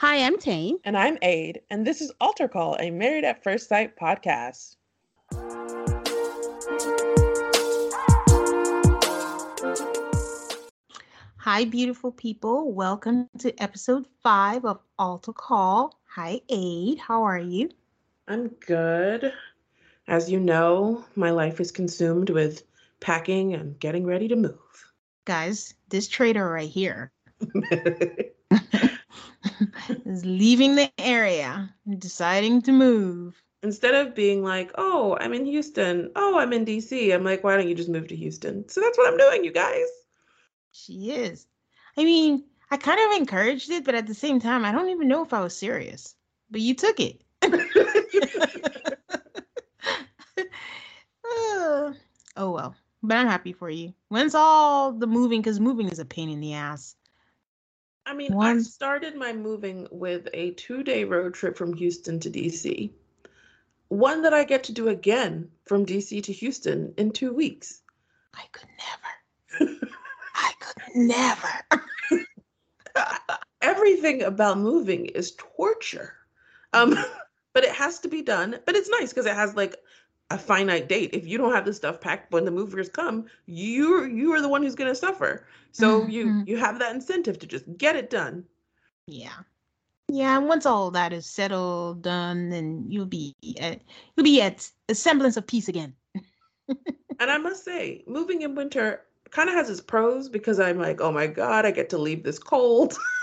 Hi, I'm Tane. And I'm Aid, and this is Altar Call, a Married at First Sight podcast. Hi, beautiful people. Welcome to episode five of Altar Call. Hi, Aid. How are you? I'm good. As you know, my life is consumed with packing and getting ready to move. Guys, this trader right here is leaving the area and deciding to move. Instead of being like, oh, I'm in Houston. Oh, I'm in DC. I'm like, why don't you just move to Houston? So that's what I'm doing, you guys. She is. I mean, I kind of encouraged it, but at the same time, I don't even know if I was serious. But you took it. oh well. But I'm happy for you. When's all the moving? Because moving is a pain in the ass. I mean, One. I started my moving with a two day road trip from Houston to DC. One that I get to do again from DC to Houston in two weeks. I could never. I could never. Everything about moving is torture. Um, but it has to be done. But it's nice because it has like a finite date. If you don't have the stuff packed when the movers come, you you are the one who's going to suffer. So mm-hmm. you you have that incentive to just get it done. Yeah. Yeah, and once all that is settled, done, then you'll be at you'll be at a semblance of peace again. and I must say, moving in winter kind of has its pros because I'm like, oh my god, I get to leave this cold.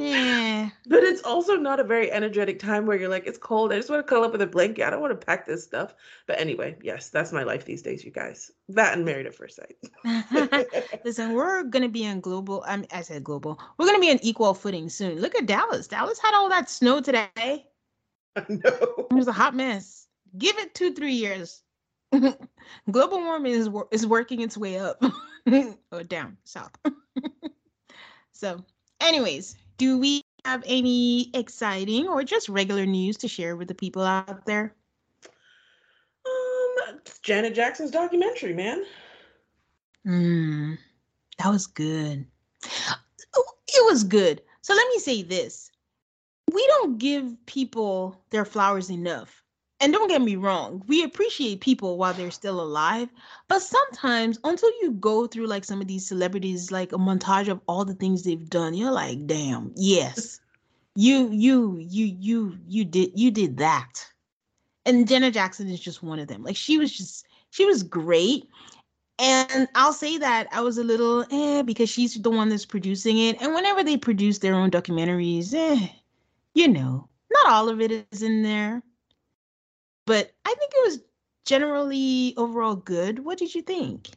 Yeah. But it's also not a very energetic time where you're like, it's cold. I just want to curl up with a blanket. I don't want to pack this stuff. But anyway, yes, that's my life these days, you guys. That and married at first sight. Listen, we're gonna be on global. I, mean, I said global. We're gonna be on equal footing soon. Look at Dallas. Dallas had all that snow today. I know. It was a hot mess. Give it two, three years. global warming is is working its way up or down south. so, anyways, do we have any exciting or just regular news to share with the people out there? Um, Janet Jackson's documentary, man. Hmm, that was good. Oh, it was good. So let me say this: we don't give people their flowers enough and don't get me wrong, we appreciate people while they're still alive, but sometimes until you go through like some of these celebrities, like a montage of all the things they've done, you're like, damn, yes, you, you, you, you, you did, you did that. And Janet Jackson is just one of them. Like she was just, she was great. And I'll say that I was a little eh because she's the one that's producing it. And whenever they produce their own documentaries, eh, you know, not all of it is in there but I think it was generally overall good. What did you think?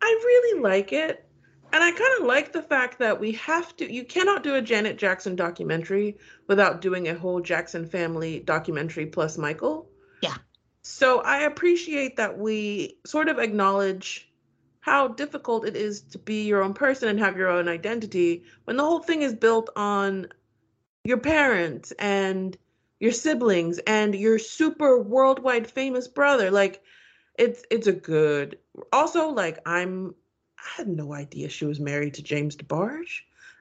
I really like it. And I kind of like the fact that we have to, you cannot do a Janet Jackson documentary without doing a whole Jackson family documentary plus Michael. Yeah. So I appreciate that we sort of acknowledge how difficult it is to be your own person and have your own identity when the whole thing is built on your parents and your siblings and your super worldwide famous brother. Like, it's it's a good. Also, like I'm I had no idea she was married to James DeBarge.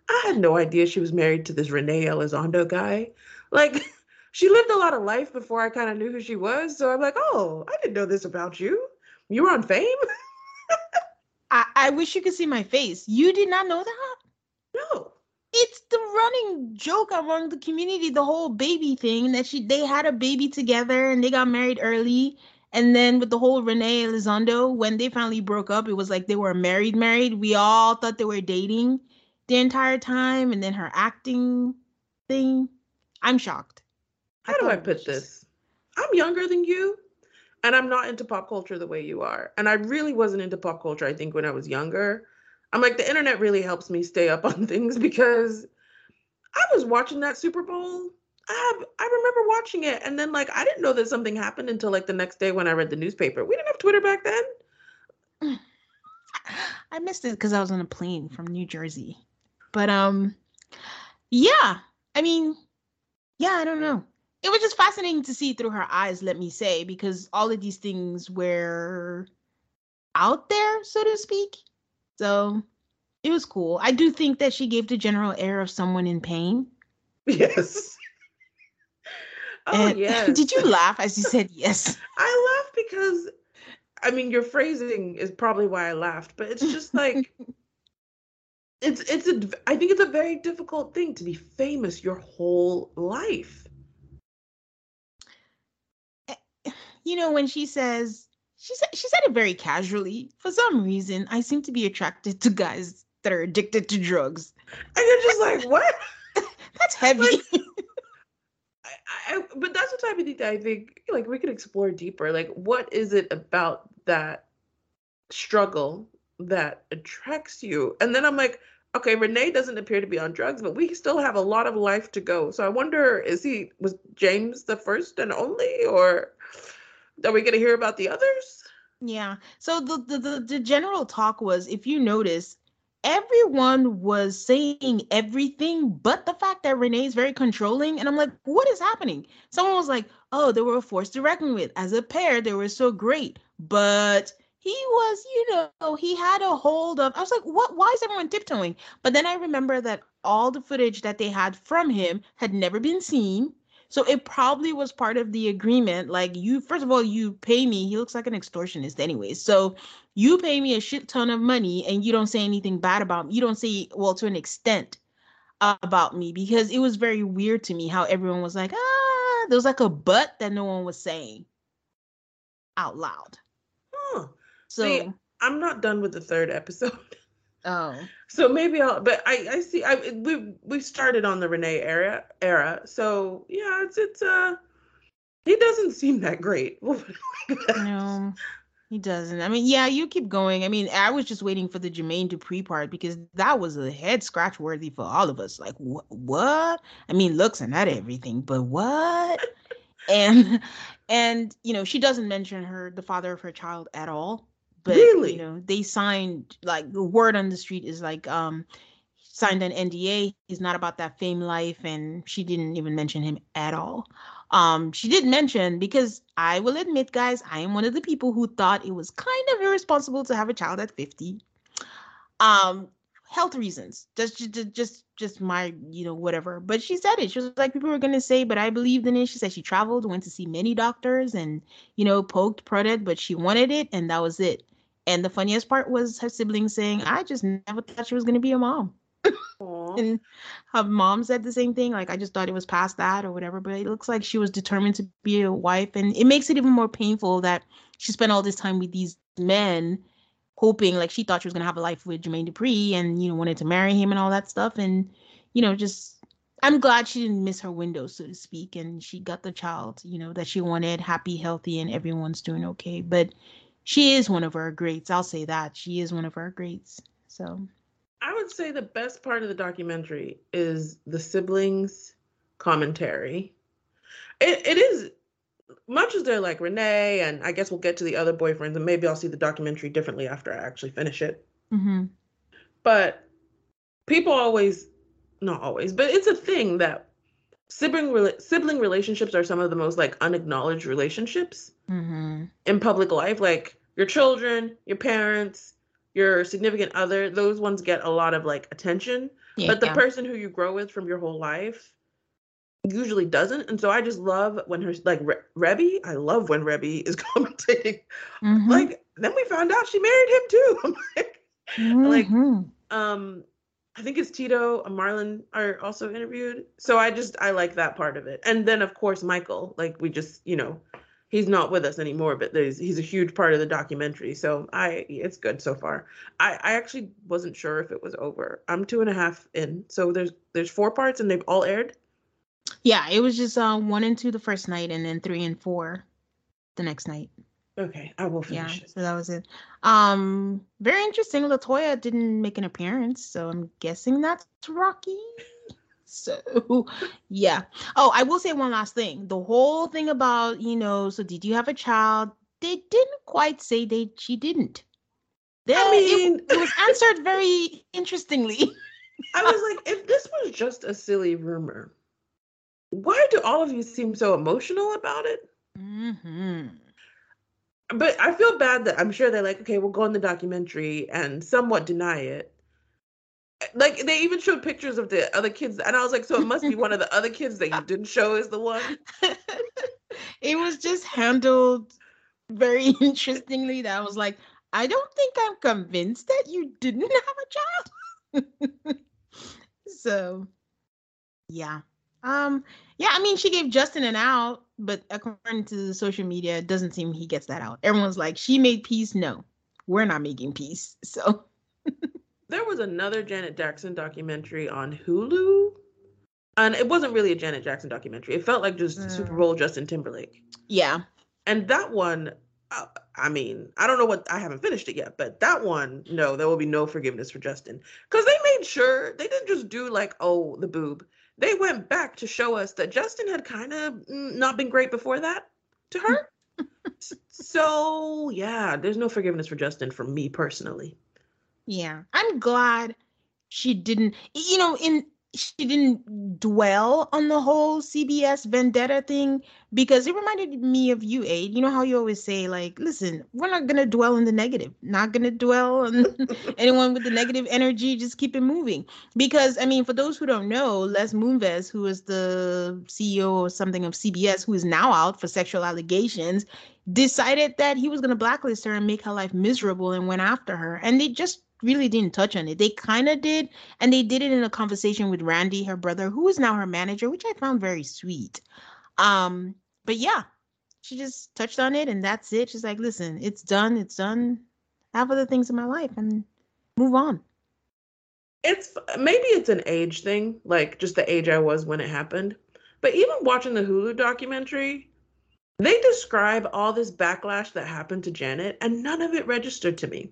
I had no idea she was married to this renee Elizondo guy. Like, she lived a lot of life before I kind of knew who she was. So I'm like, oh, I didn't know this about you. You were on fame? I, I wish you could see my face. You did not know that? No. It's the running joke among the community, the whole baby thing that she they had a baby together and they got married early and then with the whole Renee Elizondo, when they finally broke up, it was like they were married, married. We all thought they were dating the entire time. And then her acting thing, I'm shocked. How I do I put this? I'm younger than you, and I'm not into pop culture the way you are. And I really wasn't into pop culture, I think, when I was younger. I'm like, the internet really helps me stay up on things because I was watching that Super Bowl I I remember watching it and then like I didn't know that something happened until like the next day when I read the newspaper. We didn't have Twitter back then. I missed it because I was on a plane from New Jersey. But um yeah, I mean, yeah, I don't know. It was just fascinating to see through her eyes, let me say, because all of these things were out there, so to speak. So it was cool. I do think that she gave the general air of someone in pain. Yes. Oh yes. Did you laugh as you said yes? I laughed because I mean your phrasing is probably why I laughed, but it's just like it's it's a I think it's a very difficult thing to be famous your whole life. Eh, you know when she says she said she said it very casually. For some reason, I seem to be attracted to guys that are addicted to drugs. And you're just like, what? That's heavy. Like, I, but that's the type of thing that I think like we could explore deeper. Like, what is it about that struggle that attracts you? And then I'm like, okay, Renee doesn't appear to be on drugs, but we still have a lot of life to go. So I wonder, is he was James the first and only, or are we going to hear about the others? Yeah. So the, the the the general talk was, if you notice, everyone was saying everything but the fact that Rene is very controlling. And I'm like, what is happening? Someone was like, oh, they were a force to reckon with. As a pair, they were so great. But he was, you know, he had a hold of. I was like, what? Why is everyone tiptoeing? But then I remember that all the footage that they had from him had never been seen. So it probably was part of the agreement. Like you, first of all, you pay me. He looks like an extortionist, anyways. So you pay me a shit ton of money, and you don't say anything bad about me. You don't say, well, to an extent, uh, about me because it was very weird to me how everyone was like, ah, there was like a but that no one was saying out loud. Huh. So See, I'm not done with the third episode. Oh. So maybe I'll but I I see I we we started on the Rene era era. So yeah, it's it's uh he doesn't seem that great. no. He doesn't. I mean, yeah, you keep going. I mean, I was just waiting for the Jermaine Dupri part because that was a head scratch worthy for all of us. Like, what? What? I mean, looks are not everything, but what? and and you know, she doesn't mention her the father of her child at all but really? you know they signed like the word on the street is like um signed an NDA. He's not about that fame life, and she didn't even mention him at all. Um, she did mention because I will admit, guys, I am one of the people who thought it was kind of irresponsible to have a child at 50. Um, health reasons, just just just just my you know whatever. But she said it. She was like people were gonna say, but I believed in it. She said she traveled, went to see many doctors, and you know poked, prodded, but she wanted it, and that was it. And the funniest part was her siblings saying, I just never thought she was going to be a mom. and her mom said the same thing. Like, I just thought it was past that or whatever. But it looks like she was determined to be a wife. And it makes it even more painful that she spent all this time with these men, hoping, like, she thought she was going to have a life with Jermaine Dupri and, you know, wanted to marry him and all that stuff. And, you know, just, I'm glad she didn't miss her window, so to speak, and she got the child, you know, that she wanted, happy, healthy, and everyone's doing okay. But she is one of our greats. I'll say that. She is one of our greats. So I would say the best part of the documentary is the siblings commentary. It it is much as they're like Renee, and I guess we'll get to the other boyfriends, and maybe I'll see the documentary differently after I actually finish it. mm-hmm. But people always, not always, but it's a thing that sibling rela- sibling relationships are some of the most like unacknowledged relationships Mm-hmm. in public life. Like your children, your parents, your significant other, those ones get a lot of like attention. Yeah, but the yeah. person who you grow with from your whole life usually doesn't. And so I just love when her like Re- Rebbie. I love when Rebbie is commentating. Mhm. Like then we found out she married him too. I'm like, like- Mhm. um, I think it's Tito and Marlon are also interviewed. So I just I like that part of it. And then of course Michael, like we just you know, he's not with us anymore, but there's he's a huge part of the documentary. So I it's good so far. I I actually wasn't sure if it was over. I'm two and a half in, so there's there's four parts and they've all aired. yeah, it was just uh, one and two the first night, and then three and four the next night. Okay, I will Yeah, finish it. so that was it. Um, very interesting. Latoya didn't make an appearance, so I'm guessing that's Rocky. So, yeah. Oh, I will say one last thing. The whole thing about you know, so did you have a child? They didn't quite say they she didn't. They, I it- mean, it was answered very interestingly. I was like, if this was just a silly rumor, why do all of you seem so emotional about it? hmm But I feel bad that I'm sure they're like, okay, we'll go in the documentary and somewhat deny it. Eh, like they even showed pictures of the other kids, and I was like, so it must be one of the other kids that you didn't show is the one. it was just handled very interestingly that I was like, I don't think I'm convinced that you didn't have a child. so yeah. Um yeah, I mean she gave Justin an out, but according to the social media, it doesn't seem he gets that out. Everyone's like, she made peace. No, we're not making peace. So There was another Janet Jackson documentary on Hulu, and it wasn't really a Janet Jackson documentary. It felt like just Super Mm. Bowl Justin Timberlake. yeah. And that one, uh, I mean, I don't know what I haven't finished it yet, but that one, no, there will be no forgiveness for Justin because they made sure they didn't just do like, oh, the boob. They went back to show us that Justin had kind of mm, not been great before that to her. So yeah, there's no forgiveness for Justin from me personally. Yeah, I'm glad she didn't, you know, in she didn't dwell on the whole CBS vendetta thing because it reminded me of you, Aid. You know how you always say, like, listen, we're not gonna dwell on the negative, not gonna dwell on anyone with the negative energy, just keep it moving. Because I mean, for those who don't know, Les Moonves, who is the CEO or something of CBS, who is now out for sexual allegations, decided that he was to blacklist her and make her life miserable and went after her. And they just really didn't touch on it. They kind of did. And they did it in a conversation with Randy, her brother, who is now her manager, which I found very sweet. Um, but yeah, she just touched on it and that's it. She's like, listen, it's done. It's done. I have other things in my life and move on. It's maybe it's an age thing, like just the age I was when it happened. But even watching the Hulu documentary, they describe all this backlash that happened to Janet, and none of it registered to me.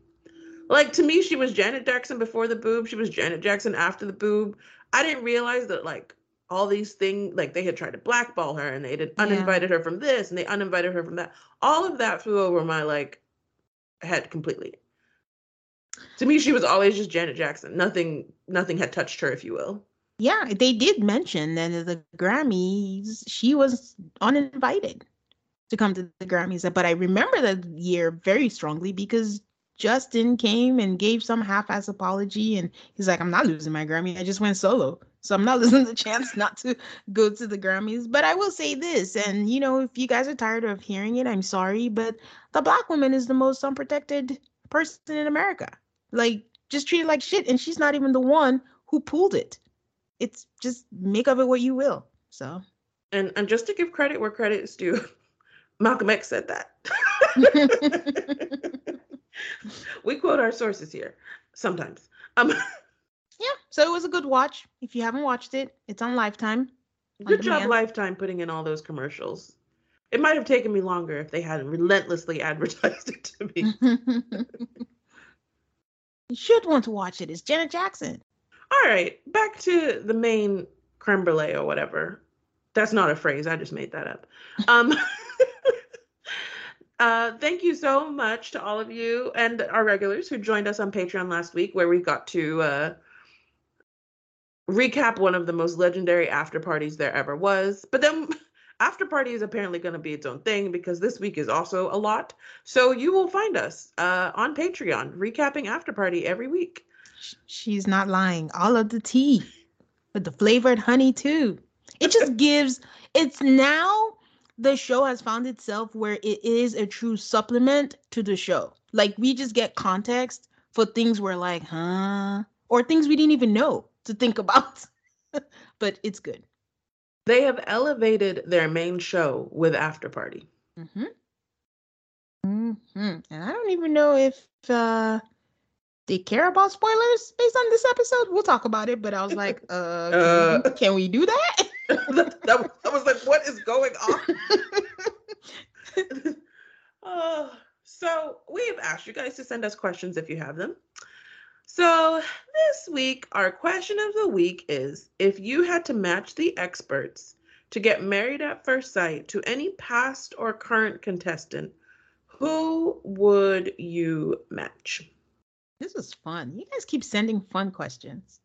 Like to me, she was Janet Jackson before the boob. She was Janet Jackson after the boob. I didn't realize that like all these things, like they had tried to blackball her, and they had Yeah. uninvited her from this, and they uninvited her from that. All of that flew over my like head completely. To me, she was always just Janet Jackson. Nothing, nothing had touched her, if you will. Yeah, they did mention that the Grammys, she was uninvited to come to the Grammys. But I remember that year very strongly because Justin came and gave some half-ass apology, and he's like, "I'm not losing my Grammy. I just went solo, so I'm not losing the chance not to go to the Grammys." But I will say this, and you know, if you guys are tired of hearing it, I'm sorry, but the black woman is the most unprotected person in America. Like, just treated like shit, and she's not even the one who pulled it it's just make of it what you will. So And and just to give credit where credit is due, Malcolm X said that. we quote our sources here sometimes. Um, yeah, So it was a good watch. If you haven't watched it, it's on Lifetime. on Good job. Lifetime, putting in all those commercials. It might have taken me longer if they hadn't relentlessly advertised it to me. you should want to watch it. It's Janet Jackson. All right, back to the main creme brulee or whatever. That's not a phrase. I just made that up. Um, uh, thank you so much to all of you and our regulars who joined us on Patreon last week, where we got to uh, recap one of the most legendary after parties there ever was. But then after party is apparently going to be its own thing because this week is also a lot. So you will find us uh, on Patreon recapping after party every week. She's not lying. All of the tea with the flavored honey too. It just gives it's now the show has found itself where it is a true supplement to the show. Like we just get context for things we're like, huh? Or things we didn't even know to think about. but it's good. They have elevated their main show with After Party. Mm-hmm. Mm-hmm. And I don't even know if uh they care about spoilers based on this episode. We'll talk about it, but I was like, uh, can, Uh. we, can we do that? that, that was, I was like, what is going on? uh, so we've asked you guys to send us questions if you have them. So this week, our question of the week is if you had to match the experts to get married at first sight to any past or current contestant, who would you match? this is fun. You guys keep sending fun questions.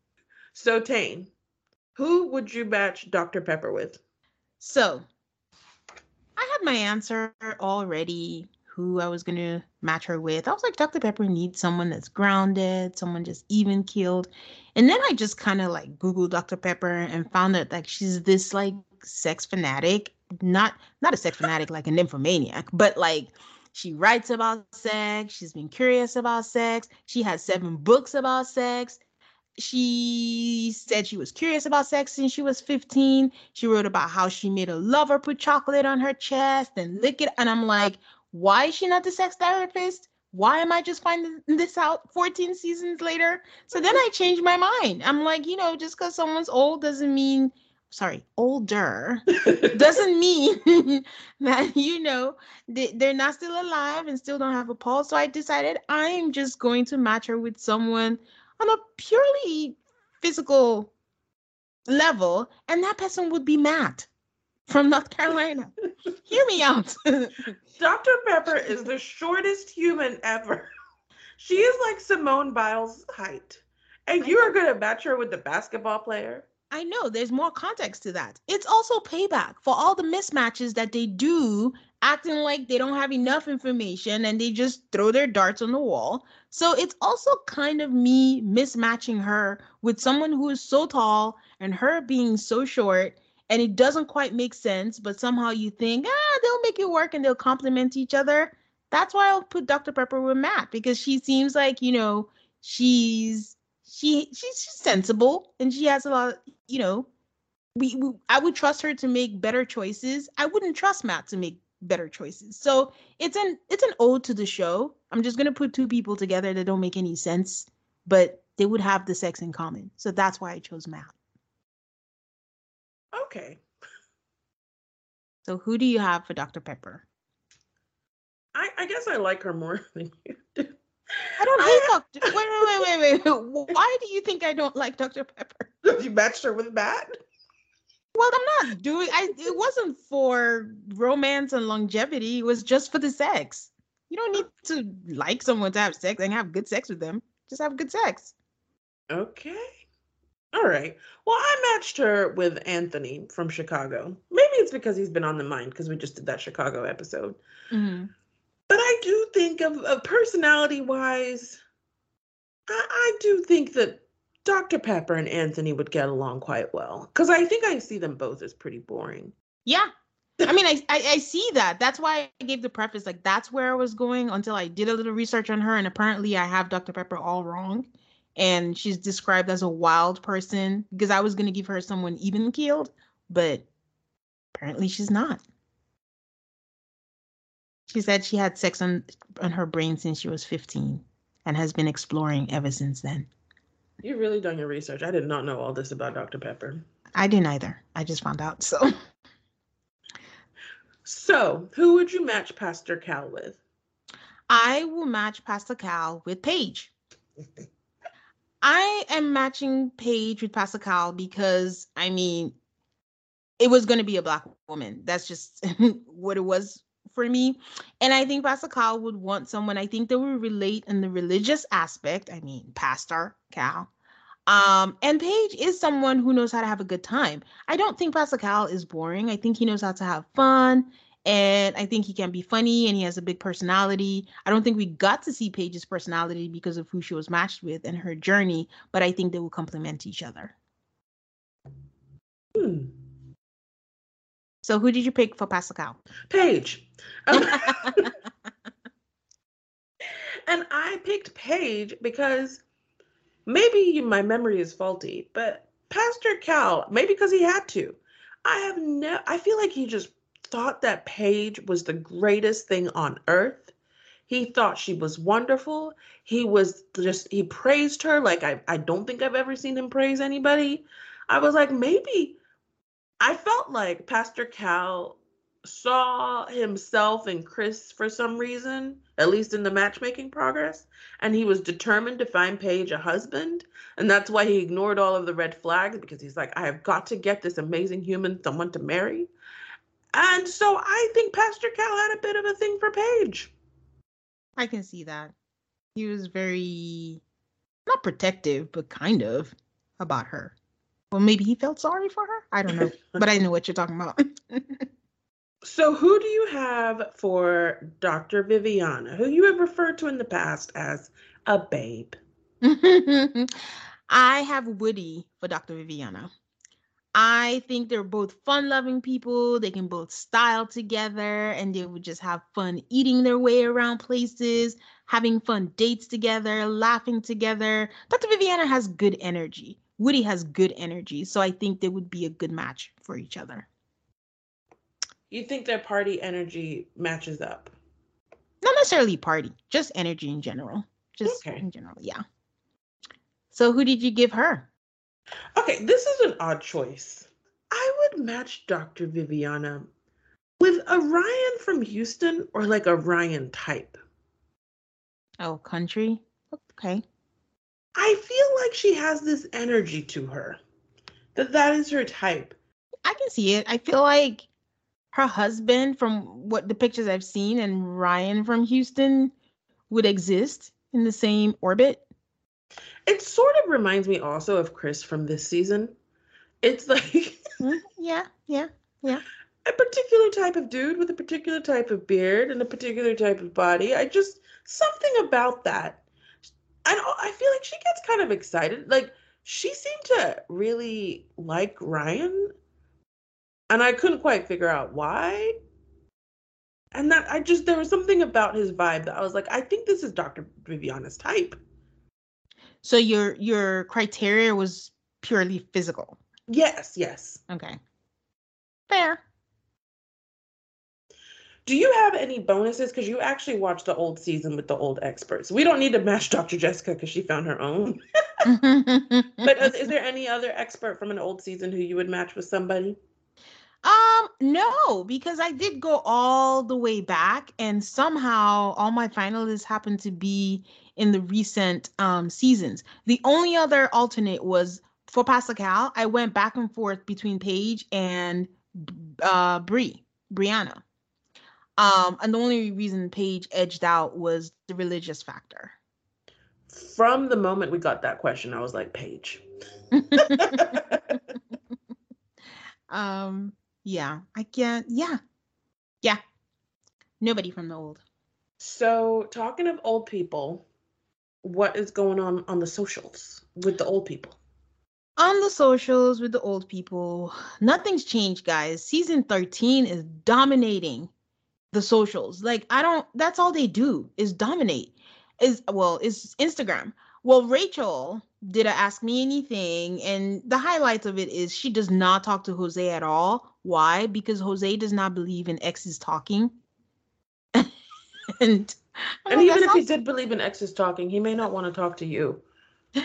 So, Tane, who would you match Dr. Pepper with? So I had my answer already who I was gonna match her with. I was like, Dr. Pepper needs someone that's grounded, someone just even keeled. And then I just kind of like Googled Dr. Pepper and found that like she's this like sex fanatic, not not a sex fanatic like a nymphomaniac, but like she writes about sex, she's been curious about sex, she has seven books about sex. She said she was curious about sex since she was 15. She wrote about how she made a lover put chocolate on her chest and lick it. And I'm like, why is she not the sex therapist? Why am I just finding this out 14 seasons later? So then I changed my mind. I'm like, you know, just because someone's old doesn't mean, sorry, older doesn't mean that, you know, they, they're not still alive and still don't have a pulse. So I decided I'm just going to match her with someone on a purely physical level, and that person would be Matt from North Carolina. Hear me out. Dr. Pepper is the shortest human ever. She is like Simone Biles' height. And you are going to match her with the basketball player? I know there's more context to that. It's also payback for all the mismatches that they do, acting like they don't have enough information and they just throw their darts on the wall. So it's also kind of me mismatching her with someone who is so tall and her being so short. And it doesn't quite make sense, but somehow you think, ah, they'll make it work and they'll complement each other. That's why I'll put Dr. Pepper with Matt because she seems like, you know, she's she she's, she's sensible and she has a lot Of, you know we, we i would trust her to make better choices. I wouldn't trust matt to make better choices. So it's an it's an ode to the show. I'm just going to put two people together that don't make any sense but they would have the sex in common. So that's why i chose matt. Okay. so who do you have for dr pepper? I, I guess I like her more than you do. I don't hate dr wait wait wait wait wait why do you think i don't like dr pepper You matched her with Matt? Well, I'm not doing I it wasn't for romance and longevity. It was just for the sex. You don't need to like someone to have sex and have good sex with them. Just have good sex. Okay. All right. Well, I matched her with Anthony from Chicago. Maybe it's because he's been on the mind because we just did that Chicago episode. Mm-hmm. But I do think of, uh, of personality wise, I, I do think that Dr. Pepper and Anthony would get along quite well. Because I think I see them both as pretty boring. Yeah. I mean, I, I I see that. That's why I gave the preface. Like that's where I was going until I did a little research on her, and apparently I have Dr. Pepper all wrong. And she's described as a wild person because I was gonna give her someone even keeled, but apparently she's not. She said she had sex on on her brain since she was 15 and has been exploring ever since then. You've really done your research. I did not know all this about Dr. Pepper. I didn't either. I just found out. So, So, who would you match Pastor Cal with? I will match Pastor Cal with Paige. I am matching Paige with Pastor Cal because I mean, it was going to be a black woman. That's just what it was for me. And I think Pastor Cal would want someone. I think they would relate in the religious aspect. I mean, Pastor Cal. Um, and Paige is someone who knows how to have a good time. I don't think Pastor Cal is boring. I think he knows how to have fun. And I think he can be funny and he has a big personality. I don't think we got to see Paige's personality because of who she was matched with and her journey, but I think they will complement each other. Hmm. So who did you pick for Pastor Cal? Paige. Um, and I picked Paige because maybe my memory is faulty, but Pastor Cal, maybe because he had to. I have no I feel like he just thought that Paige was the greatest thing on earth. He thought she was wonderful. He was just he praised her like I, I don't think I've ever seen him praise anybody. I was like, maybe I felt like Pastor Cal saw himself and Chris for some reason, at least in the matchmaking progress, and he was determined to find Paige a husband. And that's why he ignored all of the red flags because he's like, I have got to get this amazing human someone to marry. And so I think Pastor Cal had a bit of a thing for Paige. I can see that. He was very not protective, but kind of about her. Well, maybe he felt sorry for her. I don't know, but I know what you're talking about. So who do you have for Dr. Viviana, who you have referred to in the past as a babe? I have Woody for Dr. Viviana. I think they're both fun loving people. They can both style together and they would just have fun eating their way around places, having fun dates together, laughing together. Dr. Viviana has good energy. Woody has good energy. So I think they would be a good match for each other. You think their party energy matches up? Not necessarily party, just energy in general. Just Okay. in general, yeah. So who did you give her? Okay, this is an odd choice. I would match Dr. Viviana with a Ryan from Houston or like a Ryan type. Oh, country. Okay. I feel like she has this energy to her. That that is her type. I can see it. I feel like her husband, from what the pictures I've seen, and Ryan from Houston would exist in the same orbit. It sort of reminds me also of Chris from this season. It's like mm-hmm. yeah, Yeah, yeah. a particular type of dude with a particular type of beard and a particular type of body. I just something about that. And I feel like she gets kind of excited. Like she seemed to really like Ryan, and I couldn't quite figure out why. And that I just there was something about his vibe that I was like, I think this is Dr. Viviana's type. So your your criteria was purely physical. Yes, yes. Okay. Fair. Do you have any bonuses? Because you actually watched the old season with the old experts. We don't need to match Dr. Jessica because she found her own. But is, is there any other expert from an old season who you would match with somebody? Um, no, because I did go all the way back and somehow all my finalists happened to be in the recent um seasons. The only other alternate was for Pascal. I went back and forth between Paige and uh Brianna. Um, and the only reason Paige edged out was the religious factor. From the moment we got that question, I was like, Paige. um, yeah, I can't. Yeah, yeah. Nobody from the old. So, talking of old people, what is going on on the socials with the old people? On the socials with the old people, nothing's changed, guys. Season 13 is dominating the socials. Like, I don't, that's all they do is dominate. Is well, is Instagram. Well, Rachel did a ask me anything, and the highlights of it is she does not talk to Jose at all. Why? Because Jose does not believe in exes talking. and And like, even if he did believe in exes talking, he may not want to talk to you.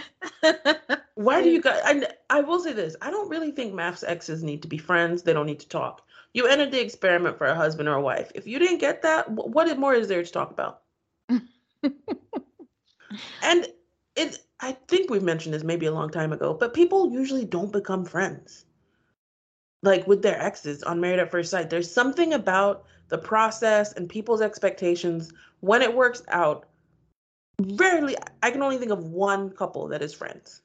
Why do you guys? I, I will say this: I don't really think MAFS exes need to be friends. They don't need to talk. You entered the experiment for a husband or a wife. If you didn't get that, what more is there to talk about? and it, I think we've mentioned this maybe a long time ago, but people usually don't become friends. Like with their exes on Married at First Sight, there's something about the process and people's expectations when it works out. Rarely, I can only think of one couple that is friends.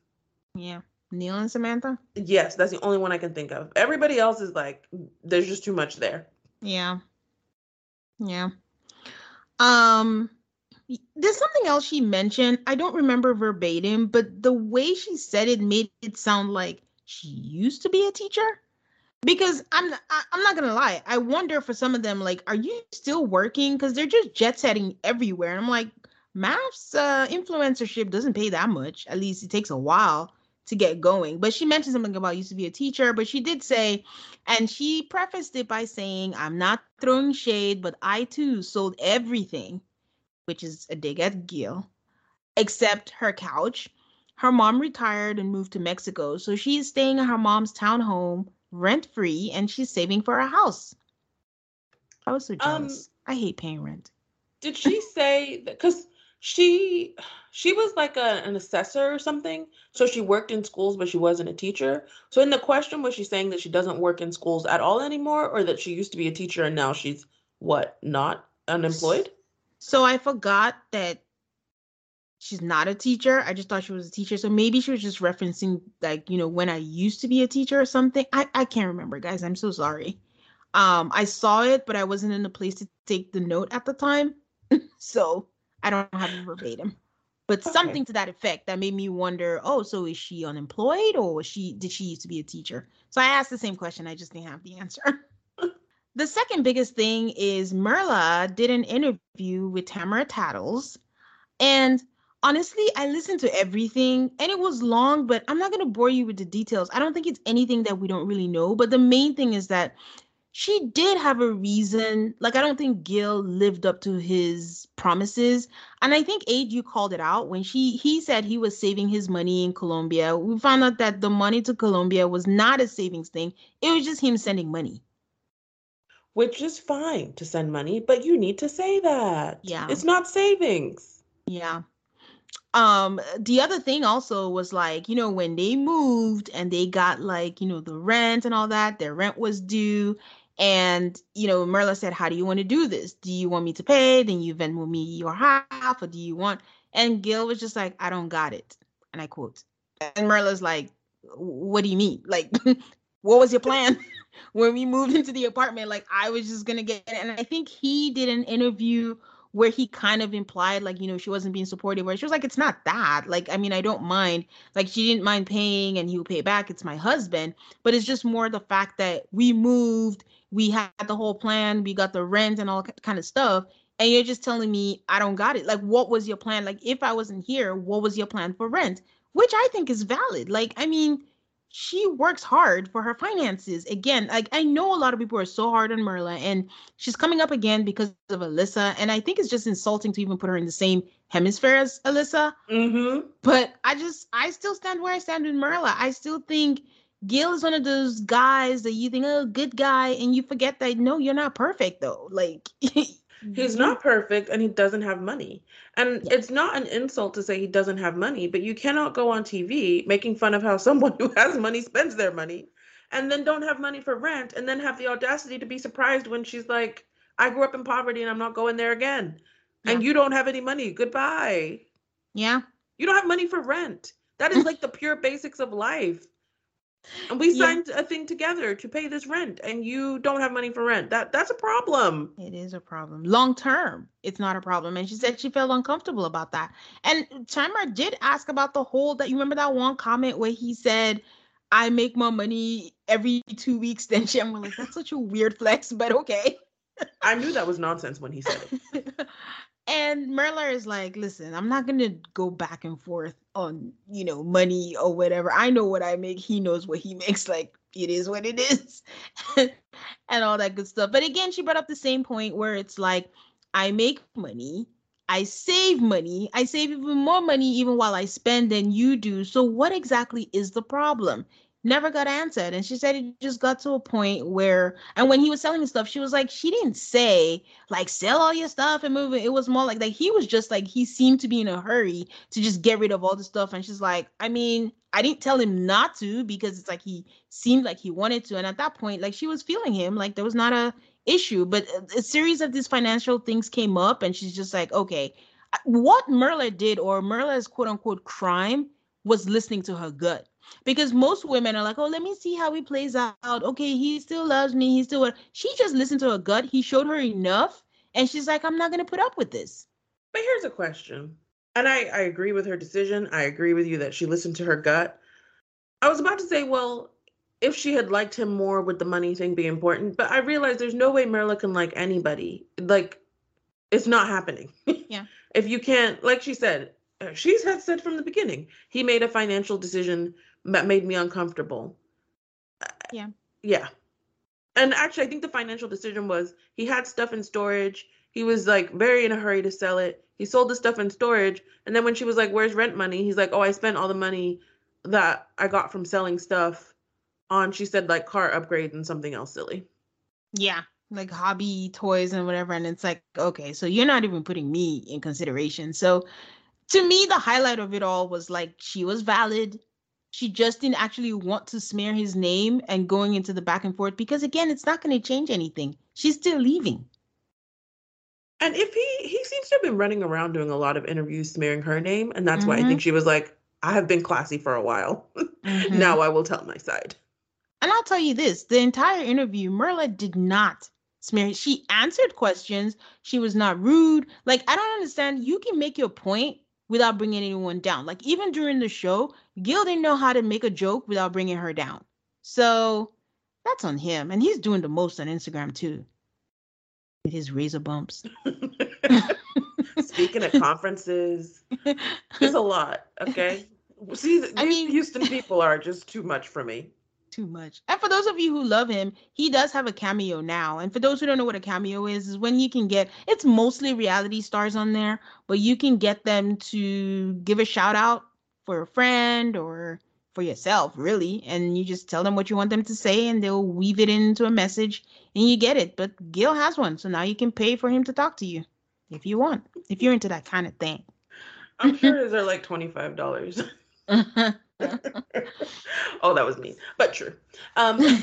Yeah. Neil and Samantha? Yes, that's the only one I can think of. Everybody else is like, there's just too much there. Yeah. Yeah. Um, there's something else she mentioned. I don't remember verbatim, but the way she said it made it sound like she used to be a teacher. Because I'm I'm not gonna lie, I wonder for some of them, like, are you still working? Because they're just jet setting everywhere. And I'm like, MAFS uh, influencership doesn't pay that much. At least it takes a while to get going. But she mentioned something about used to be a teacher, but she did say, and she prefaced it by saying, I'm not throwing shade, but I too sold everything, which is a dig at Gil, except her couch. Her mom retired and moved to Mexico, so she's staying in her mom's townhome rent free and she's saving for a house. I was so um, jealous. Um, I hate paying rent. Did she say that? Because she she was like a, an assessor or something so she worked in schools but she wasn't a teacher. So in the question was she saying that she doesn't work in schools at all anymore or that she used to be a teacher and now she's what not unemployed? So i forgot that she's not a teacher. I just thought she was a teacher. So maybe she was just referencing like you know when i used to be a teacher or something. I, I can't remember guys. I'm so sorry. Um i saw it but i wasn't in a place to take the note at the time. So I don't have it verbatim, but okay. something to that effect that made me wonder. Oh, so is she unemployed, or was she did she used to be a teacher? So I asked the same question. I just didn't have the answer. the second biggest thing is Myrla did an interview with Tamara Tattles, and honestly, I listened to everything and it was long, but I'm not going to bore you with the details. I don't think it's anything that we don't really know. But the main thing is that she did have a reason. Like, I don't think Gil lived up to his promises. And I think Aid, you called it out when she he said he was saving his money in Colombia. We found out that the money to Colombia was not a savings thing. It was just him sending money. Which is fine to send money, but you need to say that. Yeah. It's not savings. Yeah um the other thing also was like you know when they moved and they got like you know the rent and all that their rent was due and you know Myrla said how do you want to do this? Do you want me to pay? Then you venmo me your half or do you want and gil was just like i don't got it. And i quote and Myrla's like what do you mean? Like what was your plan when we moved into the apartment? Like i was just gonna get it and i think he did an interview where he kind of implied like you know she wasn't being supportive where she was like it's not that. Like i mean i don't mind. Like she didn't mind paying and he will pay back. It's my husband. But it's just more the fact that we moved we had the whole plan we got the rent and all kind of stuff and you're just telling me i don't got it like what was your plan like if i wasn't here what was your plan for rent which i think is valid like i mean she works hard for her finances. Again, like I know a lot of people are so hard on Myrla, and she's coming up again because of Alyssa. And I think it's just insulting to even put her in the same hemisphere as Alyssa. Mm-hmm. But I just, I still stand where I stand with Myrla. I still think Gil is one of those guys that you think, oh, good guy, and you forget that no, you're not perfect though. Like He's not perfect and he doesn't have money. And yeah. it's not an insult to say he doesn't have money, but you cannot go on TV making fun of how someone who has money spends their money and then don't have money for rent and then have the audacity to be surprised when she's like, I grew up in poverty and I'm not going there again. Yeah. And you don't have any money. Goodbye. Yeah. You don't have money for rent. That is like the pure basics of life and we signed yeah. a thing together to pay this rent and you don't have money for rent. That that's a problem. It is a problem. Long term it's not a problem. And she said she felt uncomfortable about that. And Tamara did ask about the whole that you remember that one comment where he said i make more money every two weeks than she i'm like that's such a weird flex but okay. I knew that was nonsense when he said it. And Myrla is like, listen, I'm not gonna go back and forth on, you know, money or whatever. I know what I make. He knows what he makes. Like it is what it is, and all that good stuff. But again, she brought up the same point where it's like, I make money. I save money. I save even more money even while I spend than you do. So what exactly is the problem? Never got answered. And she said it just got to a point where, and when he was selling stuff, she was like, she didn't say like sell all your stuff and move it. It was more like that. He was just like he seemed to be in a hurry to just get rid of all the stuff. And she's like, I mean, I didn't tell him not to because it's like he seemed like he wanted to. And at that point, like she was feeling him, like there was not a issue. But a series of these financial things came up, and she's just like, okay, what Myrla did, or Myrla's quote unquote crime, was listening to her gut. Because most women are like, oh, let me see how he plays out. Okay, he still loves me. He still. What she just listened to her gut. He showed her enough, and she's like, I'm not going to put up with this. But here's a question. And I, I agree with her decision. I agree with you that she listened to her gut. I was about to say, well, if she had liked him more, would the money thing be important? But I realized there's no way Myrla can like anybody. Like, it's not happening. Yeah. if you can't, like she said, uh, she's had said from the beginning, he made a financial decision that made me uncomfortable. Yeah. Yeah. And actually, I think the financial decision was he had stuff in storage. He was like very in a hurry to sell it. He sold the stuff in storage. And then when she was like, Where's rent money? He's like, Oh, I spent all the money that I got from selling stuff on she said like car upgrades and something else silly. Yeah, like hobby toys and whatever and it's like okay, so you're not even putting me in consideration. So to me the highlight of it all was like she was valid. She just didn't actually want to smear his name and going into the back and forth because again, it's not going to change anything. She's still leaving. And if he he seems to have been running around doing a lot of interviews smearing her name, and that's mm-hmm. why I think she was like, I have been classy for a while. Mm-hmm. now I will tell my side. And I'll tell you this the entire interview, Myrla did not smear. She answered questions. She was not rude. Like, I don't understand. You can make your point without bringing anyone down. Like, even during the show, Gil didn't know how to make a joke without bringing her down. So that's on him. And he's doing the most on Instagram, too, with his razor bumps. Speaking of conferences, it's a lot. Okay. See, I mean, Houston people are just too much for me too much. And for those of you who love him, he does have a cameo now. And for those who don't know what a cameo is, is when you can get it's mostly reality stars on there, but you can get them to give a shout out for a friend or for yourself, really. And you just tell them what you want them to say and they'll weave it into a message and you get it. But Gil has one, so now you can pay for him to talk to you if you want, if you're into that kind of thing. I'm sure these are like $25. oh, that was mean, but true. Um,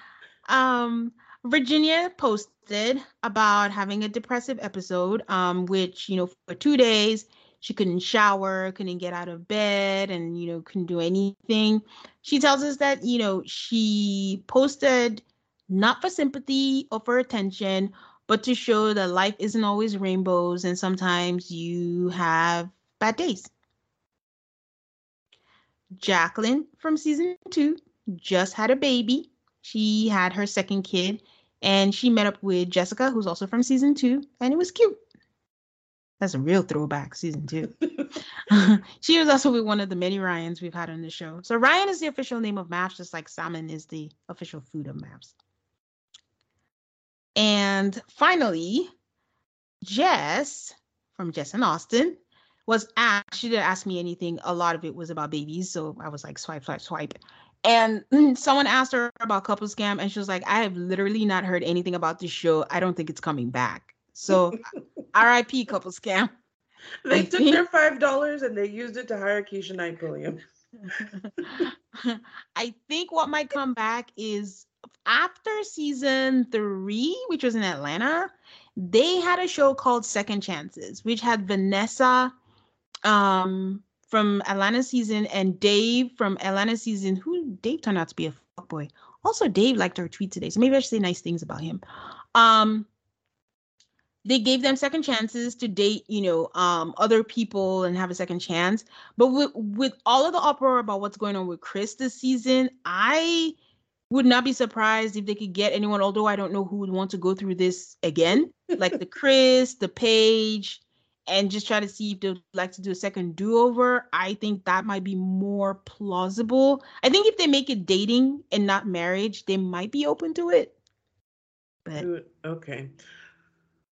um, Virginia posted about having a depressive episode, um, which you know for two days she couldn't shower, couldn't get out of bed, and you know couldn't do anything. She tells us that you know she posted not for sympathy or for attention, but to show that life isn't always rainbows, and sometimes you have bad days. Jacqueline from season two just had a baby. She had her second kid, and she met up with Jessica, who's also from season two, and it was cute. That's a real throwback, season two. she was also with one of the many Ryans we've had on the show. So Ryan is the official name of MAFS, just like salmon is the official food of MAFS. And finally, Jess from Jess and Austin was asked, she didn't ask me anything. A lot of it was about babies. So I was like, swipe, swipe, swipe. And someone asked her about Couples Cam, and she was like, I have literally not heard anything about this show. I don't think it's coming back. So RIP Couples Cam. They I took think... their five dollars and they used it to hire Keshia Knight Pulliam. I think what might come back is after season three, which was in Atlanta, they had a show called Second Chances, which had Vanessa um from Atlanta season and Dave from Atlanta season, who Dave turned out to be a boy. Also, Dave liked our tweet today, so maybe I should say nice things about him. Um, they gave them second chances to date, you know, um, other people and have a second chance. But with with all of the uproar about what's going on with Chris this season, I would not be surprised if they could get anyone. Although I don't know who would want to go through this again, like the Chris, the Paige, and just try to see if they'd like to do a second do-over i think that might be more plausible i think if they make it dating and not marriage they might be open to it but okay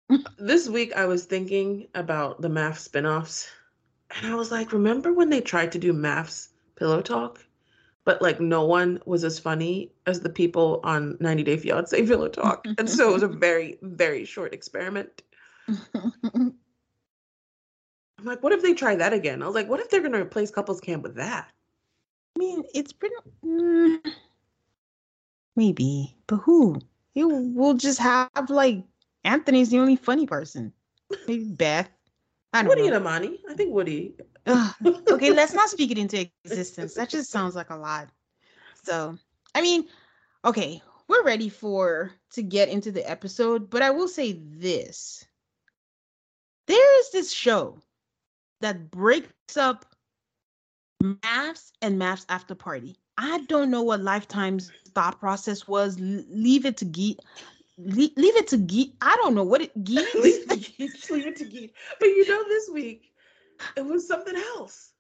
this week I was thinking about the MAFS spin-offs and I was like, remember when they tried to do MAFS pillow talk? But like no one was as funny as the people on 90 Day Fiance pillow talk. and so it was a very, very short experiment. I'm like, what if they try that again? I was like, what if they're gonna replace couples camp with that? I mean, it's pretty. Mm, maybe, but who? You will just have like Anthony's the only funny person. Maybe Beth. I don't know. Woody know. and Amani. I think Woody. okay, let's not speak it into existence. That just sounds like a lot. So, I mean, okay, we're ready for to get into the episode, but I will say this. There is this show that breaks up MAFS and MAFS after party. I don't know what Lifetime's thought process was. leave it to Geege. leave it to Geege. I don't know what it Geege. leave, leave it to Geege. But you know, this week it was something else.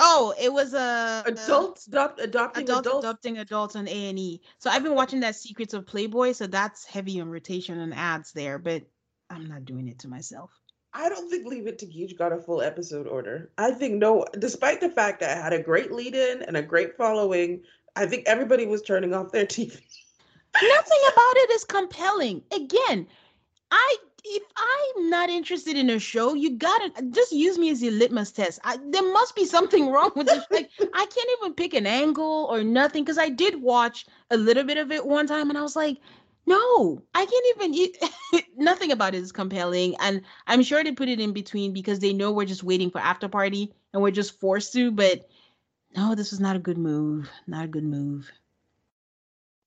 Oh, it was a uh, adults adopt, adopting adults, adults adopting adults on A and E. So I've been watching that Secrets of Playboy. So that's heavy on rotation and ads there, but I'm not doing it to myself. I don't think Leave It to Geege got a full episode order. I think no, despite the fact that it had a great lead in and a great following, I think everybody was turning off their TV. Nothing about it is compelling. Again, I if I'm not interested in a show, you gotta just use me as your litmus test. I, there must be something wrong with this. Like I can't even pick an angle or nothing because I did watch a little bit of it one time and I was like, no, I can't even. Eat. Nothing about it is compelling, and I'm sure they put it in between because they know we're just waiting for after party and we're just forced to. But no, this was not a good move. Not a good move.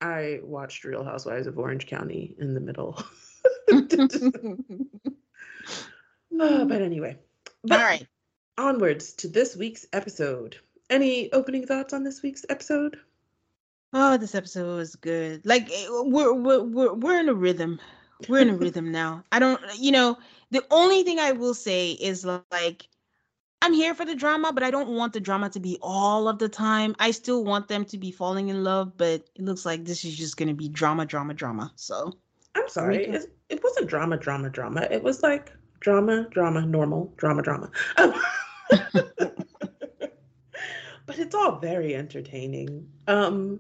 I watched Real Housewives of Orange County in the middle. oh, but anyway, but all right. Onwards to this week's episode. Any opening thoughts on this week's episode? Oh, this episode was good. Like eh, we're we're we're, we're in a rhythm. We're in a rhythm now. I don't, you know, the only thing I will say is like I'm here for the drama, but I don't want the drama to be all of the time. I still want them to be falling in love, but it looks like this is just going to be drama, drama, drama. So I'm sorry, it, it wasn't drama, drama, drama. It was like drama, drama, normal, drama, drama. but it's all very entertaining. Um,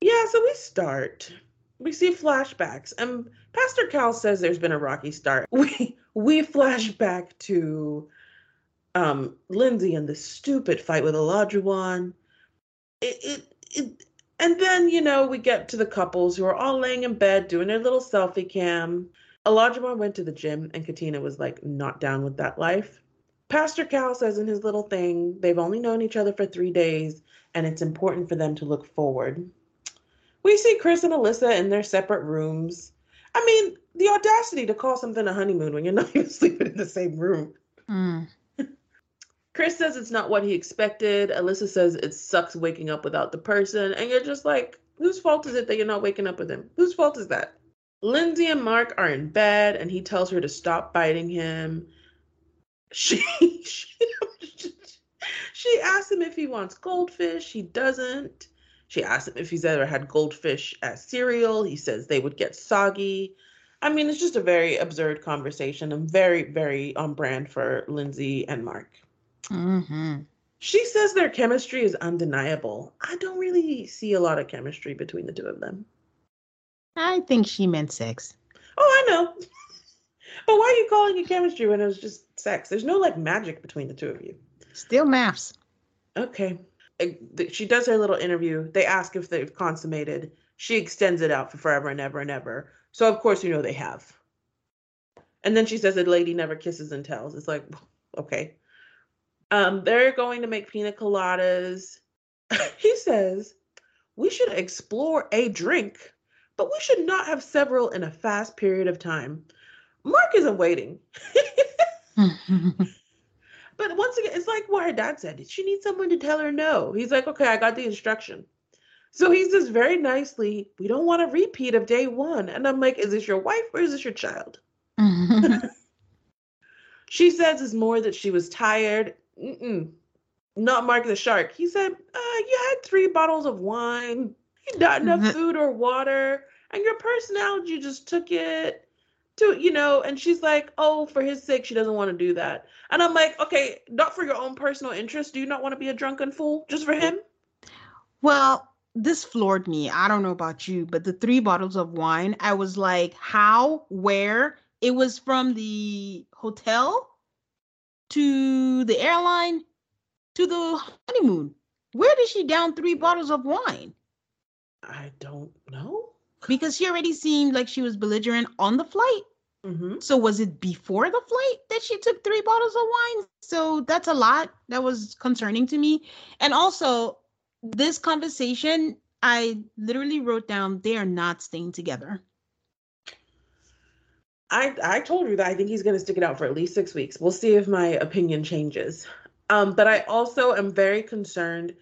yeah, so we start. We see flashbacks, and Pastor Cal says there's been a rocky start. We we flash back to um Lindsey and the stupid fight with Olajuwon. It, it it and then you know we get to the couples who are all laying in bed doing their little selfie cam. Olajuwon went to the gym, and Katina was like not down with that life. Pastor Cal says in his little thing they've only known each other for three days, and it's important for them to look forward. We see Chris and Alyssa in their separate rooms. I mean, the audacity to call something a honeymoon when you're not even sleeping in the same room. Mm. Chris says it's not what he expected. Alyssa says it sucks waking up without the person. And you're just like, whose fault is it that you're not waking up with him? Whose fault is that? Lindsey and Mark are in bed and he tells her to stop biting him. She, she, she asks him if he wants goldfish. He doesn't. She asked him if he's ever had goldfish as cereal. He says they would get soggy. I mean, it's just a very absurd conversation and very, very on brand for Lindsey and Mark. Mm-hmm. She says their chemistry is undeniable. I don't really see a lot of chemistry between the two of them. I think she meant sex. Oh, I know. but why are you calling it chemistry when it was just sex? There's no like magic between the two of you. Still MAFS. Okay she does her little interview. They ask if they've consummated. She extends it out for forever and ever and ever. So of course you know they have. And then she says a lady never kisses and tells. It's like, okay. Um, they're going to make pina coladas. he says we should explore a drink, but we should not have several in a fast period of time. Mark isn't waiting. But once again, it's like what her dad said. She needs someone to tell her no. He's like, okay, I got the instruction. So he says very nicely, we don't want a repeat of day one. And I'm like, is this your wife or is this your child? she says it's more that she was tired. Mm-mm. Not Mark the Shark. He said, uh, you had three bottles of wine, not enough food or water, and your personality just took it. To, you know, and she's like, oh, for his sake, she doesn't want to do that. And I'm like, okay, not for your own personal interest. Do you not want to be a drunken fool just for him? Well, this floored me. I don't know about you, but the three bottles of wine, I was like, how, where? It was from the hotel to the airline to the honeymoon. Where did she down three bottles of wine? I don't know. Because she already seemed like she was belligerent on the flight. Mm-hmm. So was it before the flight that she took three bottles of wine? So that's a lot. That was concerning to me. And also, this conversation, I literally wrote down they are not staying together. I I told you that I think he's going to stick it out for at least six weeks. We'll see if my opinion changes. Um, but I also am very concerned.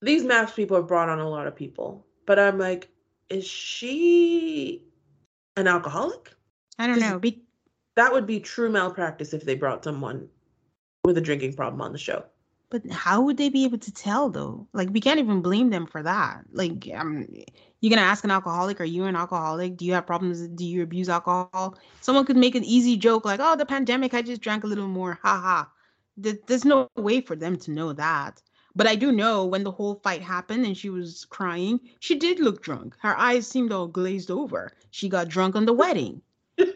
These MAFS people have brought on a lot of people, but I'm like, is she an alcoholic? I don't know. Be- that would be true malpractice if they brought someone with a drinking problem on the show. But how would they be able to tell though? Like we can't even blame them for that. Like um you're gonna ask an alcoholic, are you an alcoholic? Do you have problems? Do you abuse alcohol? Someone could make an easy joke like, oh, the pandemic, I just drank a little more. Ha ha. There's no way for them to know that. But I do know when the whole fight happened and she was crying, she did look drunk. Her eyes seemed all glazed over. She got drunk on the wedding.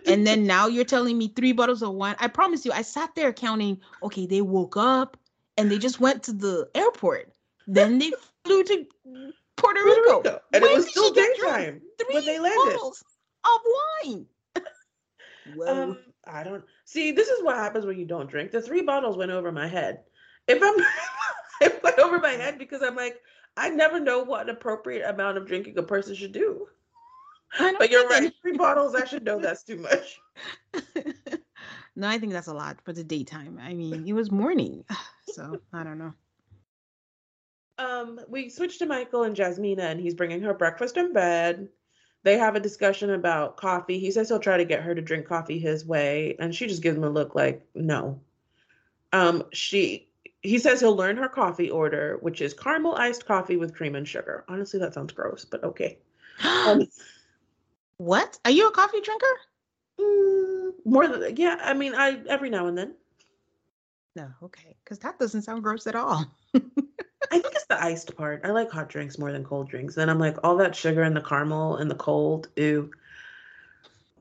and then now you're telling me three bottles of wine. I promise you, I sat there counting, okay, they woke up and they just went to the airport. Then they flew to Puerto Rico. Rico. And when it was still daytime when they landed. Of wine. um, I don't see. This is what happens when you don't drink. The three bottles went over my head. If I'm, it went over my head because I'm like, I never know what an appropriate amount of drinking a person should do. But you're right. Three bottles, I should know that's too much. no, I think that's a lot for the daytime. I mean, it was morning, so I don't know. Um, we switch to Michael and Jasmina, and he's bringing her breakfast in bed. They have a discussion about coffee. He says he'll try to get her to drink coffee his way, and she just gives him a look like no. Um, she he says he'll learn her coffee order, which is caramel iced coffee with cream and sugar. Honestly, that sounds gross, but okay. Um, what? Are you a coffee drinker? Mm, more than yeah. I mean, I every now and then. No, okay, because that doesn't sound gross at all. I think it's the iced part. I like hot drinks more than cold drinks. Then I'm like, all that sugar and the caramel and the cold, ew.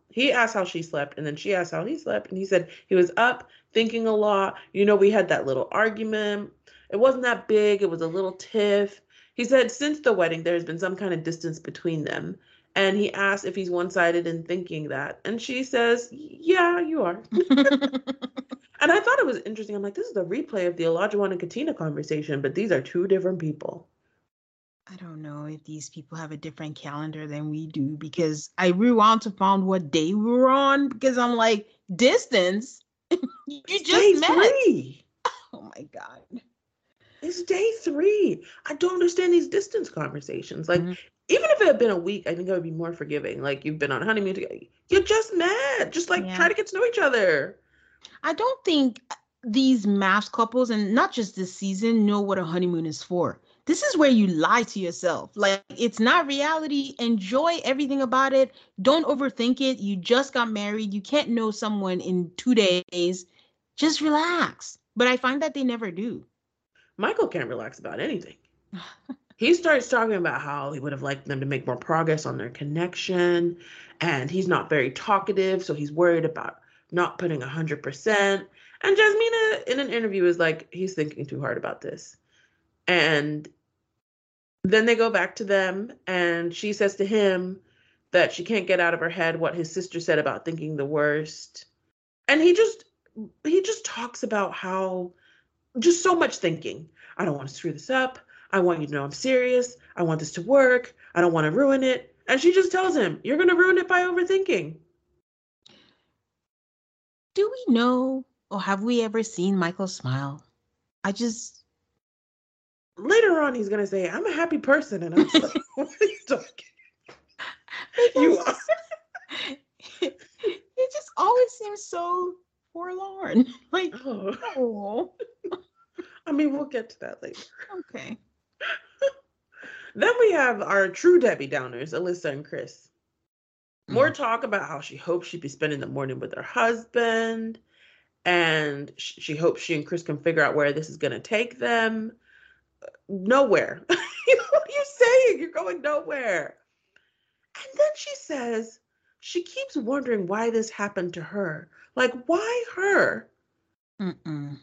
He asked how she slept, and then she asked how he slept, and he said he was up thinking a lot. You know, we had that little argument. It wasn't that big, it was a little tiff. He said since the wedding, there's been some kind of distance between them. And he asked if he's one sided in thinking that. And she says, Yeah, you are. And I thought it was interesting. I'm like, this is a replay of the Olajuwon and Katina conversation, but these are two different people. I don't know if these people have a different calendar than we do because I rewound to find what day we were on because I'm like, distance. you just day met. Three. Oh my god. It's day three. I don't understand these distance conversations. Like, mm-hmm. even if it had been a week, I think I would be more forgiving. Like, you've been on honeymoon together. You just met. Just like yeah. try to get to know each other. I don't think these MAFS couples, and not just this season, know what a honeymoon is for. This is where you lie to yourself. Like, it's not reality. Enjoy everything about it. Don't overthink it. You just got married. You can't know someone in two days. Just relax. But I find that they never do. Michael can't relax about anything. he starts talking about how he would have liked them to make more progress on their connection. And he's not very talkative. So he's worried about not putting 100%. And Jasmina, in an interview, is like, he's thinking too hard about this. And then they go back to them, and she says to him that she can't get out of her head what his sister said about thinking the worst. And he just, he just talks about how, just so much thinking. I don't want to screw this up. I want you to know I'm serious. I want this to work. I don't want to ruin it. And she just tells him, You're going to ruin it by overthinking do we know or have we ever seen Michael smile? I just later on he's gonna say, I'm a happy person, and I'm like, what are you talking? you are. it just always seems so forlorn. Like, oh. oh. I mean, we'll get to that later. Okay. then we have our true Debbie Downers, Alyssa and Chris. More mm. talk about how she hopes she'd be spending the morning with her husband, and she hopes she and Chris can figure out where this is going to take them. Nowhere. you what you're saying? You're going nowhere. And then she says she keeps wondering why this happened to her. Like, why her? Mm-mm.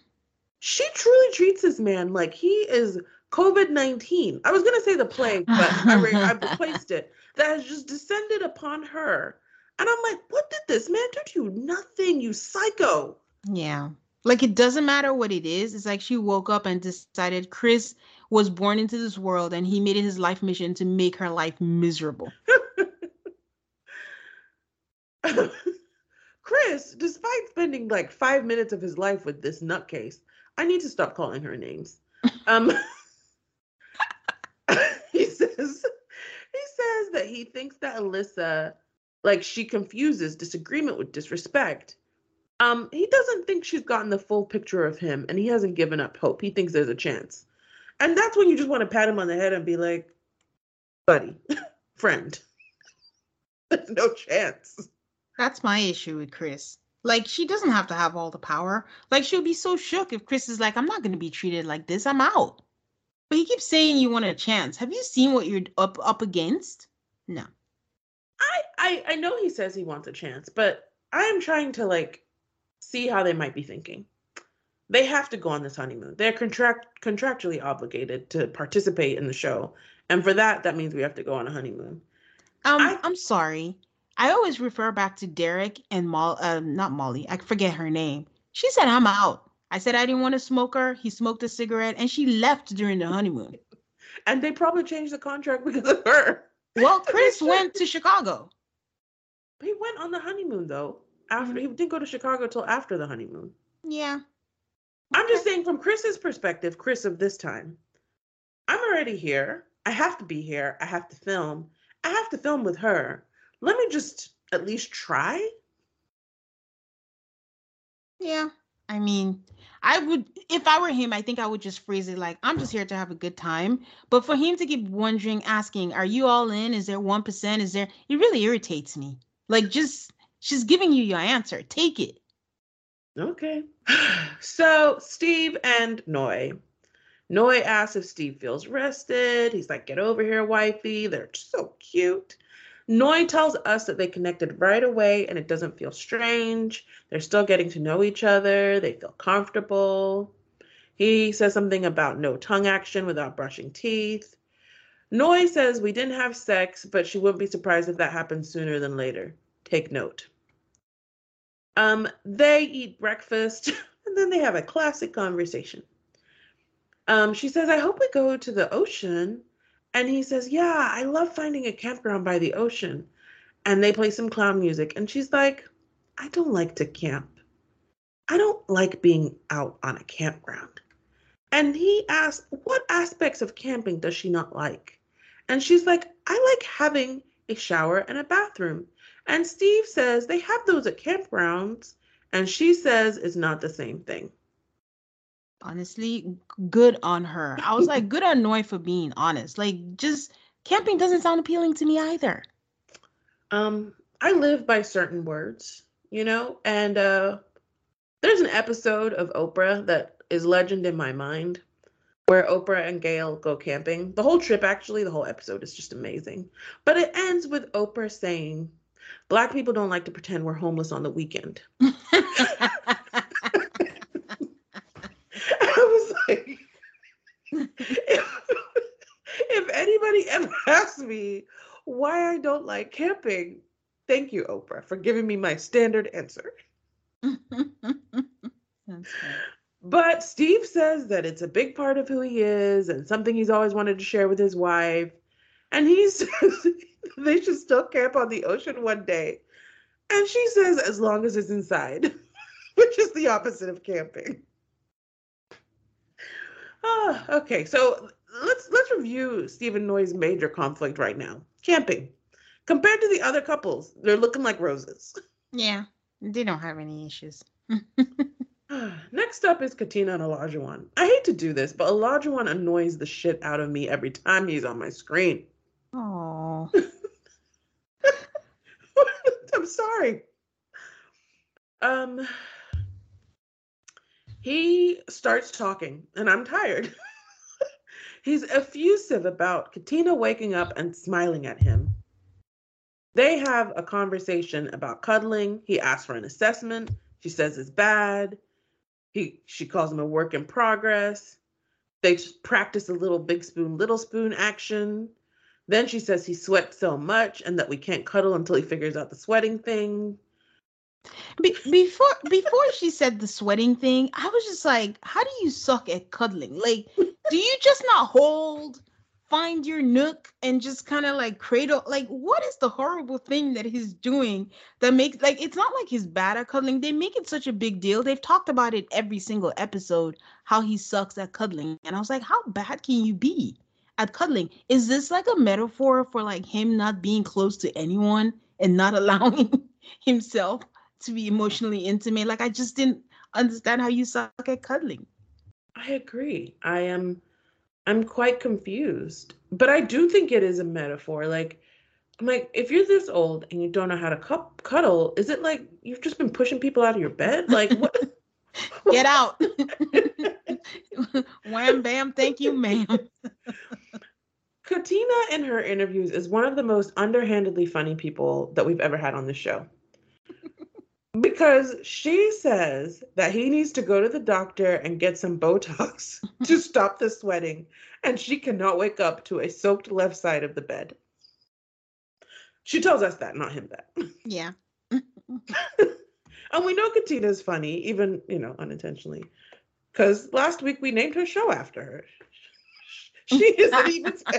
She truly treats this man like he is COVID 19. I was going to say the plague, but I, re- I replaced it. That has just descended upon her. And I'm like, what did this man do to you? Nothing, you psycho. Yeah. Like it doesn't matter what it is. It's like she woke up and decided Chris was born into this world and he made it his life mission to make her life miserable. Chris, despite spending like five minutes of his life with this nutcase, I need to stop calling her names. Um, he says he says that he thinks that Alyssa, like she confuses disagreement with disrespect. Um, he doesn't think she's gotten the full picture of him, and he hasn't given up hope. He thinks there's a chance, and that's when you just want to pat him on the head and be like, "Buddy, friend, there's no chance." That's my issue with Chris. Like she doesn't have to have all the power. Like she'll be so shook if Chris is like, I'm not gonna be treated like this. I'm out. But he keeps saying you want a chance. Have you seen what you're up up against? No. I, I I know he says he wants a chance, but I am trying to like see how they might be thinking. They have to go on this honeymoon. They're contract contractually obligated to participate in the show, and for that, that means we have to go on a honeymoon. Um, I- I'm sorry. I always refer back to Derek and Molly. Uh, not Molly. I forget her name. She said I'm out. I said I didn't want to smoke her. He smoked a cigarette, and she left during the honeymoon. And they probably changed the contract because of her. Well, Chris went to Chicago. He went on the honeymoon though. After he didn't go to Chicago till after the honeymoon. Yeah. I'm just saying from Chris's perspective, Chris of this time. I'm already here. I have to be here. I have to film. I have to film with her. Let me just at least try. Yeah. I mean, I would, if I were him, I think I would just phrase it like, I'm just here to have a good time. But for him to keep wondering, asking, are you all in? Is there 1%? Is there, it really irritates me. Like, just, she's giving you your answer. Take it. Okay. So Steve and Noi. Noi asks if Steve feels rested. He's like, get over here, wifey. They're so cute. Noi tells us that they connected right away and it doesn't feel strange. They're still getting to know each other. They feel comfortable. He says something about no tongue action without brushing teeth. Noi says we didn't have sex, but she wouldn't be surprised if that happens sooner than later. Take note. Um, they eat breakfast and then they have a classic conversation. Um, she says, I hope we go to the ocean. And he says, Yeah, I love finding a campground by the ocean. And they play some clown music. And she's like, I don't like to camp. I don't like being out on a campground. And he asks, What aspects of camping does she not like? And she's like, I like having a shower and a bathroom. And Steve says they have those at campgrounds. And she says it's not the same thing. Honestly, good on her. I was like, good on Noi for being honest. Like, just camping doesn't sound appealing to me either. Um, I live by certain words, you know, and uh there's an episode of Oprah that is legend in my mind where Oprah and Gayle go camping. The whole trip actually, the whole episode is just amazing. But it ends with Oprah saying, Black people don't like to pretend we're homeless on the weekend. I was like, if, if anybody ever asks me why I don't like camping, thank you, Oprah, for giving me my standard answer. But Steve says that it's a big part of who he is and something he's always wanted to share with his wife. And he says they should still camp on the ocean one day. And she says, as long as it's inside, which is the opposite of camping. Ah, okay, so let's let's review Steve and Noi's major conflict right now. Camping. Compared to the other couples, they're looking like roses. Yeah, they don't have any issues. Next up is Katina and Olajuwon. I hate to do this, but Olajuwon annoys the shit out of me every time he's on my screen. Oh, I'm sorry. Um, he starts talking, and I'm tired. He's effusive about Katina waking up and smiling at him. They have a conversation about cuddling. He asks for an assessment. She says it's bad. He she calls him a work in progress. They practice a little big spoon, little spoon action. Then she says he sweats so much and that we can't cuddle until he figures out the sweating thing. Be- before before she said the sweating thing, I was just like, how do you suck at cuddling? Like, do you just not hold, find your nook, and just kind of like cradle? Like, what is the horrible thing that he's doing that makes like it's not like he's bad at cuddling. They make it such a big deal. They've talked about it every single episode how he sucks at cuddling, and I was like, how bad can you be at cuddling? Is this like a metaphor for like him not being close to anyone and not allowing himself? to be emotionally intimate. Like I just didn't understand how you suck at cuddling. I agree. I am I'm quite confused. But I do think it is a metaphor. Like I'm like, if you're this old and you don't know how to cu- cuddle, is it like you've just been pushing people out of your bed? Like what? Get out. Wham bam, thank you, ma'am. Katina in her interviews is one of the most underhandedly funny people that we've ever had on the show because she says that he needs to go to the doctor and get some Botox to stop the sweating, and she cannot wake up to a soaked left side of the bed. She tells us that, not him that. Yeah. and we know Katina's funny, even, you know, unintentionally. Because last week we named her show after her. She isn't even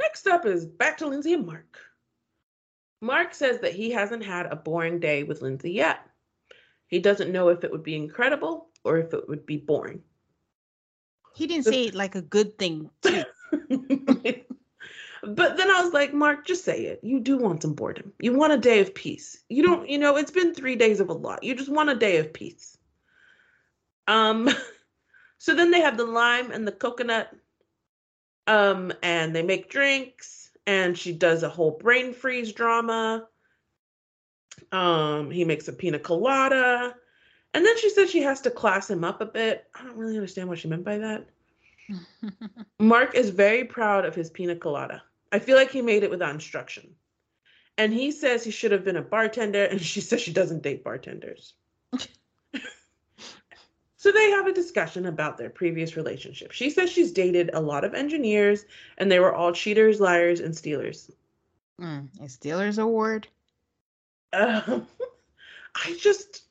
Next up is back to Lindsey and Mark. Mark says that he hasn't had a boring day with Lindsey yet. He doesn't know if it would be incredible or if it would be boring. He didn't say it like a good thing, but then I was like, Mark, just say it. You do want some boredom. You want a day of peace. You don't, you know, it's been three days of a lot. You just want a day of peace. Um, so then they have the lime and the coconut. Um, and they make drinks and she does a whole brain freeze drama. Um, he makes a pina colada. And then she said she has to class him up a bit. I don't really understand what she meant by that. Mark is very proud of his pina colada. I feel like he made it without instruction. And he says he should have been a bartender, and she says she doesn't date bartenders. So they have a discussion about their previous relationship. She says she's dated a lot of engineers and they were all cheaters, liars, and stealers. Mm, a stealers award? Um, I just,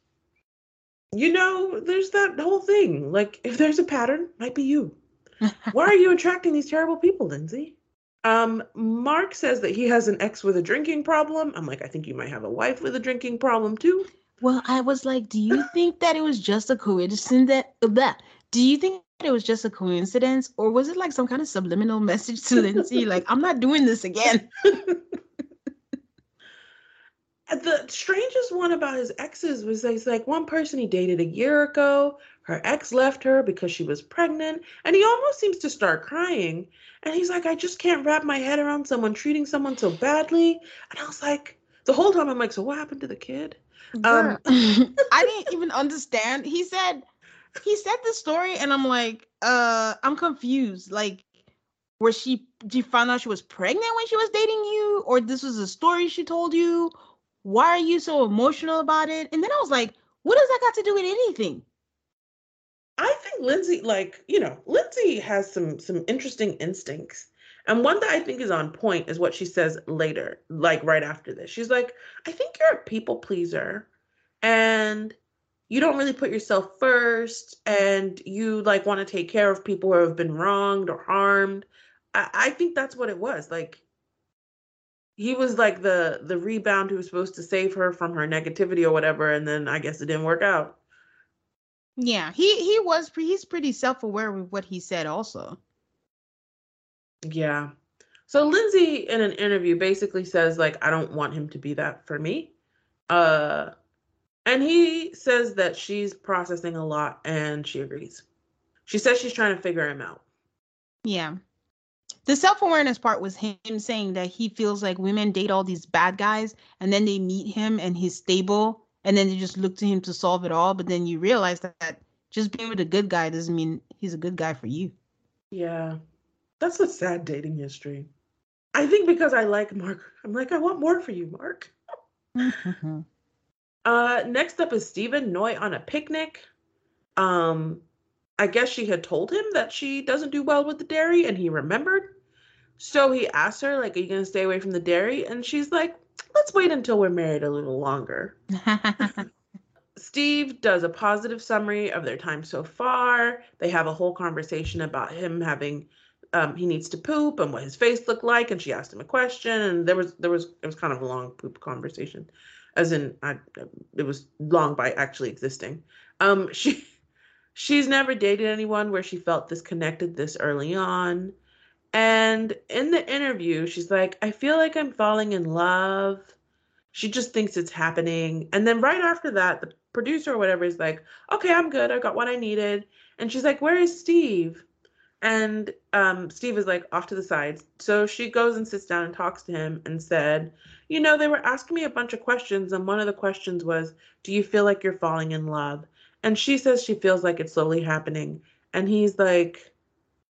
you know, there's that whole thing. Like, if there's a pattern, might be you. Why are you attracting these terrible people, Lindsey? Um, Mark says that he has an ex with a drinking problem. I'm like, I think you might have a wife with a drinking problem too. Well, I was like, do you think that it was just a coincidence that uh, that do you think it was just a coincidence or was it like some kind of subliminal message to Lindsey like I'm not doing this again? the strangest one about his exes was he's like one person he dated a year ago her ex left her because she was pregnant and he almost seems to start crying and he's like i just can't wrap my head around someone treating someone so badly and i was like the whole time i'm like so what happened to the kid um, I didn't even understand. He said he said the story, and I'm like, uh, I'm confused. Like, was she? Did you find out she was pregnant when she was dating you, or this was a story she told you? Why are you so emotional about it? And then I was like, what does that got to do with anything? I think Lindsey, like, you know, Lindsey has some some interesting instincts. And one that I think is on point is what she says later, like right after this. She's like, I think you're a people pleaser and you don't really put yourself first and you like want to take care of people who have been wronged or harmed. I, I think that's what it was. Like he was like the the rebound who was supposed to save her from her negativity or whatever, and then I guess it didn't work out. Yeah, he he was he's pretty self aware with what he said also. Yeah. So Lindsey in an interview basically says like I don't want him to be that for me. Uh and he says that she's processing a lot and she agrees. She says she's trying to figure him out. Yeah. The self awareness part was him saying that he feels like women date all these bad guys and then they meet him and he's stable and then they just look to him to solve it all. But then you realize that just being with a good guy doesn't mean he's a good guy for you. Yeah. That's a sad dating history. I think because I like Mark, I'm like, I want more for you, Mark. Mm-hmm. Uh, next up is Steve and Noi on a picnic. Um, I guess she had told him that she doesn't do well with the dairy, and he remembered. So he asked her, like, "Are you gonna stay away from the dairy?" And she's like, "Let's wait until we're married a little longer." Steve does a positive summary of their time so far. They have a whole conversation about him having um, he needs to poop and what his face looked like, and she asked him a question, and there was there was it was kind of a long poop conversation, as in I, it was long by actually existing. Um, she she's never dated anyone where she felt disconnected this early on, and in the interview, she's like, I feel like I'm falling in love. She just thinks it's happening, and then right after that, the producer or whatever is like, okay, I'm good. I got what I needed. And she's like, where is Steve? And um, Steve is like off to the side. So she goes and sits down and talks to him and said, You know, they were asking me a bunch of questions. And one of the questions was, Do you feel like you're falling in love? And she says she feels like it's slowly happening. And he's like,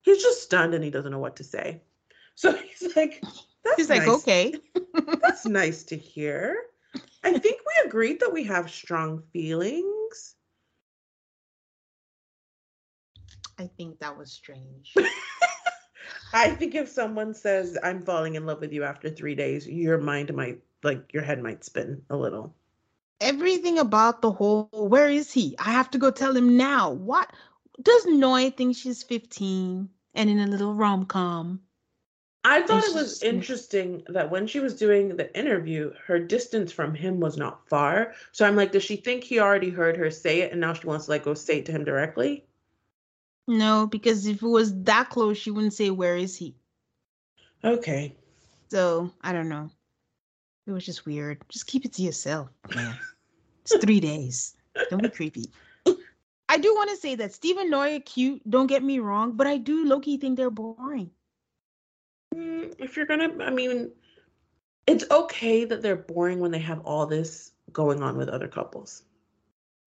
He's just stunned and he doesn't know what to say. So he's like, That's nice. He's like, okay. That's nice to hear. I think we agreed that we have strong feelings. I think that was strange. I think if someone says I'm falling in love with you after three days, your mind might like your head might spin a little. Everything about the whole where is he? I have to go tell him now. What does Noi think she's 15 and in a little rom com? I thought it was interesting that when she was doing the interview, her distance from him was not far. So I'm like, does she think he already heard her say it and now she wants to like go say it to him directly? No, because if it was that close, she wouldn't say where is he. Okay. So I don't know. It was just weird. Just keep it to yourself, man. it's three days. Don't be creepy. I do want to say that Steve and Noi are cute. Don't get me wrong, but I do low-key think they're boring. Mm, if you're gonna, I mean, it's okay that they're boring when they have all this going on with other couples.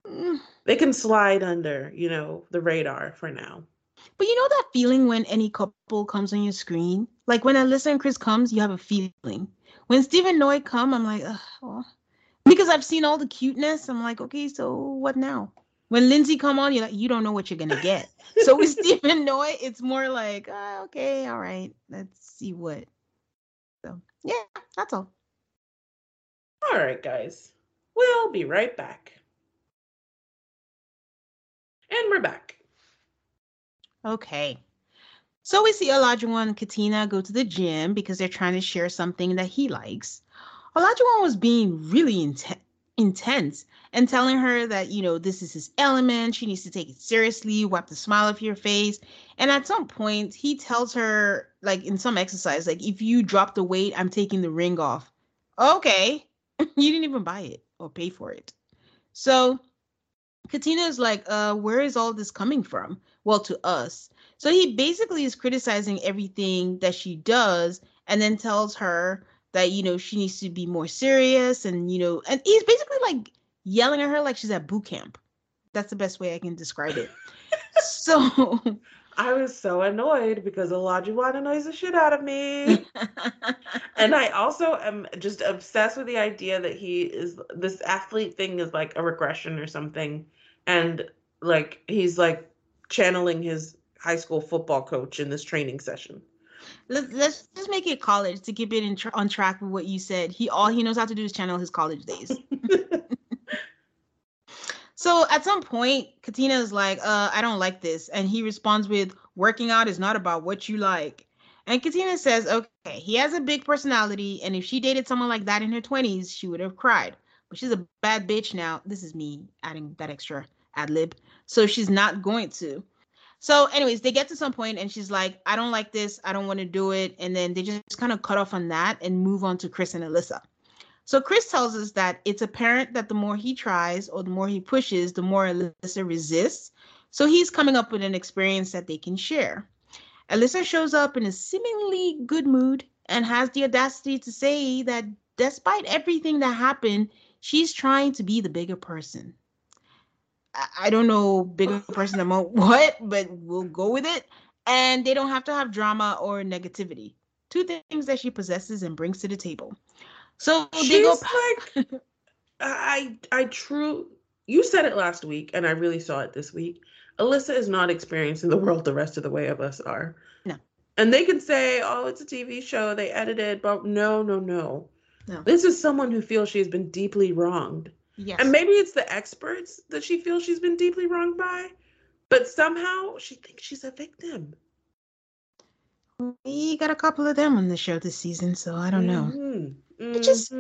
Mm. They can slide under, you know, the radar for now. But you know that feeling when any couple comes on your screen? Like when Alyssa and Chris comes, you have a feeling. When Steve and Noi come, I'm like, Ugh, well. because I've seen all the cuteness. I'm like, okay, so what now? When Lindsey come on, you're like, you don't know what you're gonna get. so with Steve and Noi, it's more like, uh, okay, all right, let's see what. So yeah, that's all. All right, guys. We'll be right back. And we're back. Okay. So we see Olajuwon and Katina go to the gym because they're trying to share something that he likes. Olajuwon was being really inten- intense and telling her that, you know, this is his element. She needs to take it seriously, wipe the smile off your face. And at some point, he tells her, like in some exercise, like, if you drop the weight, I'm taking the ring off. Okay. you didn't even buy it or pay for it. So Katina is like, uh, where is all this coming from? Well, to us. So he basically is criticizing everything that she does and then tells her that, you know, she needs to be more serious and, you know, and he's basically like yelling at her like she's at boot camp. That's the best way I can describe it. so I was so annoyed because Olajuwon annoys the shit out of me. and I also am just obsessed with the idea that he is this athlete thing is like a regression or something. And like he's like channeling his high school football coach in this training session. let's, let's just make it college to keep it in tr- on track with what you said. He all he knows how to do is channel his college days. So at some point, Katina is like, uh, I don't like this. And he responds with, working out is not about what you like. And Katina says, okay, he has a big personality. And if she dated someone like that in her 20s, she would have cried. But she's a bad bitch now. This is me adding that extra ad lib. So she's not going to. So, anyways, they get to some point and she's like, I don't like this. I don't want to do it. And then they just kind of cut off on that and move on to Chris and Alyssa. So Chris tells us that it's apparent that the more he tries or the more he pushes, the more Alyssa resists. So he's coming up with an experience that they can share. Alyssa shows up in a seemingly good mood and has the audacity to say that despite everything that happened, she's trying to be the bigger person. I don't know bigger person than what, but we'll go with it. And they don't have to have drama or negativity. Two things that she possesses and brings to the table. So She's like, I, I true. You said it last week, and I really saw it this week. Alyssa is not experiencing the world the rest of the way of us are. No. And they can say, "Oh, it's a TV show. They edited," but no, no, no. No. This is someone who feels she has been deeply wronged. Yes. And maybe it's the experts that she feels she's been deeply wronged by, but somehow she thinks she's a victim. we got a couple of them on the show this season, so I don't know. Mhm. It just-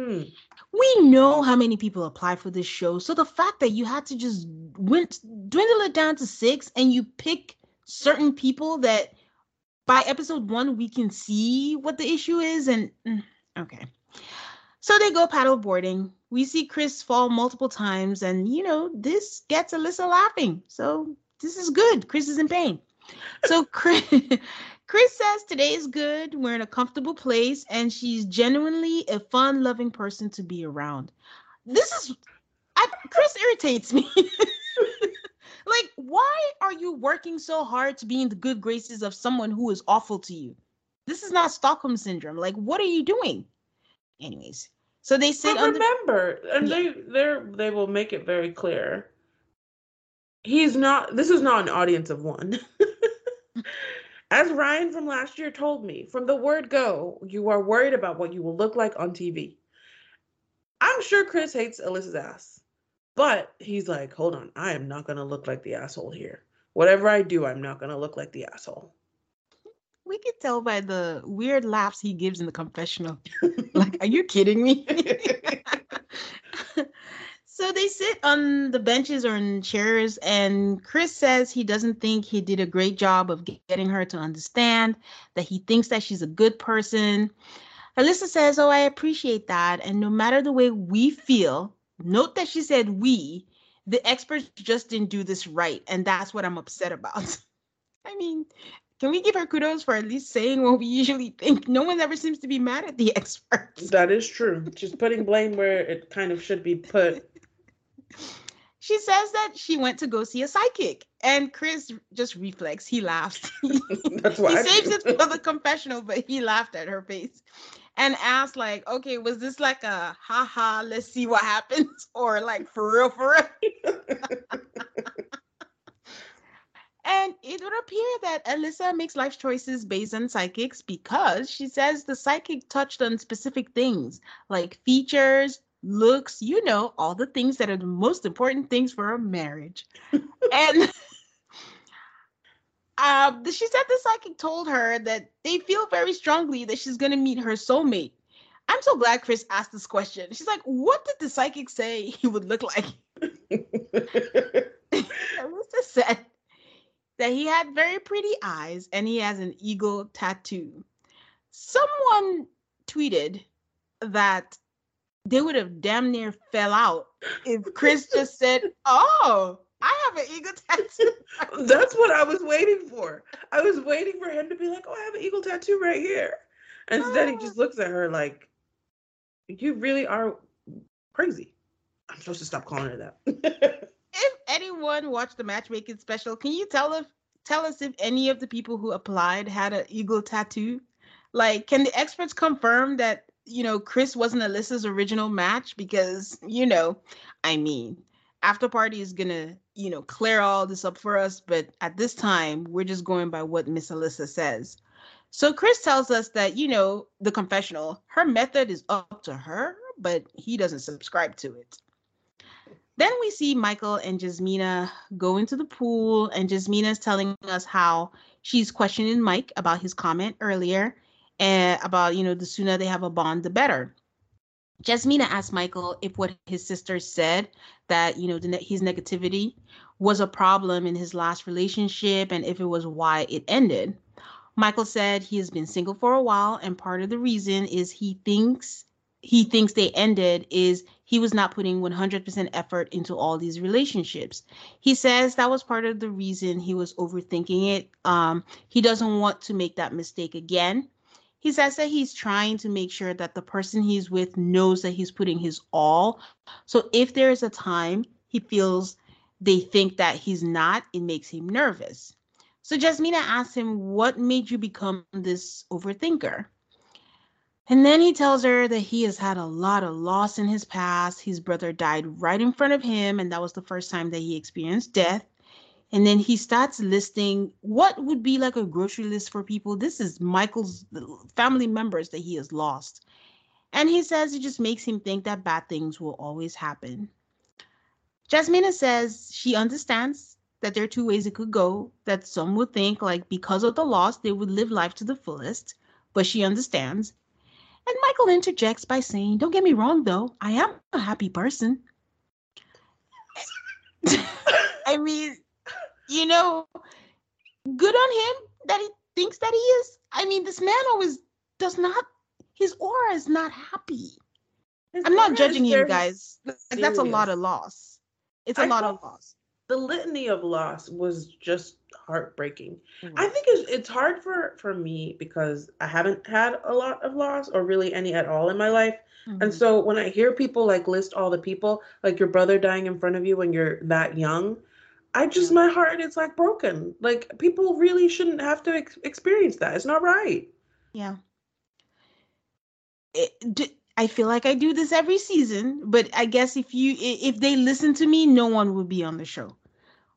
we know how many people apply for this show. So the fact that you had to just went dwindle it down to six and you pick certain people that by episode one we can see what the issue is and mm, okay. So they go paddle boarding. We see Chris fall multiple times, and you know, this gets Alyssa laughing. So this is good. Chris is in pain. So Chris Chris says today is good. We're in a comfortable place, and she's genuinely a fun loving person to be around. This is I, Chris irritates me. like, why are you working so hard to be in the good graces of someone who is awful to you? This is not Stockholm syndrome. Like, what are you doing? Anyways, so they sit But on the remember, and they they they will make it very clear. He's not. This is not an audience of one. As Ryan from last year told me, from the word go, you are worried about what you will look like on TV. I'm sure Chris hates Alyssa's ass, but he's like, hold on, I am not going to look like the asshole here. Whatever I do, I'm not going to look like the asshole. We could tell by the weird laughs he gives in the confessional. like, are you kidding me? so they sit on the benches or in chairs, and Chris says he doesn't think he did a great job of getting her to understand that he thinks that she's a good person. Alyssa says, Oh, I appreciate that. And no matter the way we feel, note that she said we, the experts just didn't do this right. And that's what I'm upset about. I mean, can we give her kudos for at least saying what we usually think? No one ever seems to be mad at the experts. That is true. She's putting blame where it kind of should be put. She says that she went to go see a psychic, and Chris just reflex. He laughs. That's he why I saves do. it for the confessional, but he laughed at her face and asked, like, okay, was this like a ha ha, let's see what happens? Or like for real, for real? And it would appear that Alyssa makes life choices based on psychics because she says the psychic touched on specific things like features, looks, you know, all the things that are the most important things for a marriage. and um, she said the psychic told her that they feel very strongly that she's going to meet her soulmate. I'm so glad Chris asked this question. She's like, what did the psychic say he would look like? Alyssa said that he had very pretty eyes and he has an eagle tattoo. Someone tweeted that they would have damn near fell out if Chris just said, "Oh, I have an eagle tattoo." That's what I was waiting for. I was waiting for him to be like, "Oh, I have an eagle tattoo right here." Instead, he ah. just looks at her like, "You really are crazy." I'm supposed to stop calling her that. if anyone watched the matchmaking special, can you tell us tell us if any of the people who applied had an eagle tattoo? Like, can the experts confirm that you know Chris wasn't Alyssa's original match? Because you know, I mean, after party is gonna you know clear all this up for us, but at this time we're just going by what Miss Alyssa says. So Chris tells us that you know the confessional, her method is up to her, but he doesn't subscribe to it. Then we see Michael and Jasmina go into the pool, and Jasmina is telling us how she's questioning Mike about his comment earlier and about, you know, the sooner they have a bond, the better. Jasmina asked Michael if what his sister said that, you know, the, his negativity was a problem in his last relationship and if it was why it ended. Michael said he has been single for a while, and part of the reason is he thinks he thinks they ended is he was not putting 100% effort into all these relationships. He says that was part of the reason he was overthinking it. Um, he doesn't want to make that mistake again. He says that he's trying to make sure that the person he's with knows that he's putting his all. So if there is a time he feels they think that he's not, it makes him nervous. So Jasmina asks him, What made you become this overthinker? And then he tells her that he has had a lot of loss in his past. His brother died right in front of him, and that was the first time that he experienced death. And then he starts listing what would be like a grocery list for people. This is Michael's family members that he has lost. And he says it just makes him think that bad things will always happen. Jasmina says she understands that there are two ways it could go, that some would think like because of the loss, they would live life to the fullest, but she understands and Michael interjects by saying, Don't get me wrong, though, I am a happy person. I mean, you know, good on him that he thinks that he is. I mean, this man always does not, his aura is not happy. His I'm not judging you guys. That's a lot of loss. It's a I lot of loss. The litany of loss was just heartbreaking. Mm-hmm. I think it's it's hard for for me because I haven't had a lot of loss or really any at all in my life. Mm-hmm. And so when I hear people like list all the people, like your brother dying in front of you when you're that young, I just my heart is like broken. Like people really shouldn't have to ex- experience that. It's not right. Yeah. It, I feel like I do this every season, but I guess if you if they listen to me, no one would be on the show.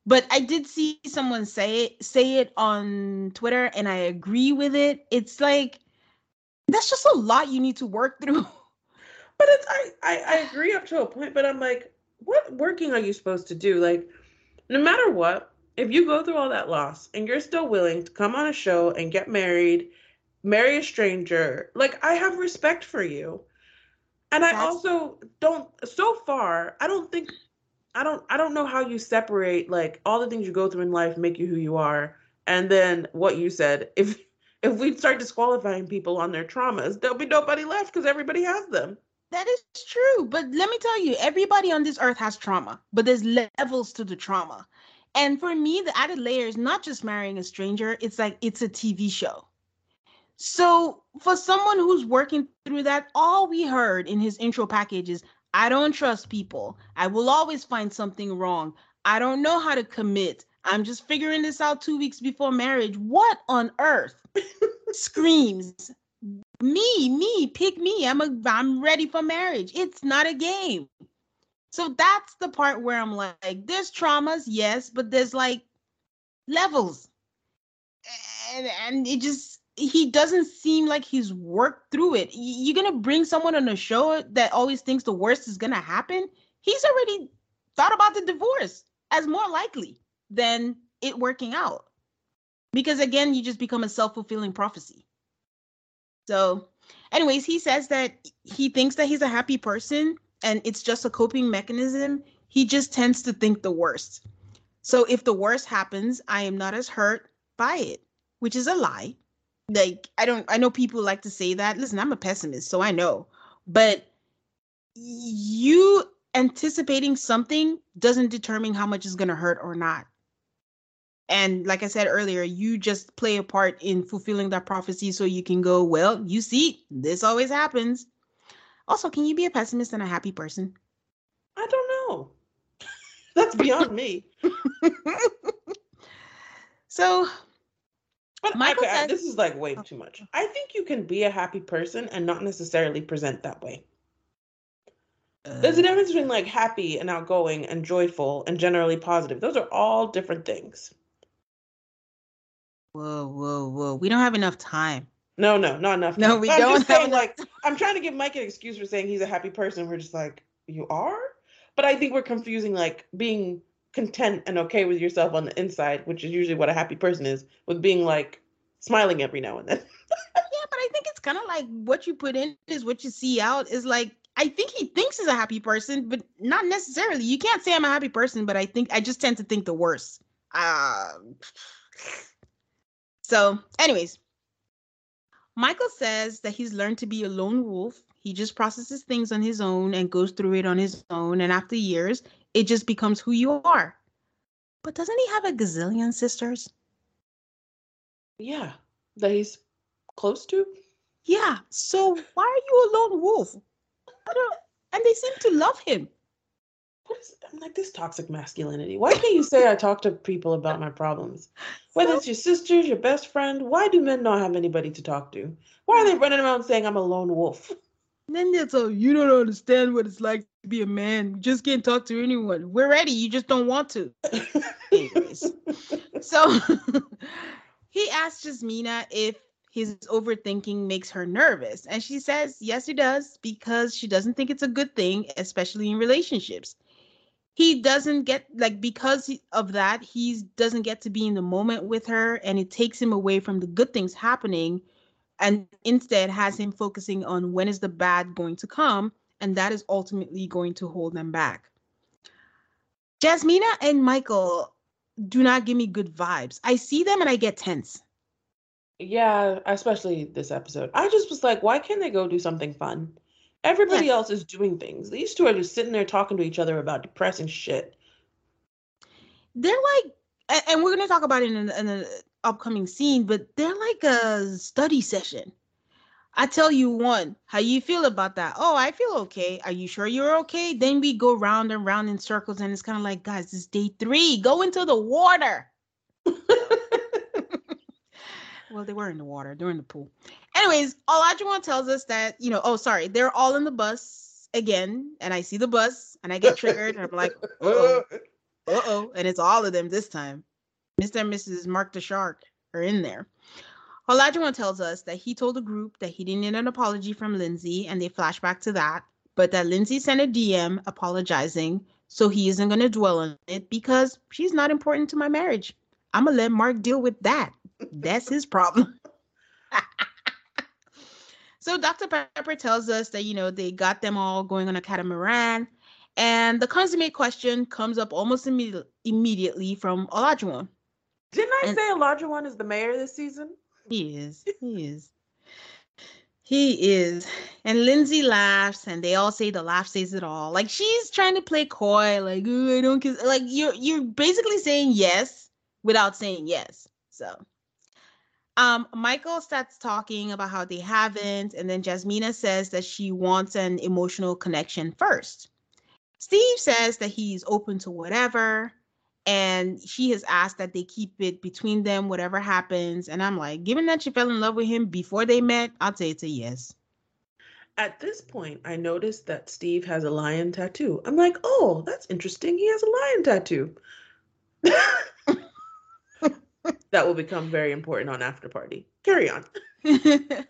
But I did see someone say it say it on Twitter and I agree with it. It's like that's just a lot you need to work through. But it's I, I, I agree up to a point, but I'm like, what working are you supposed to do? Like, no matter what, if you go through all that loss and you're still willing to come on a show and get married, marry a stranger, like I have respect for you. And I also don't so far, I don't think I don't I don't know how you separate like all the things you go through in life make you who you are. And then what you said if if we start disqualifying people on their traumas there'll be nobody left because everybody has them. That is true but let me tell you everybody on this earth has trauma but there's levels to the trauma. And for me the added layer is not just marrying a stranger it's like it's a tv show. So for someone who's working through that all we heard in his intro package is I don't trust people. I will always find something wrong. I don't know how to commit. I'm just figuring this out two weeks before marriage. What on earth? Screams. Me, me, pick me. I'm a I'm ready for marriage. It's not a game. So that's the part where I'm like, there's traumas, yes, but there's like levels. And and it just he doesn't seem like he's worked through it. You're gonna bring someone on a show that always thinks the worst is gonna happen. He's already thought about the divorce as more likely than it working out. Because again, you just become a self-fulfilling prophecy. So, anyways, he says that he thinks that he's a happy person and it's just a coping mechanism. He just tends to think the worst. So if the worst happens, I am not as hurt by it, which is a lie like I don't I know people like to say that. Listen, I'm a pessimist, so I know. But you anticipating something doesn't determine how much is going to hurt or not. And like I said earlier, you just play a part in fulfilling that prophecy so you can go, well, you see, this always happens. Also, can you be a pessimist and a happy person? I don't know. That's beyond me. so but Michael okay, says, this is like way too much. I think you can be a happy person and not necessarily present that way. Uh, There's a difference between like happy and outgoing and joyful and generally positive. Those are all different things. Whoa, whoa, whoa. We don't have enough time. No, no, not enough. Time. No, we but don't. I'm just saying, like, I'm trying to give Mike an excuse for saying he's a happy person. We're just like, you are? But I think we're confusing like being content and okay with yourself on the inside, which is usually what a happy person is, with being like smiling every now and then. yeah, but I think it's kind of like what you put in is what you see out. Is like I think he thinks he's a happy person, but not necessarily. You can't say I'm a happy person, but I think I just tend to think the worst. Um, so, anyways, Michael says that he's learned to be a lone wolf. He just processes things on his own and goes through it on his own. And after years, it just becomes who you are. But doesn't he have a gazillion sisters? Yeah, that he's close to. Yeah. So why are you a lone wolf? And they seem to love him. What is, I'm like this toxic masculinity. Why can't you say I talk to people about my problems? Whether it's your sisters, your best friend, why do men not have anybody to talk to? Why are they running around saying I'm a lone wolf? And then a you don't understand what it's like to be a man. You just can't talk to anyone. We're ready. You just don't want to. Anyways, so he asked Jasmina if his overthinking makes her nervous. And she says, yes, it does, because she doesn't think it's a good thing, especially in relationships. He doesn't get, like, because of that, he doesn't get to be in the moment with her, and it takes him away from the good things happening and instead has him focusing on when is the bad going to come and that is ultimately going to hold them back. Jasmina and michael do not give me good vibes. I see them and i get tense. Yeah especially this episode. I just was like why can't they go do something fun? Everybody else is doing things. These two are just sitting there talking to each other about depressing shit. They're like and we're going to talk about it in, in, upcoming scene, but they're like a study session. I tell you one, how you feel about that? Oh, I feel okay. Are you sure you're okay? Then we go round and round in circles, and it's kind of like, guys, it's day three. Go into the water. well, they were in the water. They're in the pool. Anyways, Olajuwon tells us that, you know, oh, sorry, they're all in the bus again. And I see the bus and I get triggered. and I'm like, oh, uh oh. And it's all of them this time. Mr. and Mrs. Mark the Shark are in there. Olajuwon tells us that he told the group that he didn't need an apology from Lindsey, and they flash back to that, but that Lindsey sent a DM apologizing, so he isn't going to dwell on it because she's not important to my marriage. I'm going to let Mark deal with that. That's his problem. so Dr. Pepper tells us that, you know, they got them all going on a catamaran, and the consummate question comes up almost imme- immediately from Olajuwon. Didn't I and, say one is the mayor this season? He is. He is. He is. And Lindsey laughs, and they all say the laugh says it all. Like she's trying to play coy, like I don't kiss. Like you're you're basically saying yes without saying yes. So, um, Michael starts talking about how they haven't, and then Jasmina says that she wants an emotional connection first. Steve says that he's open to whatever and she has asked that they keep it between them whatever happens. And i'm like given that she fell in love with him before they met i'll say it's a yes. At this point i noticed that steve has a lion tattoo. I'm like oh that's interesting. He has a lion tattoo. That will become very important on after party. Carry on.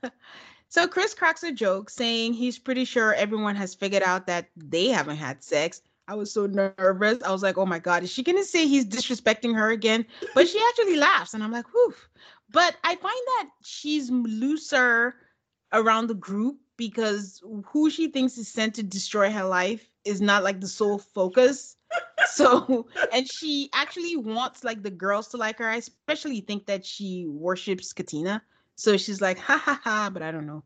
So chris cracks a joke saying he's pretty sure everyone has figured out that they haven't had sex I was so nervous. I was like, oh my God, is she going to say he's disrespecting her again? But she actually laughs. And I'm like, whew. But I find that she's looser around the group because who she thinks is sent to destroy her life is not like the sole focus. so, and she actually wants like the girls to like her. I especially think that she worships Katina. So she's like, ha ha ha, but I don't know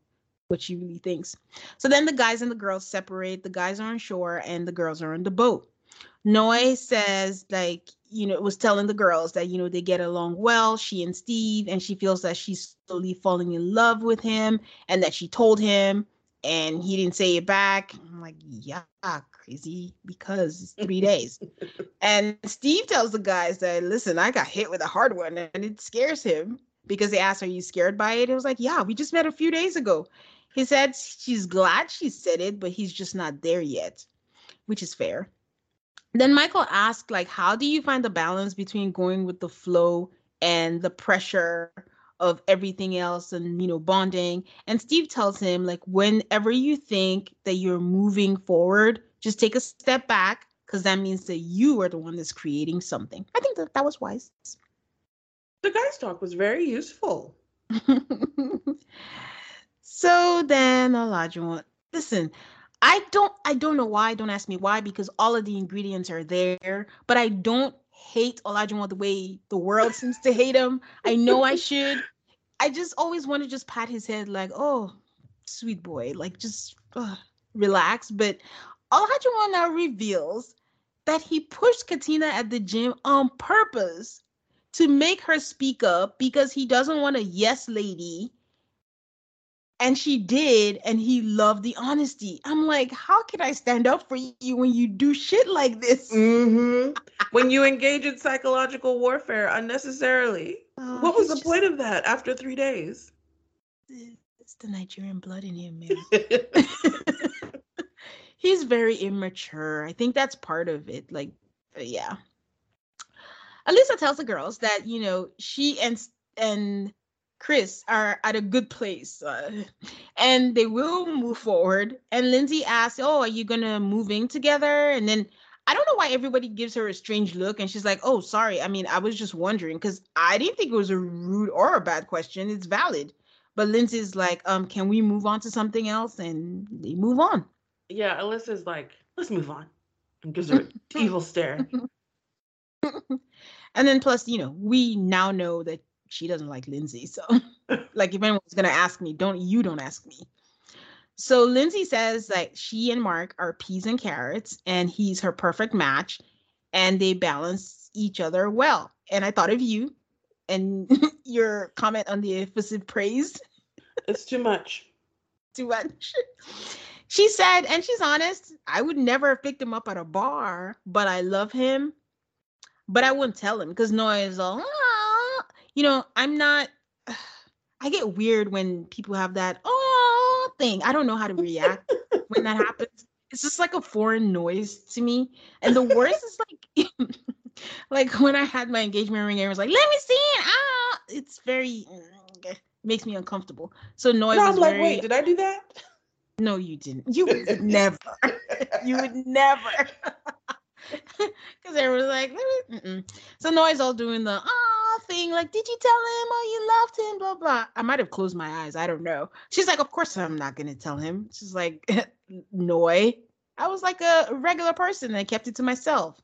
what she really thinks. So then the guys and the girls separate. The guys are on shore and the girls are on the boat. Noi says, like, you know, it was telling the girls that, you know, they get along well, she and Steve, and she feels that she's slowly falling in love with him and that she told him and he didn't say it back. I'm like, yeah, crazy because it's three days. and Steve tells the guys that, listen, I got hit with a hard one and it scares him because they asked, Are you scared by it? It was like, Yeah, we just met a few days ago. He said she's glad she said it, but he's just not there yet, which is fair. Then Michael asked, like, how do you find the balance between going with the flow and the pressure of everything else and you know bonding? And Steve tells him, like, whenever you think that you're moving forward, just take a step back because that means that you are the one that's creating something. I think that that was wise. The guy's talk was very useful. So then Olajuwon, listen, I don't I don't know why, don't ask me why, because all of the ingredients are there, but I don't hate Olajuwon the way the world seems to hate him. I know I should. I just always want to just pat his head like, oh, sweet boy. Like just relax. But Olajuwon now reveals that he pushed Katina at the gym on purpose to make her speak up because he doesn't want a yes lady. And she did, and he loved the honesty. I'm like, how can I stand up for you when you do shit like this? Mm-hmm. when you engage in psychological warfare unnecessarily. Oh, what was the point of that after three days? It's the Nigerian blood in him, man. he's very immature. I think that's part of it. Like, uh, yeah. Alyssa tells the girls that you know she and and Chris are at a good place, uh, and they will move forward. And Lindsey asks, "Oh, are you gonna move in together?" And then I don't know why everybody gives her a strange look, and she's like, "Oh, sorry. I mean, I was just wondering because I didn't think it was a rude or a bad question. It's valid." But Lindsey's like, "Um, can we move on to something else?" And they move on. yeah, Alyssa's like, let's move on. And gives her an evil stare. and then plus, you know, we now know that she doesn't like Lindsey. So like if anyone's gonna ask me, don't you don't ask me. So Lindsey says that she and Mark are peas and carrots, and he's her perfect match, and they balance each other well. And I thought of you and your comment on the effusive praise It's too much. too much. She said, and she's honest, I would never have picked him up at a bar, but I love him. But I wouldn't tell him because Noi is all, "Ah." You know, I'm not, I get weird when people have that, oh, thing. I don't know how to react when that happens. It's just like a foreign noise to me. And the worst is like, like when I had my engagement ring, everyone's like, let me see it. Ah, it's very, mm, makes me uncomfortable. So Noi's No, was I'm like, very, wait, did I do that? no, you didn't. You would never. You would never. Because everyone's like, mm-mm. so Noi's all doing the ah thing, like, did you tell him oh you loved him? Blah blah. I might have closed my eyes. I don't know. She's like, of course I'm not gonna tell him. She's like, Noi. I was like a regular person and kept it to myself.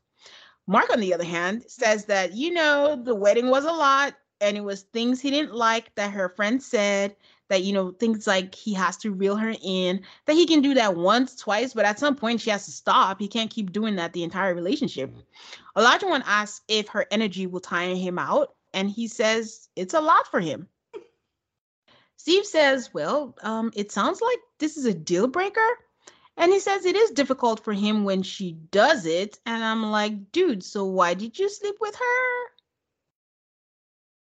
Mark, on the other hand, says that you know the wedding was a lot and it was things he didn't like that her friend said that you know things like he has to reel her in that he can do that once twice but at some point she has to stop he can't keep doing that the entire relationship Olajuwon asks if her energy will tire him out and he says it's a lot for him. Steve says well um, it sounds like this is a deal breaker. And he says it is difficult for him when she does it. And i'm like dude so why did you sleep with her?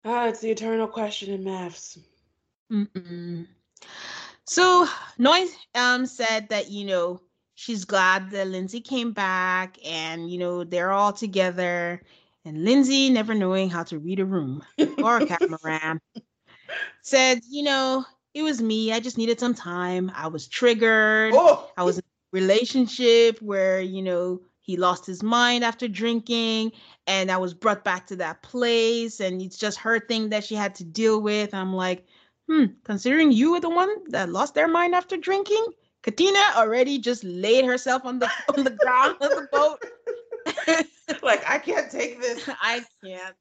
Ah, it's the eternal question in MAFS. Mm-mm. So Noi um said that you know she's glad that Lindsey came back and you know they're all together and Lindsey never knowing how to read a room or a catamaran said you know it was me I just needed some time I was triggered Oh, I was in a relationship where, you know, he lost his mind after drinking and I was brought back to that place and it's just her thing that she had to deal with. I'm like, hmm, considering you were the one that lost their mind after drinking, Katina already just laid herself on the on the ground of the boat. like I can't take this. I can't.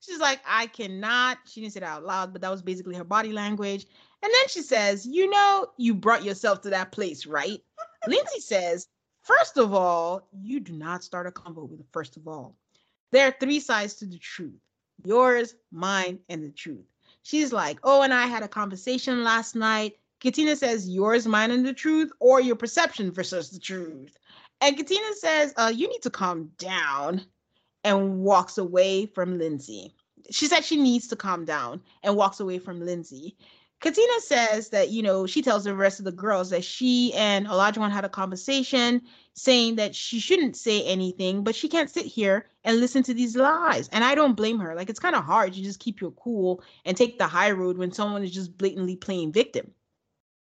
She's like, I cannot. She didn't say it out loud, but that was basically her body language. And then she says, You know, you brought yourself to that place, right? Lindsey says, First of all, you do not start a convo with first of all. There are three sides to the truth yours, mine, and the truth. She's like, Oh, and I had a conversation last night. Katina says, Yours, mine, and the truth, or your perception versus the truth. And Katina says, uh, You need to calm down and walks away from Lindsey. She said she needs to calm down and walks away from Lindsey. Katina says that, you know, she tells the rest of the girls that she and Olajuwon had a conversation saying that she shouldn't say anything, but she can't sit here and listen to these lies. And I don't blame her. Like, it's kind of hard. to just keep your cool and take the high road when someone is just blatantly playing victim.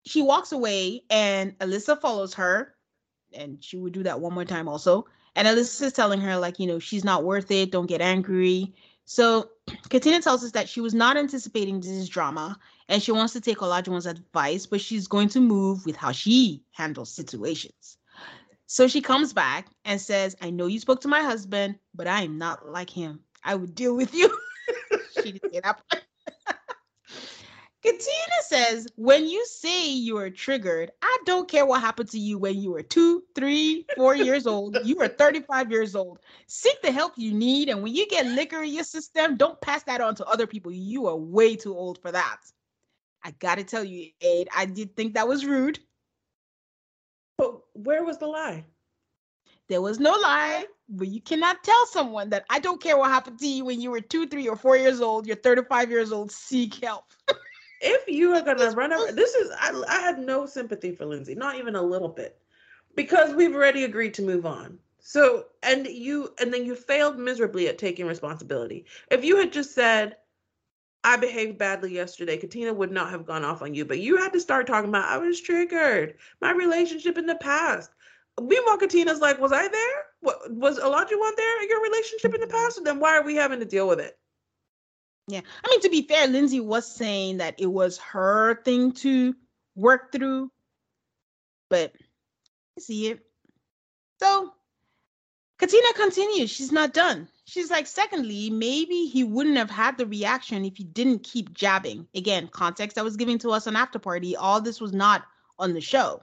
She walks away and Alyssa follows her. And she would do that one more time also. And Alyssa's telling her, like, you know, she's not worth it. Don't get angry. So Katina tells us that she was not anticipating this drama and she wants to take Olajuwon's advice, but she's going to move with how she handles situations. So she comes back and says, I know you spoke to my husband, but I am not like him. I would deal with you. she didn't say that part. Katina says, when you say you are triggered, I don't care what happened to you when you were two, three, four years old. You are 35 years old. Seek the help you need. And when you get liquor in your system, don't pass that on to other people. You are way too old for that. I gotta tell you, Aid, I did think that was rude. But where was the lie? There was no lie, but you cannot tell someone that I don't care what happened to you when you were two, three, or four years old. You're 35 years old. Seek help. if you are gonna run over, this is I, I had no sympathy for Lindsey, not even a little bit, because we've already agreed to move on. So and you and then you failed miserably at taking responsibility. If you had just said, I behaved badly yesterday, Katina would not have gone off on you. But you had to start talking about I was triggered, my relationship in the past. Meanwhile, Katina's like, was I there? What was Olajuwon there in your relationship in the mm-hmm. past? And then why are we having to deal with it? Yeah. I mean, to be fair, Lindsey was saying that it was her thing to work through, but I see it. So Katina continues. She's not done. She's like, secondly, maybe he wouldn't have had the reaction if he didn't keep jabbing. Again, context that was given to us on After Party. All this was not on the show.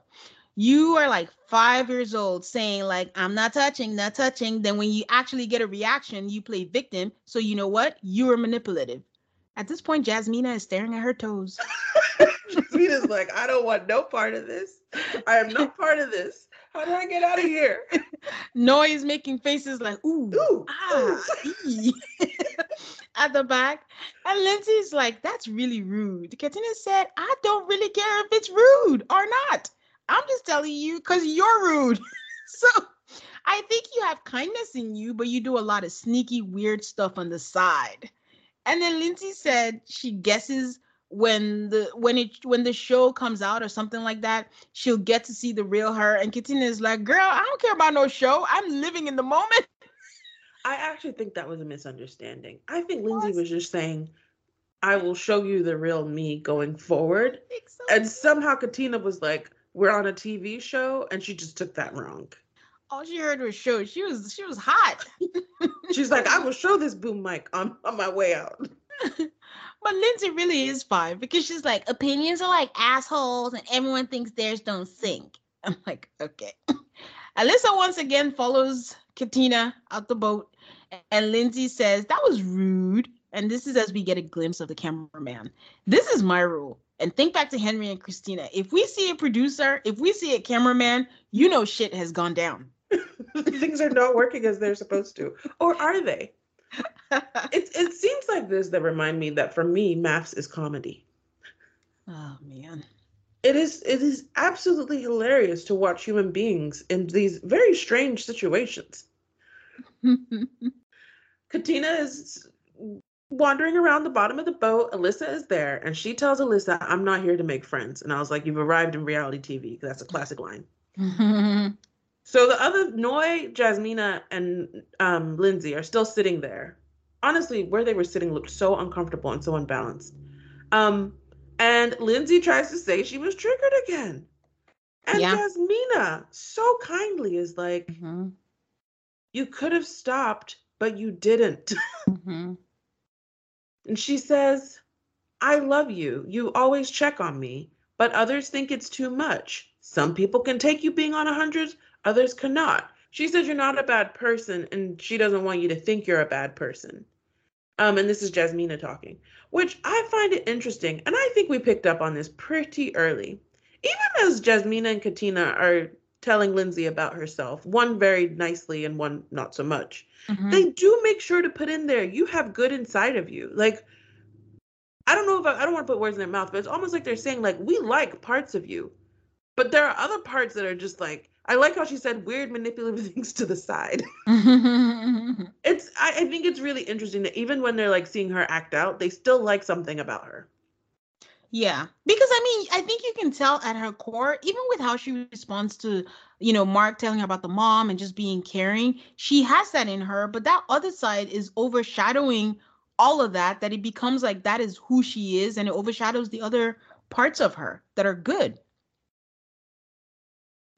You are like five years old saying, like, I'm not touching, not touching. Then when you actually get a reaction, you play victim. So you know what? You are manipulative. At this point, Jasmina is staring at her toes. Jasmina's like, I don't want no part of this. I am no part of this. How do I get out of here? Noi's making faces like, ooh, ooh ah, ooh. at the back. And Lindsey's like, that's really rude. Katina said, I don't really care if it's rude or not. I'm just telling you because you're rude. so I think you have kindness in you, but you do a lot of sneaky, weird stuff on the side. And then Lindsey said she guesses when the when it when the show comes out or something like that, she'll get to see the real her. And Katina is like, girl, I don't care about no show. I'm living in the moment. I actually think that was a misunderstanding. I think Lindsey was just saying, I will show you the real me going forward. So. And somehow Katina was like, we're on a TV show, and she just took that wrong. All she heard was show. She was she was hot. She's like, I will show this boom mic on, on my way out. but Lindsey really is fine because she's like, opinions are like assholes, and everyone thinks theirs don't sink. I'm like, okay. Alyssa once again follows Katina out the boat, and Lindsey says that was rude. And this is as we get a glimpse of the cameraman. This is my rule. And think back to Henry and Christina. If we see a producer, if we see a cameraman, you know shit has gone down. Things are not working as they're supposed to. Or are they? it, it seems like this that remind me that for me, MAFS is comedy. Oh man. It is it is absolutely hilarious to watch human beings in these very strange situations. Katina is wandering around the bottom of the boat. Alyssa is there, and she tells Alyssa, I'm not here to make friends. And I was like, You've arrived in reality TV. That's a classic line. so the other Noi, Jasmina, and um, Lindsey are still sitting there. Honestly, where they were sitting looked so uncomfortable and so unbalanced. Um, and Lindsey tries to say she was triggered again. And yeah. Jasmina so kindly is like, mm-hmm. You could have stopped, but you didn't. Mm-hmm. And she says, I love you. You always check on me, but others think it's too much. Some people can take you being on a 100, others cannot. She says you're not a bad person, and she doesn't want you to think you're a bad person. Um, and this is Jasmina talking, which I find it interesting. And I think we picked up on this pretty early. Even as Jasmina and Katina are telling Lindsey about herself, one very nicely and one not so much. Mm-hmm. They do make sure to put in there, you have good inside of you. Like, I don't know if I, I don't want to put words in their mouth, but it's almost like they're saying, like, we like parts of you. But there are other parts that are just like, I like how she said weird manipulative things to the side. it's I, I think it's really interesting that even when they're like seeing her act out, they still like something about her. Yeah, because I mean, I think you can tell at her core, even with how she responds to, you know, Mark telling her about the mom and just being caring, she has that in her, but that other side is overshadowing all of that, that it becomes like that is who she is and it overshadows the other parts of her that are good.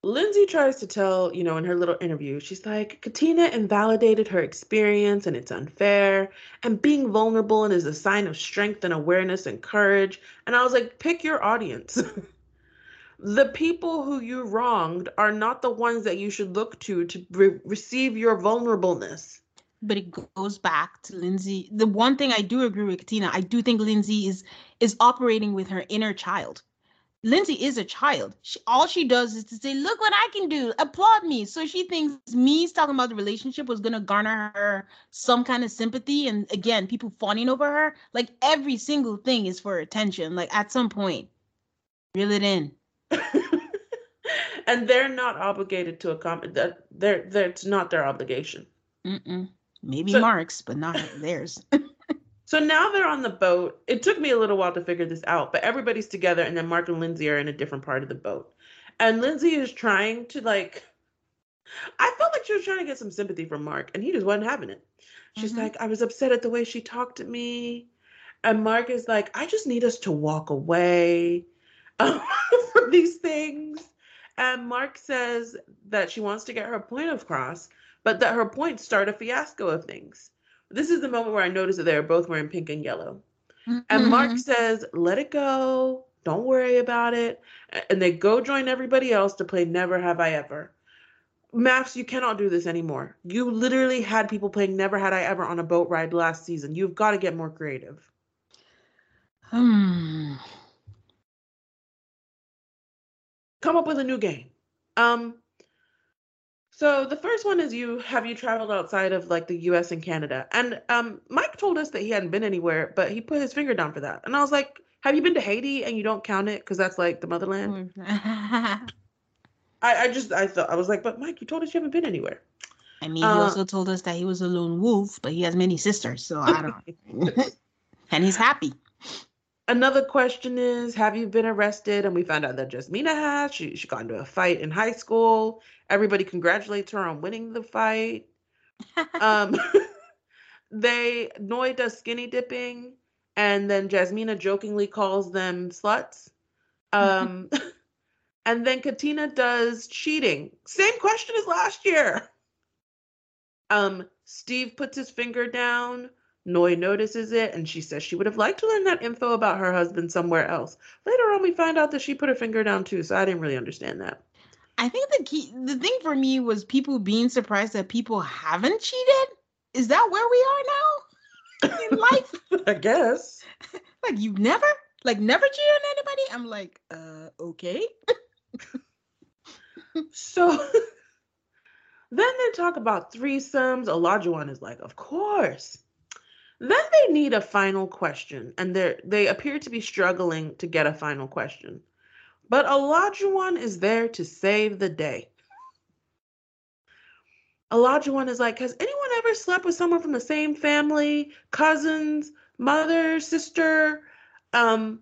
Lindsey tries to tell, you know, in her little interview, she's like, Katina invalidated her experience and it's unfair. And being vulnerable and is a sign of strength and awareness and courage. And I was like, pick your audience. the people who you wronged are not the ones that you should look to to re- receive your vulnerableness. But it goes back to Lindsey. The one thing I do agree with Katina, I do think Lindsey is is operating with her inner child. Lindsey is a child. She, all she does is to say, "Look what I can do. Applaud me." So she thinks me talking about the relationship was gonna garner her some kind of sympathy, and again, people fawning over her. Like every single thing is for attention. Like at some point, reel it in. and they're not obligated to accommodate that. They're that's not their obligation. Mm-mm. Maybe so, Mark's, but not theirs. so now they're on the boat. It took me a little while to figure this out, but everybody's together, and then Mark and Lindsey are in a different part of the boat. And Lindsey is trying to like I felt like she was trying to get some sympathy from Mark, and he just wasn't having it. She's mm-hmm. like, I was upset at the way she talked to me. And Mark is like, I just need us to walk away um, from these things. And Mark says that she wants to get her point across, but that her points start a fiasco of things. This is the moment where I noticed that they are both wearing pink and yellow. Mm-hmm. And Mark says, let it go. Don't worry about it. And they go join everybody else to play Never Have I Ever. MAFS, you cannot do this anymore. You literally had people playing Never Had I Ever on a boat ride last season. You've got to get more creative. Hmm. Come up with a new game. Um, so the first one is you have you traveled outside of like the US and Canada? And um Mike told us that he hadn't been anywhere, but he put his finger down for that. And I was like, have you been to Haiti and you don't count it because that's like the motherland? I, I just I thought I was like, but Mike, you told us you haven't been anywhere. I mean, he uh, also told us that he was a lone wolf, but he has many sisters, so I don't. and he's happy. Another question is Have you been arrested? And we found out that Jasmina has. She, she got into a fight in high school. Everybody congratulates her on winning the fight. um, they, Noi does skinny dipping, and then Jasmina jokingly calls them sluts. Um, and then Katina does cheating. Same question as last year. Um, Steve puts his finger down. Noi notices it and she says she would have liked to learn that info about her husband somewhere else. Later on, we find out that she put her finger down too, so I didn't really understand that. I think the key, the thing for me was people being surprised that people haven't cheated. Is that where we are now in life? I guess. like you've never, like never cheated on anybody. I'm like, uh, okay. so then they talk about threesomes. Olajuwon is like, of course. Then they need a final question, and they they appear to be struggling to get a final question. But Olajuwon is there to save the day. Olajuwon is like, has anyone ever slept with someone from the same family, cousins, mother, sister? Um,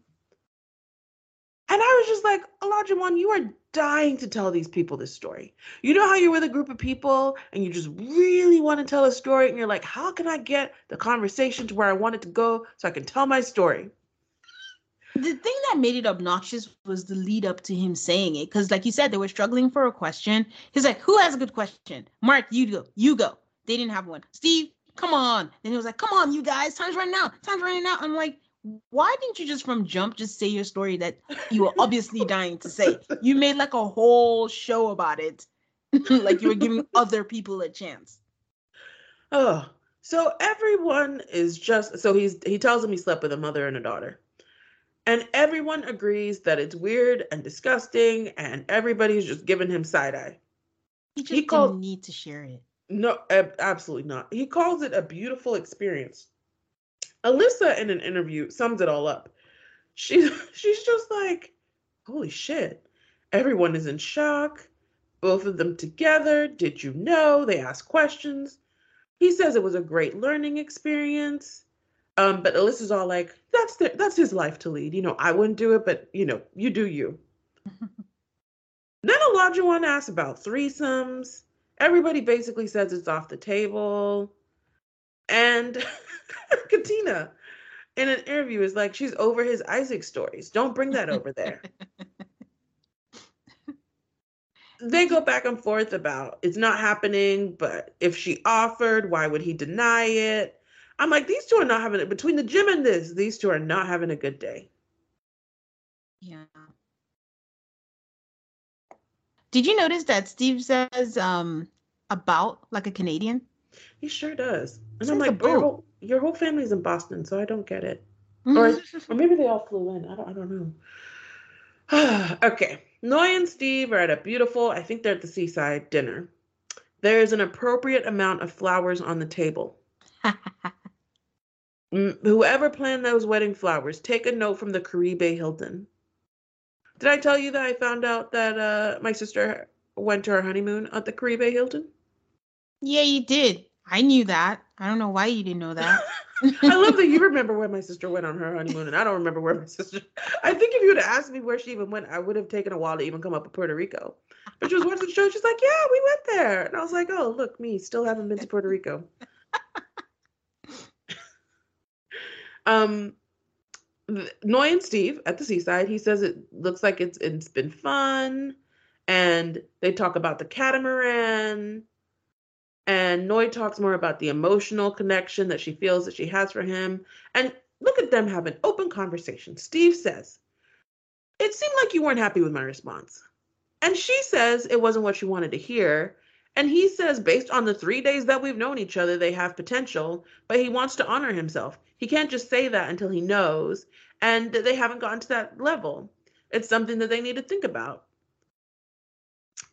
and I was just like, Olajuwon, you are dying to tell these people this story. You know how you're with a group of people and you just really want to tell a story and you're like, how can I get the conversation to where I want it to go so I can tell my story? The thing that made it obnoxious was the lead up to him saying it. Because, like you said, they were struggling for a question. He's like, Who has a good question? Mark, you go. You go. They didn't have one. Steve, come on. Then he was like, Come on, you guys. Time's running out. Time's running out. I'm like, why didn't you just from jump just say your story that you were obviously dying to say? You made like a whole show about it, like you were giving other people a chance. Oh, so everyone is just so he's he tells him he slept with a mother and a daughter. And everyone agrees that it's weird and disgusting, and everybody's just giving him side eye. He just he didn't need to share it. No, absolutely not. He calls it a beautiful experience. Alyssa in an interview sums it all up. She she's just like, holy shit. Everyone is in shock. Both of them together. Did you know? They ask questions. He says it was a great learning experience. Um, but Alyssa's all like, that's the, that's his life to lead. You know, I wouldn't do it, but you know, you do you. then Olajuwon asks about threesomes. Everybody basically says it's off the table. And Katina in an interview is like she's over his Isaac stories. Don't bring that over there. they go back and forth about it's not happening, but if she offered, why would he deny it? I'm like, these two are not having it between the gym and this, these two are not having a good day. Yeah. Did you notice that Steve says um about like a Canadian? He sure does. And I'm like, your whole, your whole family's in Boston, so I don't get it. Or, Mhm. or maybe they all flew in. I don't, I don't know. okay. Noi and Steve are at a beautiful, I think they're at the seaside dinner. There is an appropriate amount of flowers on the table. Mm, Whoever planned those wedding flowers, take a note from the Caribe Hilton. Did I tell you that I found out that uh, my sister went to her honeymoon at the Caribe Hilton? Yeah, you did. I knew that. I don't know why you didn't know that. I love that you remember where my sister went on her honeymoon, and I don't remember where my sister. I think if you would have asked me where she even went, I would have taken a while to even come up with Puerto Rico. But she was watching the show. She's like, "Yeah, we went there," and I was like, "Oh, look, me still haven't been to Puerto Rico." um, Noi and Steve at the seaside. He says it looks like it's it's been fun, and they talk about the catamaran. And Noi talks more about the emotional connection that she feels that she has for him. And look at them have an open conversation. Steve says, It seemed like you weren't happy with my response. And she says it wasn't what she wanted to hear. And he says, based on the three days that we've known each other, they have potential, but he wants to honor himself. He can't just say that until he knows. And they haven't gotten to that level. It's something that they need to think about.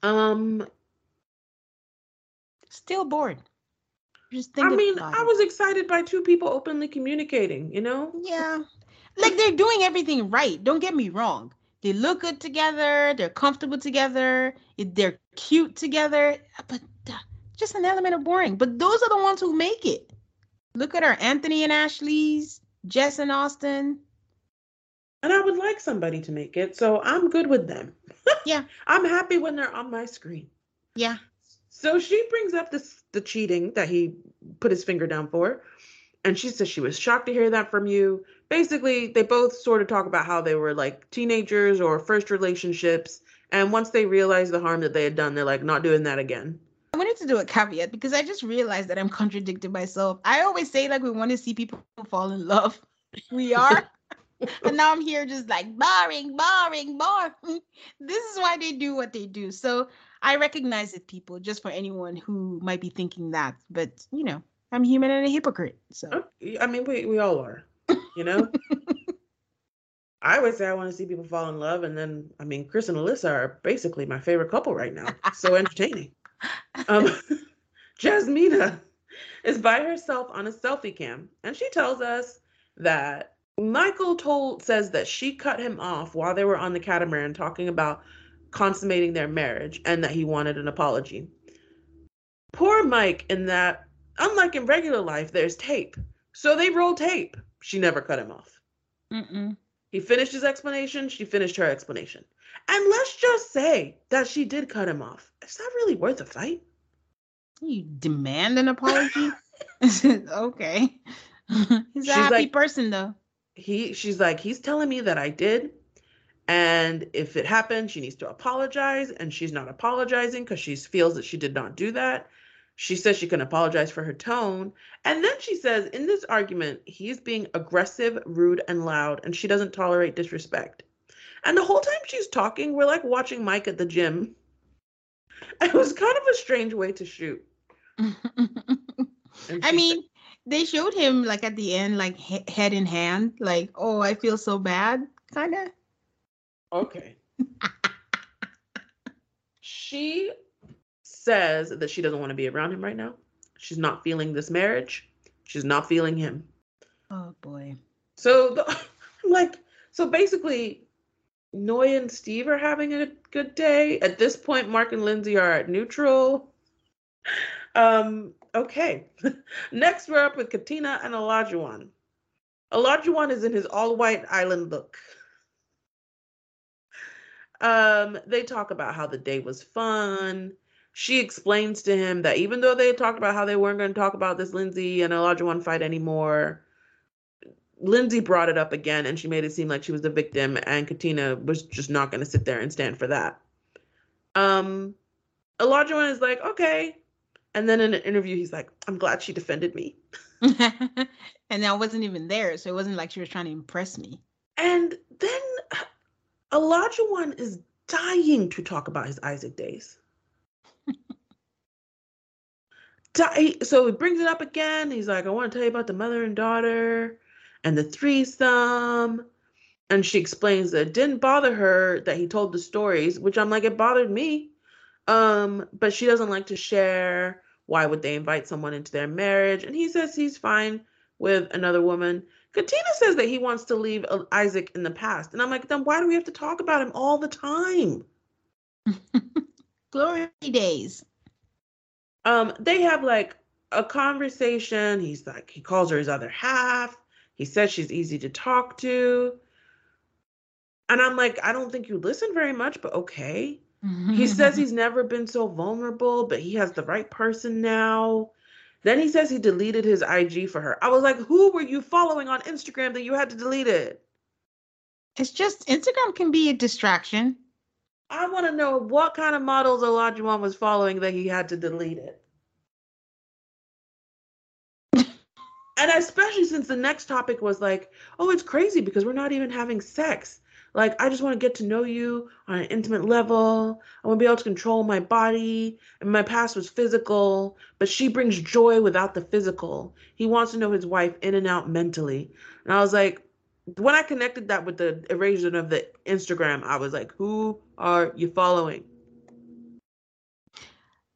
Um, Still bored. Just I mean, I was excited by two people openly communicating, you know? Yeah. Like they're doing everything right. Don't get me wrong. They look good together. They're comfortable together. They're cute together. But uh, just an element of boring. But those are the ones who make it. Look at her, Anthony and Ashley's, Jess and Austin. And I would like somebody to make it, so I'm good with them. Yeah. I'm happy when they're on my screen. Yeah. So she brings up this the cheating that he put his finger down for. And she says she was shocked to hear that from you. Basically, they both sort of talk about how they were like teenagers or first relationships. And once they realized the harm that they had done, they're like, not doing that again. I wanted to do a caveat because I just realized that I'm contradicting myself. I always say like we want to see people fall in love. We are. and now I'm here just like boring, boring, boring. This is why they do what they do. So I recognize it, people, just for anyone who might be thinking that. But you know, I'm human and a hypocrite. So I mean, we, we all are, you know? I would say I want to see people fall in love. And then, I mean, Chris and Alyssa are basically my favorite couple right now. So entertaining. Um, Jasmina is by herself on a selfie cam, and she tells us that Michael told says that she cut him off while they were on the catamaran talking about consummating their marriage and that he wanted an apology. Poor Mike, in that, unlike in regular life, there's tape. So they roll tape. She never cut him off. Mm-mm. He finished his explanation, she finished her explanation. And let's just say that she did cut him off. Is that really worth a fight? you demand an apology. okay. He's a She's happy like- person though. he she's like he's telling me that I did and if it happens, she needs to apologize and she's not apologizing cuz she feels that she did not do that. She says she can apologize for her tone and then she says in this argument he's being aggressive, rude and loud and she doesn't tolerate disrespect. And the whole time she's talking we're like watching Mike at the gym. It was kind of a strange way to shoot. I mean, they showed him like at the end, like he- head in hand, like, oh, I feel so bad, kind of. Okay. she says that she doesn't want to be around him right now. She's not feeling this marriage. She's not feeling him. Oh boy. So the, I'm like, so basically, Noi and Steve are having a good day. At this point, Mark and Lindsey are at neutral. Um, okay. Next, we're up with Katina and Olajuwon. Olajuwon is in his all-white island look. Um, they talk about how the day was fun. She explains to him that even though they had talked about how they weren't going to talk about this Lindsey and Olajuwon fight anymore, Lindsey brought it up again and she made it seem like she was the victim and Katina was just not going to sit there and stand for that. Um, Olajuwon is like, okay. And then in an interview, he's like, I'm glad she defended me. and I wasn't even there, so it wasn't like she was trying to impress me. And then Olajuwon is dying to talk about his Isaac days. so he brings it up again. He's like, I want to tell you about the mother and daughter and the threesome. And she explains that it didn't bother her that he told the stories, which I'm like, it bothered me. Um, but she doesn't like to share. Why would they invite someone into their marriage? And he says he's fine with another woman. Katina says that he wants to leave uh, Isaac in the past. And I'm like, then why do we have to talk about him all the time? Glory days. Um, they have like a conversation. He's like, he calls her his other half. He says she's easy to talk to. And I'm like, I don't think you listen very much, but okay. he says he's never been so vulnerable, but he has the right person now. Then he says he deleted his IG for her. I was like, who were you following on Instagram that you had to delete it? It's just Instagram can be a distraction. I want to know what kind of models Olajuwon was following that he had to delete it. and especially since the next topic was like, oh, it's crazy because we're not even having sex. Like, I just want to get to know you on an intimate level. I want to be able to control my body. And my past was physical, but she brings joy without the physical. He wants to know his wife in and out mentally. And I was like, when I connected that with the erosion of the Instagram, I was like, who are you following?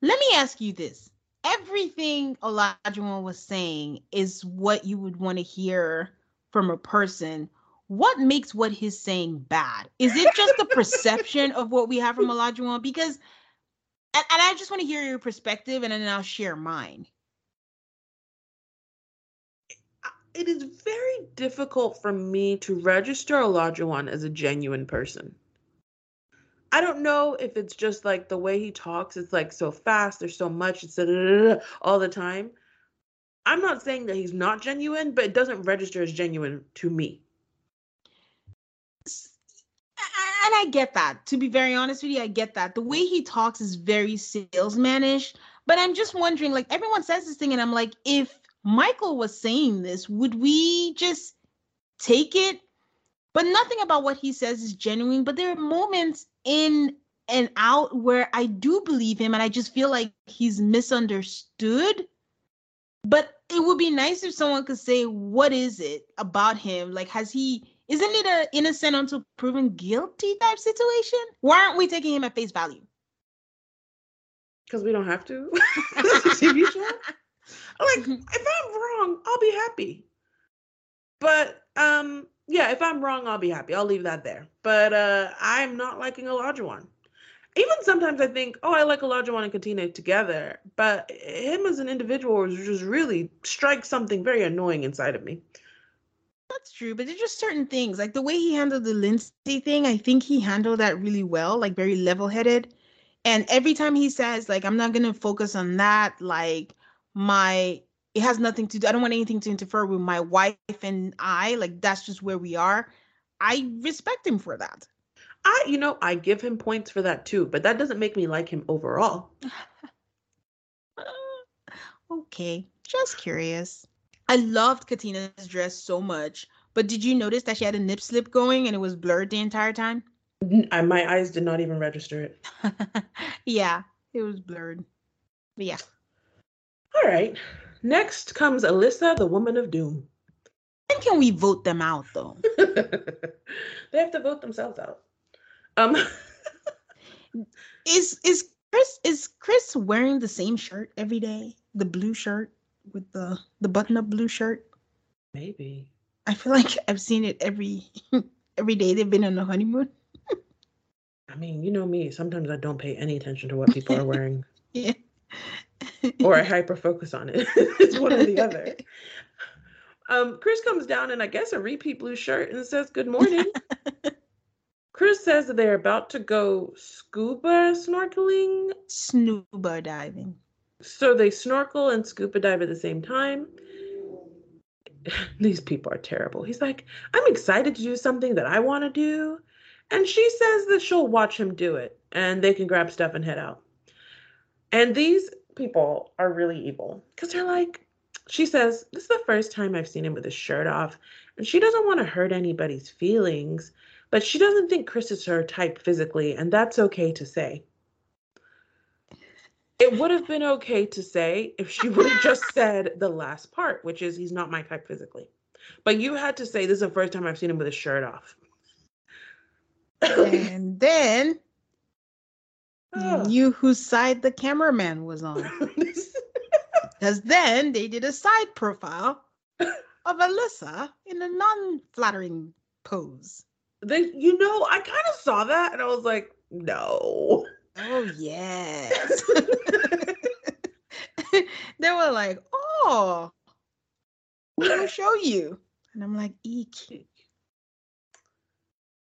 Let me ask you this. Everything Olajuwon was saying is what you would want to hear from a person what makes what he's saying bad? Is it just the perception of what we have from Olajuwon? Because, and, and I just want to hear your perspective, and then I'll share mine. It is very difficult for me to register Olajuwon as a genuine person. I don't know if it's just like the way he talks. It's like so fast. There's so much. It's all the time. I'm not saying that he's not genuine, but it doesn't register as genuine to me. and I get that. To be very honest with you, I get that. The way he talks is very salesmanish. But I'm just wondering, like everyone says this thing, and I'm like, if Michael was saying this, would we just take it? But nothing about what he says is genuine. But there are moments in and out where I do believe him, and I just feel like he's misunderstood. But it would be nice if someone could say, what is it about him? Like, has he isn't it a innocent until proven guilty type situation? Why aren't we taking him at face value? Because we don't have to. TV show. Like, if I'm wrong, I'll be happy. But um, yeah, if I'm wrong, I'll be happy. I'll leave that there. But uh, I'm not liking Olajuwon. Even sometimes I think, oh, I like Olajuwon and Katina together, but him as an individual just really strikes something very annoying inside of me. That's true, but there's just certain things like the way he handled the Lindsey thing. I think he handled that really well, like very level headed. And every time he says, like, I'm not gonna focus on that, like my it has nothing to do. I don't want anything to interfere with my wife and I. Like that's just where we are. I respect him for that. I, you know, I give him points for that too, but that doesn't make me like him overall. okay, just curious. I loved Katina's dress so much, but did you notice that she had a nip slip going and it was blurred the entire time? I, my eyes did not even register it. yeah, it was blurred. But yeah. All right. Next comes Alyssa, the woman of doom. When can we vote them out though? they have to vote themselves out. Um is is Chris is Chris wearing the same shirt every day? The blue shirt? With the the button up blue shirt? Maybe. I feel like I've seen it every every day they've been on a honeymoon. I mean, you know me. Sometimes I don't pay any attention to what people are wearing. yeah. or I hyper focus on it. it's one or the other. Um, Chris comes down in, I guess, a repeat blue shirt and says, Good morning. Chris says that they're about to go scuba snorkeling. Scuba diving. So they snorkel and scuba dive at the same time. These people are terrible. He's like, I'm excited to do something that I want to do. And she says that she'll watch him do it and they can grab stuff and head out. And these people are really evil because they're like, she says, This is the first time I've seen him with his shirt off. And she doesn't want to hurt anybody's feelings, but she doesn't think Chris is her type physically, and that's okay to say. It would have been okay to say if she would have just said the last part, which is he's not my type physically. But you had to say this is the first time I've seen him with his shirt off. and then Oh. you knew whose side the cameraman was on. Because then they did a side profile of Alyssa in a non flattering pose. they, you know, I kind of saw that and I was like, no. Oh, yes. they were like, oh, we will show you. And I'm like, eek.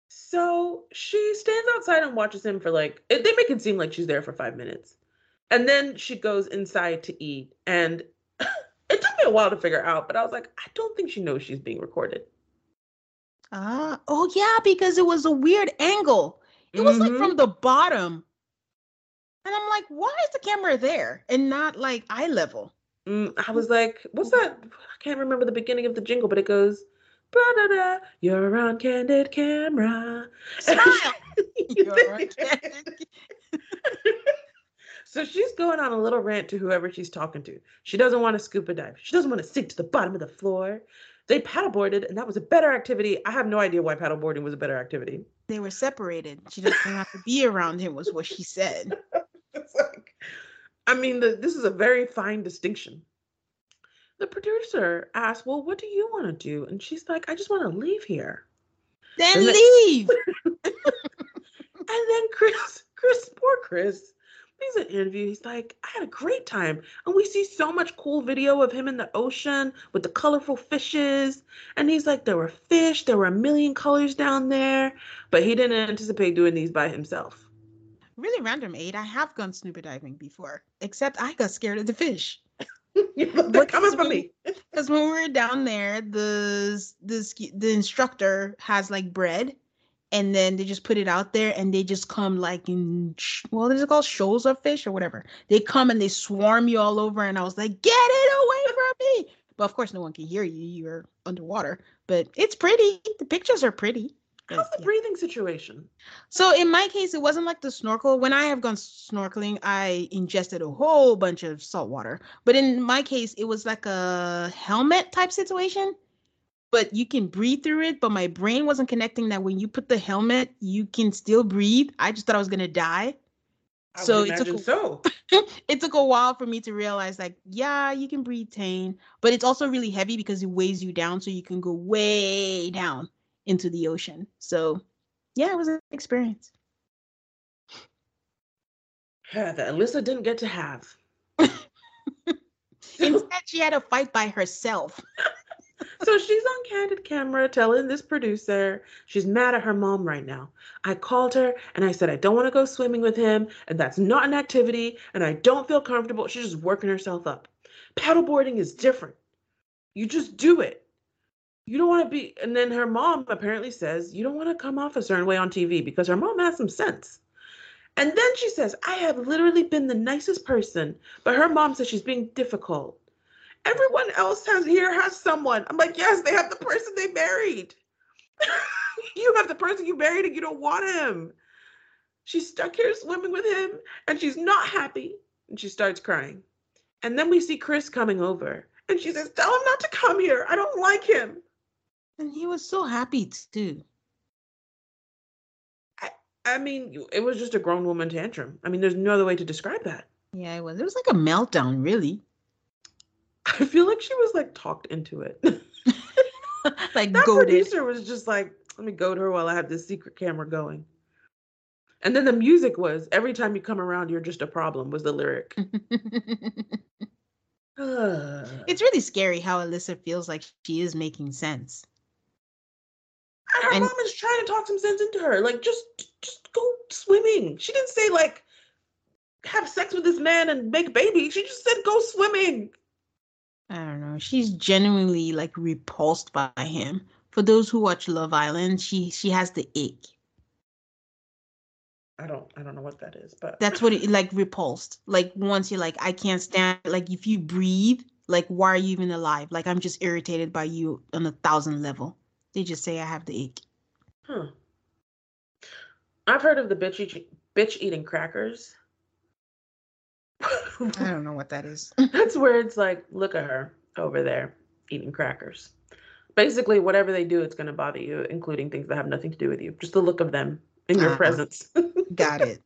So she stands outside and watches him for like, they make it seem like she's there for five minutes. And then she goes inside to eat. And it took me a while to figure out, but I was like, I don't think she knows she's being recorded. Ah, oh yeah, because it was a weird angle. It was like Mhm. from the bottom. And I'm like, why is the camera there and not like eye level? Mm, I was like, what's that? I can't remember the beginning of the jingle, but it goes, "Ba-da-da, you're on candid camera. Smile. You're on candid so she's going on a little rant to whoever she's talking to. She doesn't want to scuba dive. She doesn't want to sink to the bottom of the floor. They paddleboarded, and that was a better activity. I have no idea why paddleboarding was a better activity. They were separated. She doesn't have to be around him, was what she said. I mean, the, this is a very fine distinction. The producer asked, Well, what do you want to do? And she's like, I just want to leave here. Then And leave. And then Chris, Chris, poor Chris, he's an interview. He's like, I had a great time. And we see so much cool video of him in the ocean with the colorful fishes. And he's like, there were fish, there were a million colors down there. But he didn't anticipate doing these by himself. Really random aid. I have gone scuba diving before, except I got scared of the fish. They're What coming for me. Because when we were down there, the the the instructor has like bread, and then they just put it out there, and they just come like in well, is it called shoals of fish or whatever? They come and they swarm you all over, and I was like, get it away from me! But of course, no one can hear you. You're underwater, but it's pretty. The pictures are pretty. How's the breathing situation? So in my case, it wasn't like the snorkel. When I have gone snorkeling, I ingested a whole bunch of salt water. But in my case, it was like a helmet type situation. But you can breathe through it. But my brain wasn't connecting that when you put the helmet, you can still breathe. I just thought I was gonna die. I So it took a- so. it took a while for me to realize, like, yeah, you can breathe tane, but it's also really heavy because it weighs you down, so you can go way down into the ocean. So, yeah, it was an experience. That Alyssa didn't get to have. Instead, she had a fight by herself. So she's on candid camera telling this producer she's mad at her mom right now. I called her and I said, I don't want to go swimming with him, and that's not an activity, and I don't feel comfortable. She's just working herself up. Paddleboarding is different. You just do it. You don't want to be. And then her mom apparently says, You don't want to come off a certain way on TV because her mom has some sense. And then she says, I have literally been the nicest person, but her mom says she's being difficult. Everyone else has here has someone. I'm like, yes, they have the person they married. you have the person you married and you don't want him. She's stuck here swimming with him and she's not happy. And she starts crying. And then we see Chris coming over and she says, Tell him not to come here. I don't like him. And he was so happy too. I I mean, it was just a grown woman tantrum. I mean, there's no other way to describe that. Yeah, it was. It was like a meltdown, really. I feel like she was like talked into it. like that goaded. producer was just like, let me goad her while I have this secret camera going. And then the music was every time you come around, you're just a problem, was the lyric. It's really scary how Alyssa feels like she is making sense. And her and- mom is trying to talk some sense into her. Like, just just go swimming. She didn't say like have sex with this man and make baby. She just said go swimming. I don't know. She's genuinely like repulsed by him. For those who watch Love Island, she she has the ick. I don't I don't know what that is, but That's what it like repulsed. Like once you're like, I can't stand like if you breathe, like why are you even alive? Like I'm just irritated by you on a thousand level. They just say I have the ache. Huh. I've heard of the bitch eat, bitch eating crackers. I don't know what that is. That's where it's like, look at her over there eating crackers. Basically, whatever they do, it's going to bother you, including things that have nothing to do with you. Just the look of them in your Ah. presence. Got it.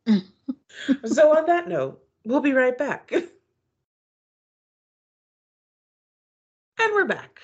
so, on that note, we'll be right back. and we're back.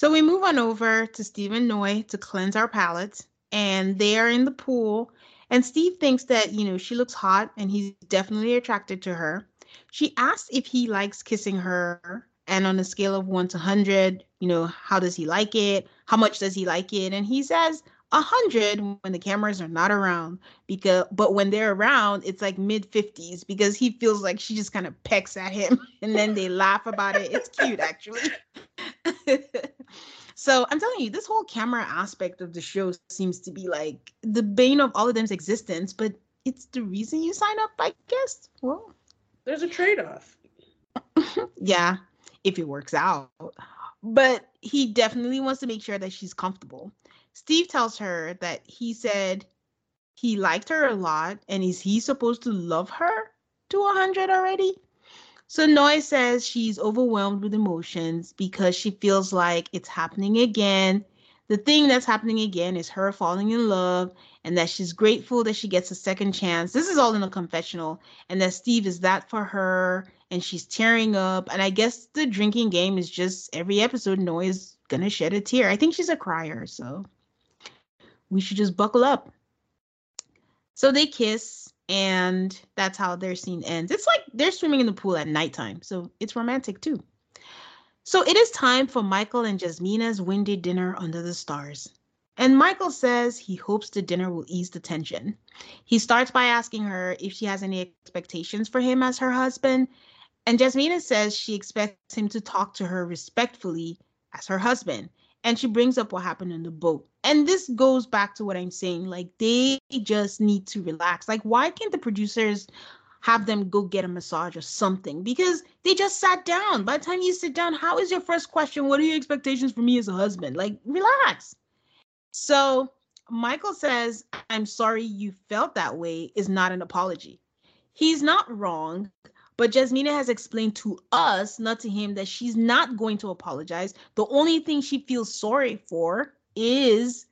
So we move on over to Steve and Noi to cleanse our palates, and they are in the pool. And Steve thinks that, you know, she looks hot and he's definitely attracted to her. She asks if he likes kissing her, and on a scale of one to 100, you know, how does he like it? How much does he like it? And he says, a hundred when the cameras are not around because but when they're around it's like mid 50s because he feels like she just kind of pecks at him and then they laugh about it. It's cute actually. So i'm telling you this whole camera aspect of the show seems to be like the bane of all of them's existence but it's the reason you sign up i guess? Well There's a trade off. yeah if it works out. But he definitely wants to make sure that she's comfortable steve tells her that he said he liked her a lot and is he supposed to love her to a 100 already so Noi says she's overwhelmed with emotions because she feels like it's happening again. The thing that's happening again is her falling in love and that she's grateful that she gets a second chance. This is all in a confessional and that Steve is that for her and she's tearing up. And I guess the drinking game is just every episode Noi is going to shed a tear. I think she's a crier, so we should just buckle up. So they kiss and that's how their scene ends. It's like they're swimming in the pool at nighttime, so it's romantic too. So it is time for Michael and Jasmina's windy dinner under the stars. And Michael says he hopes the dinner will ease the tension. He starts by asking her if she has any expectations for him as her husband. And Jasmina says she expects him to talk to her respectfully as her husband. And she brings up what happened on the boat. And this goes back to what I'm saying. Like, they just need to relax. Like, why can't the producers have them go get a massage or something? Because they just sat down. By the time you sit down, how is your first question? What are your expectations for me as a husband? Like, relax. So, Michael says, I'm sorry you felt that way is not an apology. He's not wrong, but Jasmina has explained to us, not to him, that she's not going to apologize. The only thing she feels sorry for is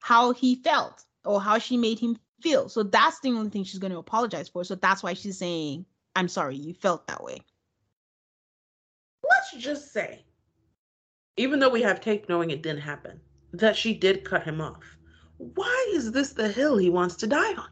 how he felt or how she made him feel. So that's the only thing she's going to apologize for. So that's why she's saying, I'm sorry you felt that way. Let's just say, even though we have tape knowing it didn't happen, that she did cut him off. Why is this the hill he wants to die on?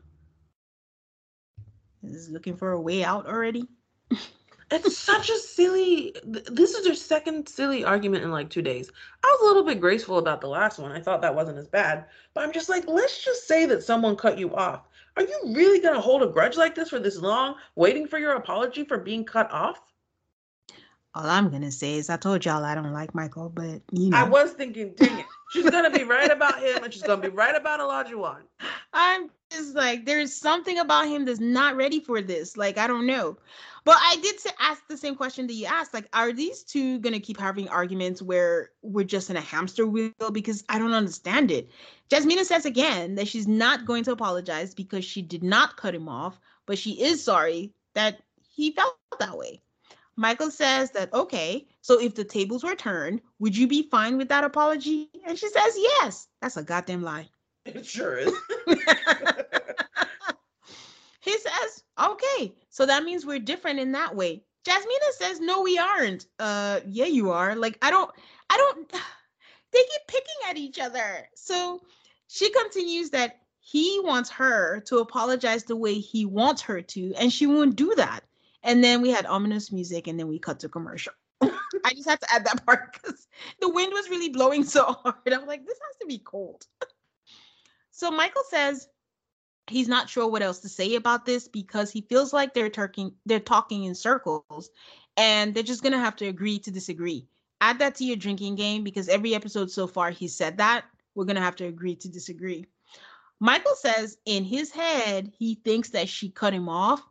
Is looking for a way out already? It's such a silly. th- This is their second silly argument in like two days. I was a little bit graceful about the last one. I thought that wasn't as bad, but I'm just like, let's just say that someone cut you off. Are you really gonna hold a grudge like this for this long, waiting for your apology for being cut off? All I'm gonna say is I told y'all I don't like Michael, but you know I was thinking, dang it, she's gonna be right about him, and she's gonna be right about Olajuwon. I'm just like, there's something about him that's not ready for this. Like, I don't know. But I did ask the same question that you asked. Like, are these two going to keep having arguments where we're just in a hamster wheel? Because I don't understand it. Jasmina says again that she's not going to apologize because she did not cut him off, but she is sorry that he felt that way. Michael says that, okay, so if the tables were turned, would you be fine with that apology? And she says, yes. That's a goddamn lie. It sure is. he says, okay, so that means we're different in that way. Jasmina says, no, we aren't. Uh, yeah, you are. Like, I don't, I don't, they keep picking at each other. So she continues that he wants her to apologize the way he wants her to, and she won't do that. And then we had ominous music, and then we cut to commercial. I just had to add that part because the wind was really blowing so hard. I'm like, this has to be cold. So Michael says he's not sure what else to say about this because he feels like they're talking they're talking in circles and they're just gonna have to agree to disagree. Add that to your drinking game because every episode so far he said that we're gonna have to agree to disagree. Michael says in his head, he thinks that she cut him off.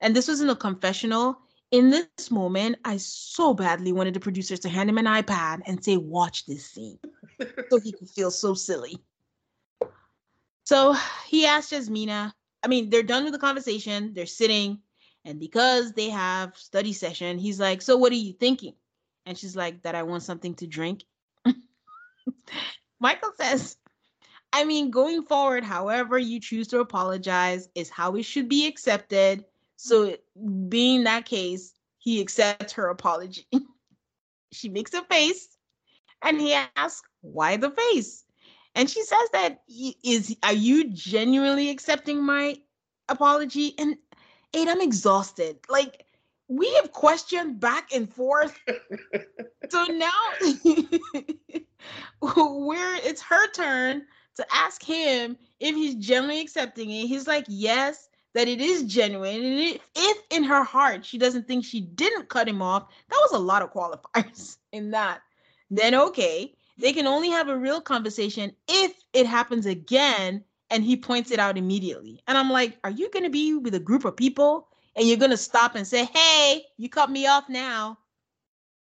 And this was in a confessional. In this moment, I so badly wanted the producers to hand him an iPad and say, Watch this scene. so he could feel so silly. So he asked Jasmina, I mean, they're done with the conversation, they're sitting, and because they have study session, he's like, So what are you thinking? And she's like, That I want something to drink. Michael says, I mean, going forward, however you choose to apologize is how it should be accepted. So, being that case, he accepts her apology. she makes a face and he asks, Why the face? And she says that is are you genuinely accepting my apology? And Aid, I'm exhausted. Like we have questioned back and forth. so now where it's her turn to ask him if he's genuinely accepting it. He's like, yes, that it is genuine. And if, if in her heart she doesn't think she didn't cut him off, that was a lot of qualifiers in that. Then okay, they can only have a real conversation if it happens again and he points it out immediately. And I'm like, are you going to be with a group of people and you're going to stop and say, hey, you cut me off now?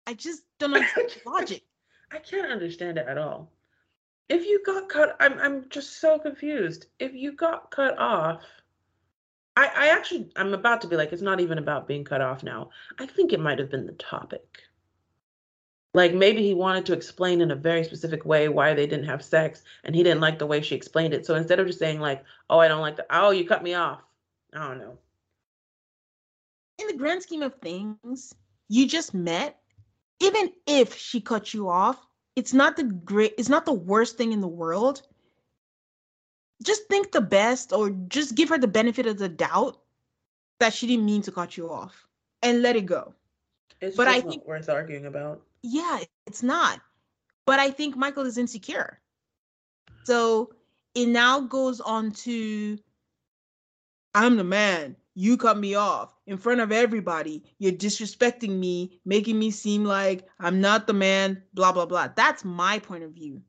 I just don't understand the logic. I can't understand it at all. If you got cut, I'm I'm just so confused. If you got cut off, I I actually I'm about to be like it's not even about being cut off now. I think it might have been the topic. Like maybe he wanted to explain in a very specific way why they didn't have sex and he didn't like the way she explained it. So instead of just saying like, "Oh, I don't like the oh, you cut me off." I don't know. In the grand scheme of things, you just met even if she cut you off, it's not the great it's not the worst thing in the world. Just think the best or just give her the benefit of the doubt that she didn't mean to cut you off and let it go. It's but I think worth arguing about. Yeah, it's not. But I think Michael is insecure. So it now goes on to I'm the man you cut me off in front of everybody. You're disrespecting me, making me seem like I'm not the man, blah, blah, blah. That's my point of view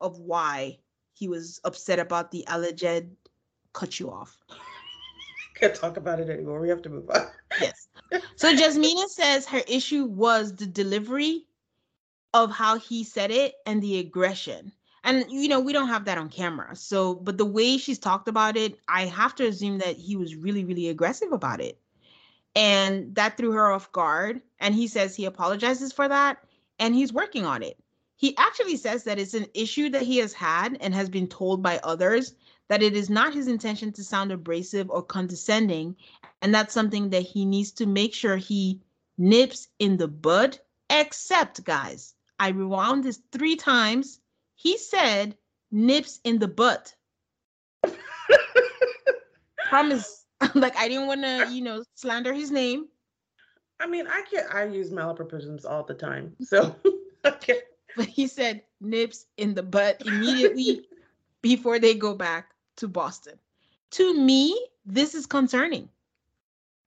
of why he was upset about the alleged cut you off. Can't talk about it anymore. We have to move on. yes. So Jasmina says her issue was the delivery of how he said it and the aggression. And you know we don't have that on camera. So but the way she's talked about it i have to assume that he was really really aggressive about it. And that threw her off guard. And he says he apologizes for that and he's working on it. He actually says that it's an issue that he has had and has been told by others that it is not his intention to sound abrasive or condescending and that's something that he needs to make sure he nips in the bud except guys i rewound this three times he said nips in the butt. Promise. like I didn't want to, you know, slander his name. I mean, I can't. I use malapropisms all the time, so okay. But he said nips in the butt immediately before they go back to Boston. To me, this is concerning.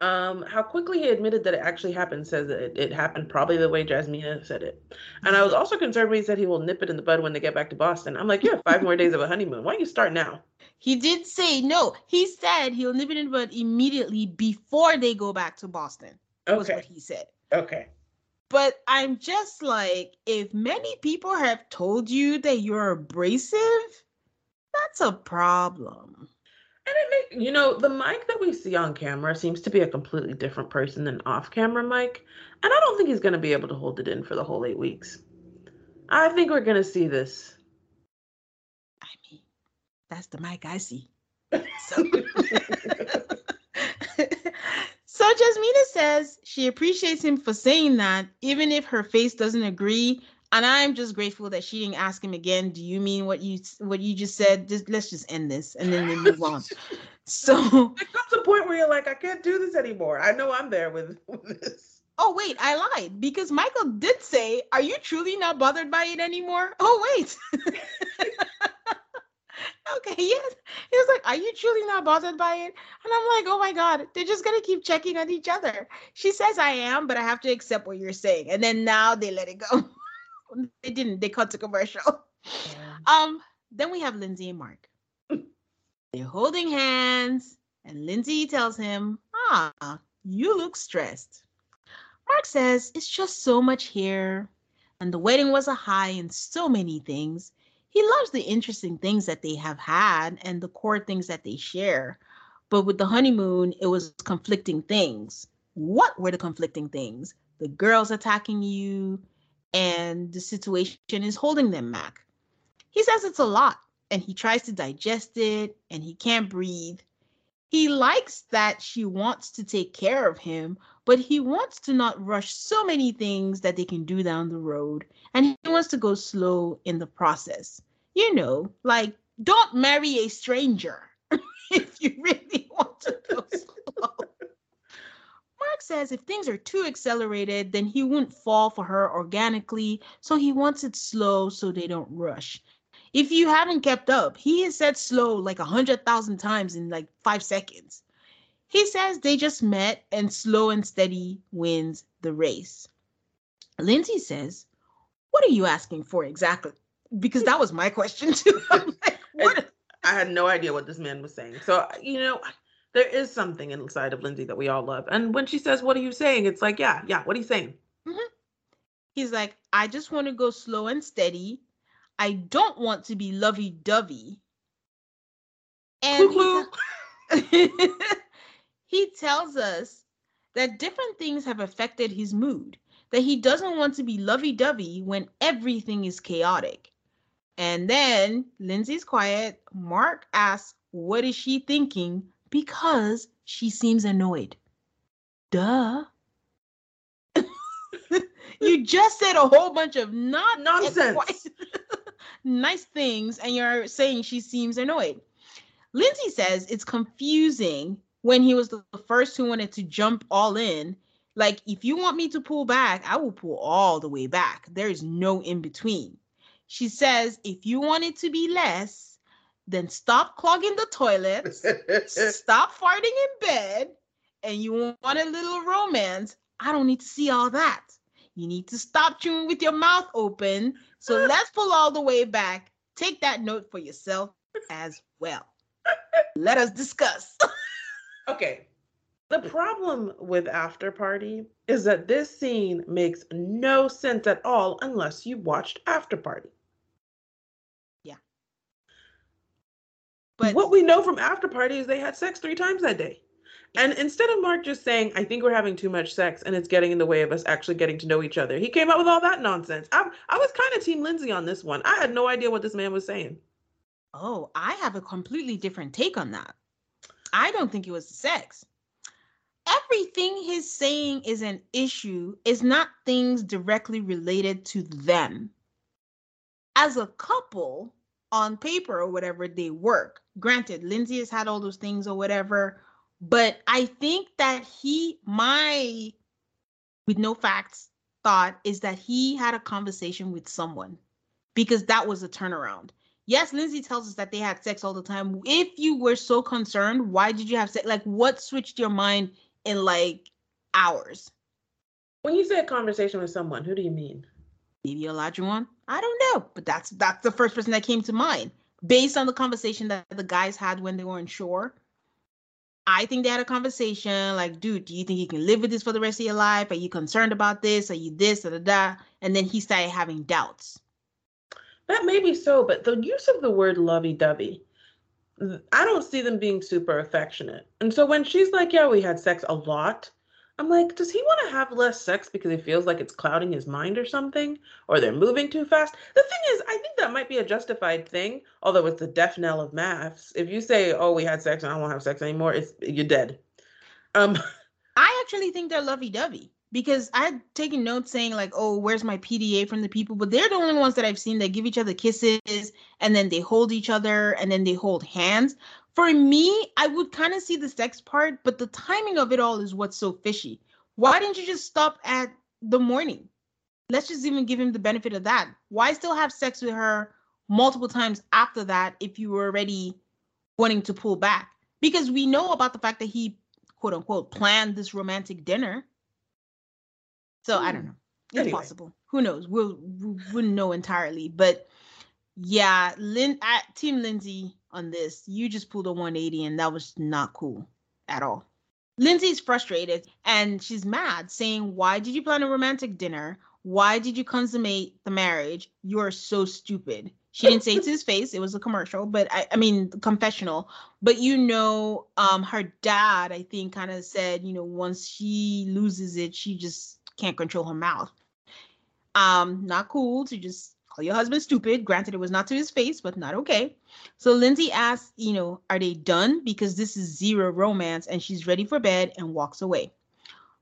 Um, how quickly he admitted that it actually happened says that it, it, happened probably the way Jasmina said it. And I was also concerned when he said he will nip it in the bud when they get back to Boston. I'm like, you have five more days of a honeymoon. Why don't you start now? He did say no. He said he'll nip it in the bud immediately before they go back to Boston. Okay. Was what he said. Okay. But I'm just like, if many people have told you that you're abrasive, that's a problem. And it make you know, the Mike that we see on camera seems to be a completely different person than off camera Mike. And I don't think he's gonna be able to hold it in for the whole eight weeks. I think we're gonna see this. I mean, that's the Mike I see. So, so Jasmina says she appreciates him for saying that, even if her face doesn't agree and I'm just grateful that she didn't ask him again. Do you mean what you what you just said? Just let's just end this and then we move on. So it comes a point where you're like, I can't do this anymore. I know I'm there with, with this. Oh wait, I lied because Michael did say, "Are you truly not bothered by it anymore?" Oh wait. okay, yes. He was like, Are you truly not bothered by it? And I'm like, Oh my God, they're just going to keep checking on each other. She says, I am, but I have to accept what you're saying. And then now they let it go. They didn't. They cut the commercial. Yeah. Um. Then we have Lindsey and Mark. They're holding hands, and Lindsey tells him, Ah, you look stressed. Mark says it's just so much here, and the wedding was a high in so many things. He loves the interesting things that they have had and the core things that they share. But with the honeymoon, it was conflicting things. What were the conflicting things? The girls attacking you, and the situation is holding them back. He says it's a lot, and he tries to digest it, and he can't breathe. He likes that she wants to take care of him, but he wants to not rush so many things that they can do down the road, and he wants to go slow in the process. You know, like don't marry a stranger if you really want to go slow. Says if things are too accelerated, then he wouldn't fall for her organically, so he wants it slow so they don't rush. If you haven't kept up, he has said slow like a hundred thousand times in like five seconds. He says they just met and slow and steady wins the race. Lindsey says, What are you asking for exactly? Because that was my question too. like, I had no idea what this man was saying. So, you know, there is something inside of Lindsey that we all love. And when she says, What are you saying? It's like, Yeah, yeah, what are you saying? Mm-hmm. He's like, I just want to go slow and steady. I don't want to be lovey dovey. And he, he tells us that different things have affected his mood, that he doesn't want to be lovey dovey when everything is chaotic. And then Lindsey's quiet. Mark asks, What is she thinking? Because she seems annoyed. Duh. you just said a whole bunch of not nonsense, nice things, and you're saying she seems annoyed. Lindsey says it's confusing when he was the first who wanted to jump all in. Like, if you want me to pull back, I will pull all the way back. There is no in between. She says, if you want it to be less, then stop clogging the toilet, stop farting in bed, and you want a little romance. I don't need to see all that. You need to stop chewing with your mouth open. So let's pull all the way back. Take that note for yourself as well. Let us discuss. okay. The problem with After Party is that this scene makes no sense at all unless you watched After Party. Yeah. But what we know from After Party is they had sex three times that day. And instead of Mark just saying, I think we're having too much sex and it's getting in the way of us actually getting to know each other, he came out with all that nonsense. I, I was kind of Team Lindsey on this one. I had no idea what this man was saying. Oh, I have a completely different take on that. I don't think it was sex. Everything he's saying is an issue, is not things directly related to them. As a couple, on paper or whatever, they work. Granted, Lindsey has had all those things or whatever, but I think that he, my, with no facts, thought is that he had a conversation with someone because that was a turnaround. Yes, Lindsey tells us that they had sex all the time. If you were so concerned, why did you have sex? Like, what switched your mind in like hours? When you say a conversation with someone, who do you mean? Maybe Olajuwon? I don't know, but that's that's the first person that came to mind based on the conversation that the guys had when they were on shore. I think they had a conversation like, dude, do you think you can live with this for the rest of your life? Are you concerned about this? Are you this? Da, da, da? And then he started having doubts. That may be so, but the use of the word lovey dovey, I don't see them being super affectionate. And so when she's like, yeah, we had sex a lot, I'm like, does he want to have less sex because he feels like it's clouding his mind or something? Or they're moving too fast? The thing is, I think that might be a justified thing, although it's the death knell of MAFS. If you say, oh, we had sex and I to have sex anymore, it's you're dead. Um I actually think they're lovey dovey because I had taken notes saying like, "Oh, where's my PDA from the people?" But they're the only ones that I've seen that give each other kisses and then they hold each other and then they hold hands. For me, I would kind of see the sex part, but the timing of it all is what's so fishy. Why didn't you just stop at the morning? Let's just even give him the benefit of that. Why still have sex with her multiple times after that if you were already wanting to pull back? Because we know about the fact that he quote unquote planned this romantic dinner so I don't hmm. know. It's anyway. possible. Who knows? We'll we wouldn't know entirely, but yeah, Lynn at Team Lindsey on this. You just pulled a 180 and that was not cool at all. Lindsey's frustrated and she's mad, saying, Why did you plan a romantic dinner? Why did you consummate the marriage? You are so stupid. She didn't say it to his face. It was a commercial, but I, I mean, confessional. But you know, um, her dad, I think, kind of said, you know, once she loses it, she just can't control her mouth. Um, not cool to just call your husband stupid. Granted, it was not to his face, but not okay. So Lindsey asks, you know, are they done? Because this is zero romance, and she's ready for bed and walks away.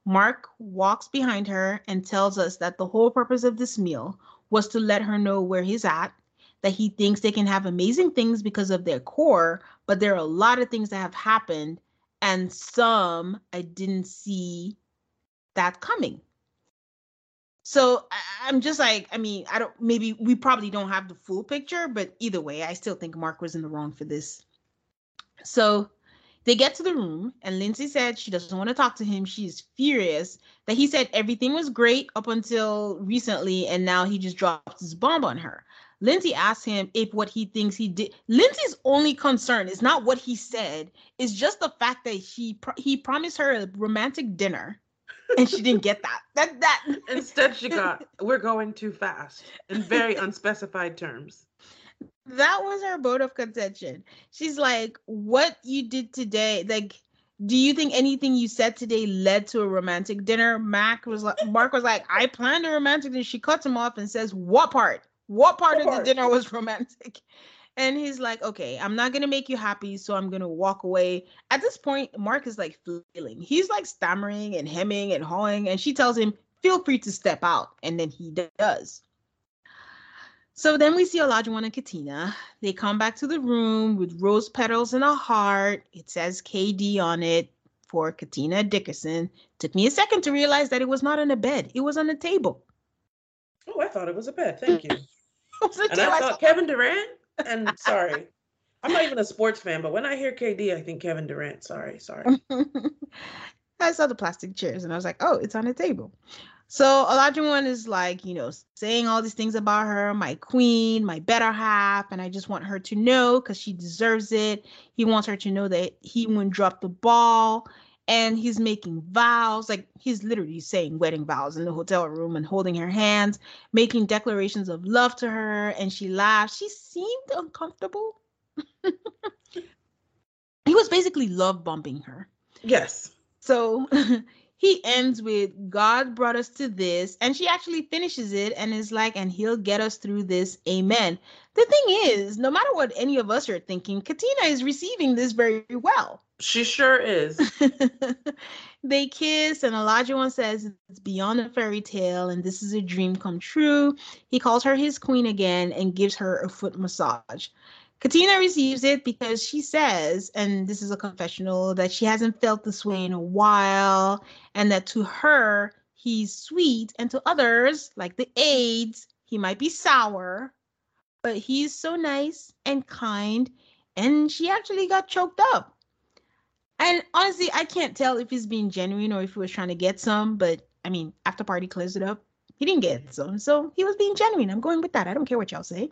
Mark walks behind her and tells us that the whole purpose of this meal was to let her know where he's at that he thinks they can have amazing things because of their core, but there are a lot of things that have happened, and some I didn't see that coming. So I'm just like, I mean, I don't, maybe we probably don't have the full picture, but either way, I still think Mark was in the wrong for this. So they get to the room, and Lindsey said she doesn't want to talk to him. She's furious that he said everything was great up until recently, and now he just dropped his bomb on her. Lindsey asks him if what he thinks he did. Lindsey's only concern is not what he said; it's just the fact that he he promised her a romantic dinner, and she didn't get that. That that instead she got we're going too fast in very unspecified terms. That was her vote of contention. She's like, "What you did today, like." do you think anything you said today led to a romantic dinner? Mac was like, Mark was like, I planned a romantic dinner. She cuts him off and says, What part? What part what of part? the dinner was romantic? And he's like, okay, I'm not gonna make you happy, so I'm gonna walk away. At this point, Mark is like feeling. He's like stammering and hemming and hawing, and she tells him, feel free to step out. And then he does. So then we see Olajuwon and Katina. They come back to the room with rose petals and a heart. It says KD on it for Katina Dickerson. Took me a second to realize that it was not on a bed, it was on a table. Oh, I thought it was a bed. Thank you and I thought Kevin Durant. And sorry, I'm not even a sports fan, but when I hear KD, I think Kevin Durant. Sorry, sorry. I saw the plastic chairs and I was like, oh, it's on the table. So Olajuwon is like, you know, saying all these things about her, my queen, my better half, and I just want her to know because she deserves it. He wants her to know that he wouldn't drop the ball and he's making vows like he's literally saying wedding vows in the hotel room and holding her hands making declarations of love to her and she laughed she seemed uncomfortable. He was basically love bombing her. Yes. So he ends with god brought us to this and she actually finishes it and is like and he'll get us through this amen the thing is no matter what any of us are thinking katina is receiving this very well she sure is. they kiss, and Olajuwon says it's beyond a fairy tale, and this is a dream come true. He calls her his queen again and gives her a foot massage. Katina receives it because she says, and this is a confessional, that she hasn't felt this way in a while, and that to her, he's sweet, and to others, like the aides, he might be sour, but he's so nice and kind. And she actually got choked up. And honestly, I can't tell if he's being genuine or if he was trying to get some. But I mean, after party closed it up, he didn't get some, so he was being genuine. I'm going with that. I don't care what y'all say.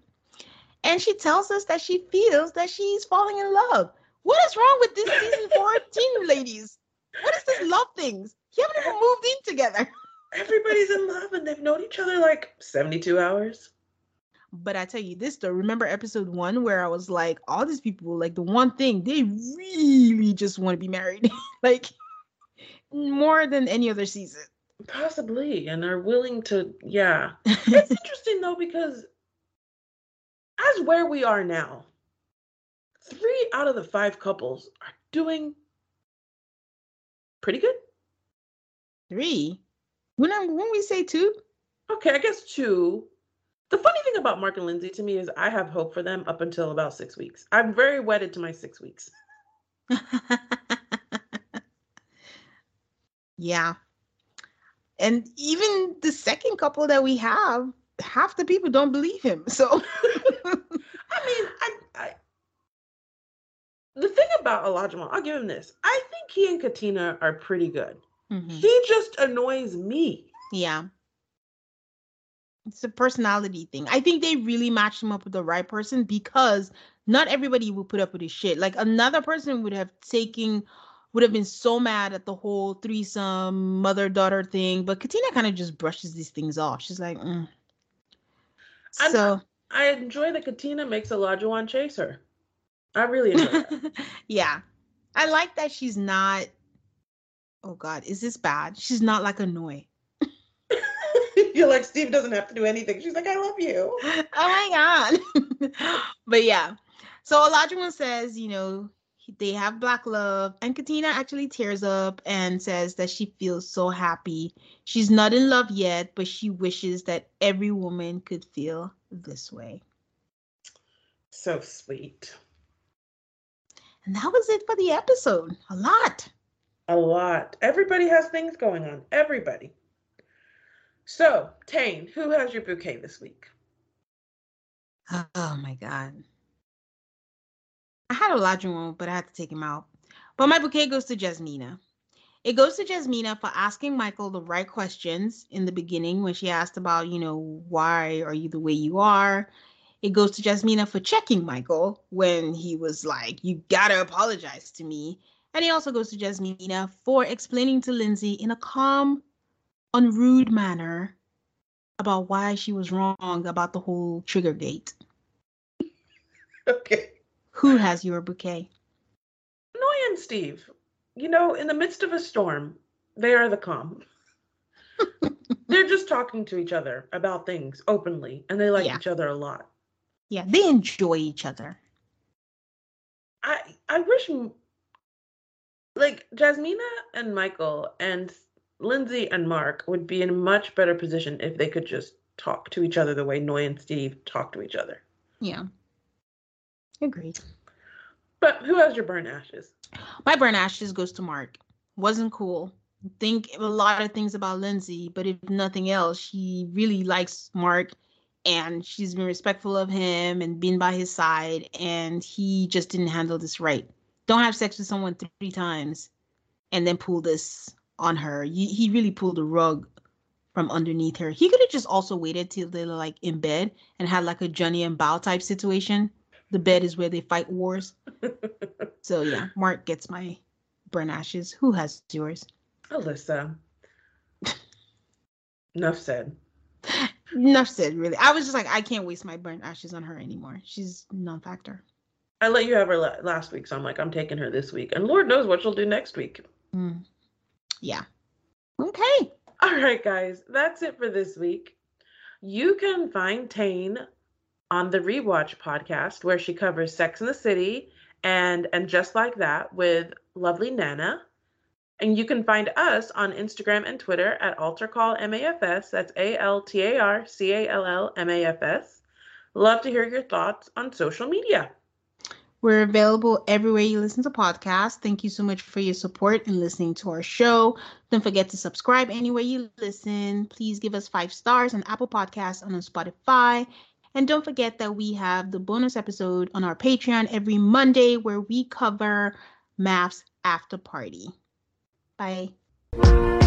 And she tells us that she feels that she's falling in love. What is wrong with this season 14, ladies? What is this love things? You haven't even moved in together. Everybody's in love and they've known each other like 72 hours. But I tell you this though, remember episode one where I was like, all these people, like the one thing, they really just want to be married. like more than any other season. Possibly. And are willing to, yeah. it's interesting though, because as where we are now, three out of the five couples are doing pretty good. Three? When, I, when we say two? Okay, I guess two the funny thing about Mark and Lindsey to me is I have hope for them up until about six weeks. I'm very wedded to my six weeks. yeah. And even the second couple that we have, half the people don't believe him. So I mean, I, I the thing about Olajuwon, I'll give him this. I think he and Katina are pretty good. Mm-hmm. He just annoys me. Yeah. It's a personality thing. I think they really matched him up with the right person because not everybody would put up with his shit. Like another person would have taken would have been so mad at the whole threesome mother daughter thing, but Katina kind of just brushes these things off. She's like, mm. so I enjoy that Katina makes Olajuwon chase her. I really enjoy yeah, I like that she's not. Oh God, is this bad? She's not like annoying. You're like Steve doesn't have to do anything. She's like, I love you. Oh my God. but yeah. So Olajuwon says, you know, they have black love and katina actually tears up and says that she feels so happy she's not in love yet but she wishes that every woman could feel this way so sweet and that was it for the episode. A lot. A lot. Everybody has things going on. Everybody. So tane who has your bouquet this week? Oh my god. I had Olajuwon, but I had to take him out. But my bouquet goes to Jasmina. It goes to Jasmina for asking Michael the right questions in the beginning when she asked about, you know, why are you the way you are? It goes to Jasmina for checking Michael when he was like, you gotta apologize to me. And it also goes to Jasmina for explaining to Lindsey in a calm, unrude manner about why she was wrong about the whole trigger gate. Okay. Who has your bouquet? Noi and Steve. You know, in the midst of a storm, they are the calm. They're just talking to each other about things openly, and they like yeah. each other a lot. Yeah, they enjoy each other. I I wish like Jasmina and Michael and Lindsey and Mark would be in a much better position if they could just talk to each other the way Noi and Steve talk to each other. Yeah. Agreed. But who has your burn ashes? My burn ashes goes to Mark. Wasn't cool. Think a lot of things about Lindsay, but if nothing else, she really likes Mark and she's been respectful of him and been by his side and he just didn't handle this right. Don't have sex with someone three times and then pull this on her. He really pulled the rug from underneath her. He could have just also waited till they were like in bed and had like a Johnny and Bao type situation the bed is where they fight wars. so yeah, Mark gets my burn ashes. Who has yours? Alyssa. Enough said. Enough said, really. I was just like, I can't waste my burn ashes on her anymore. She's non-factor. I let you have her la- last week, so I'm like, I'm taking her this week, and Lord knows what she'll do next week. Mm. Yeah. Okay. All right, guys, that's it for this week. You can find Tane on the Rewatch podcast, where she covers Sex in the City and and just like that with lovely Nana. And you can find us on Instagram and Twitter at AltarCallMAFS. That's A L T A R C A L L M A F S. Love to hear your thoughts on social media. We're available everywhere you listen to podcasts. Thank you so much for your support and listening to our show. Don't forget to subscribe anywhere you listen. Please give us five stars on Apple Podcasts and on Spotify. And don't forget that we have the bonus episode on our Patreon every Monday where we cover MAFS after party. Bye.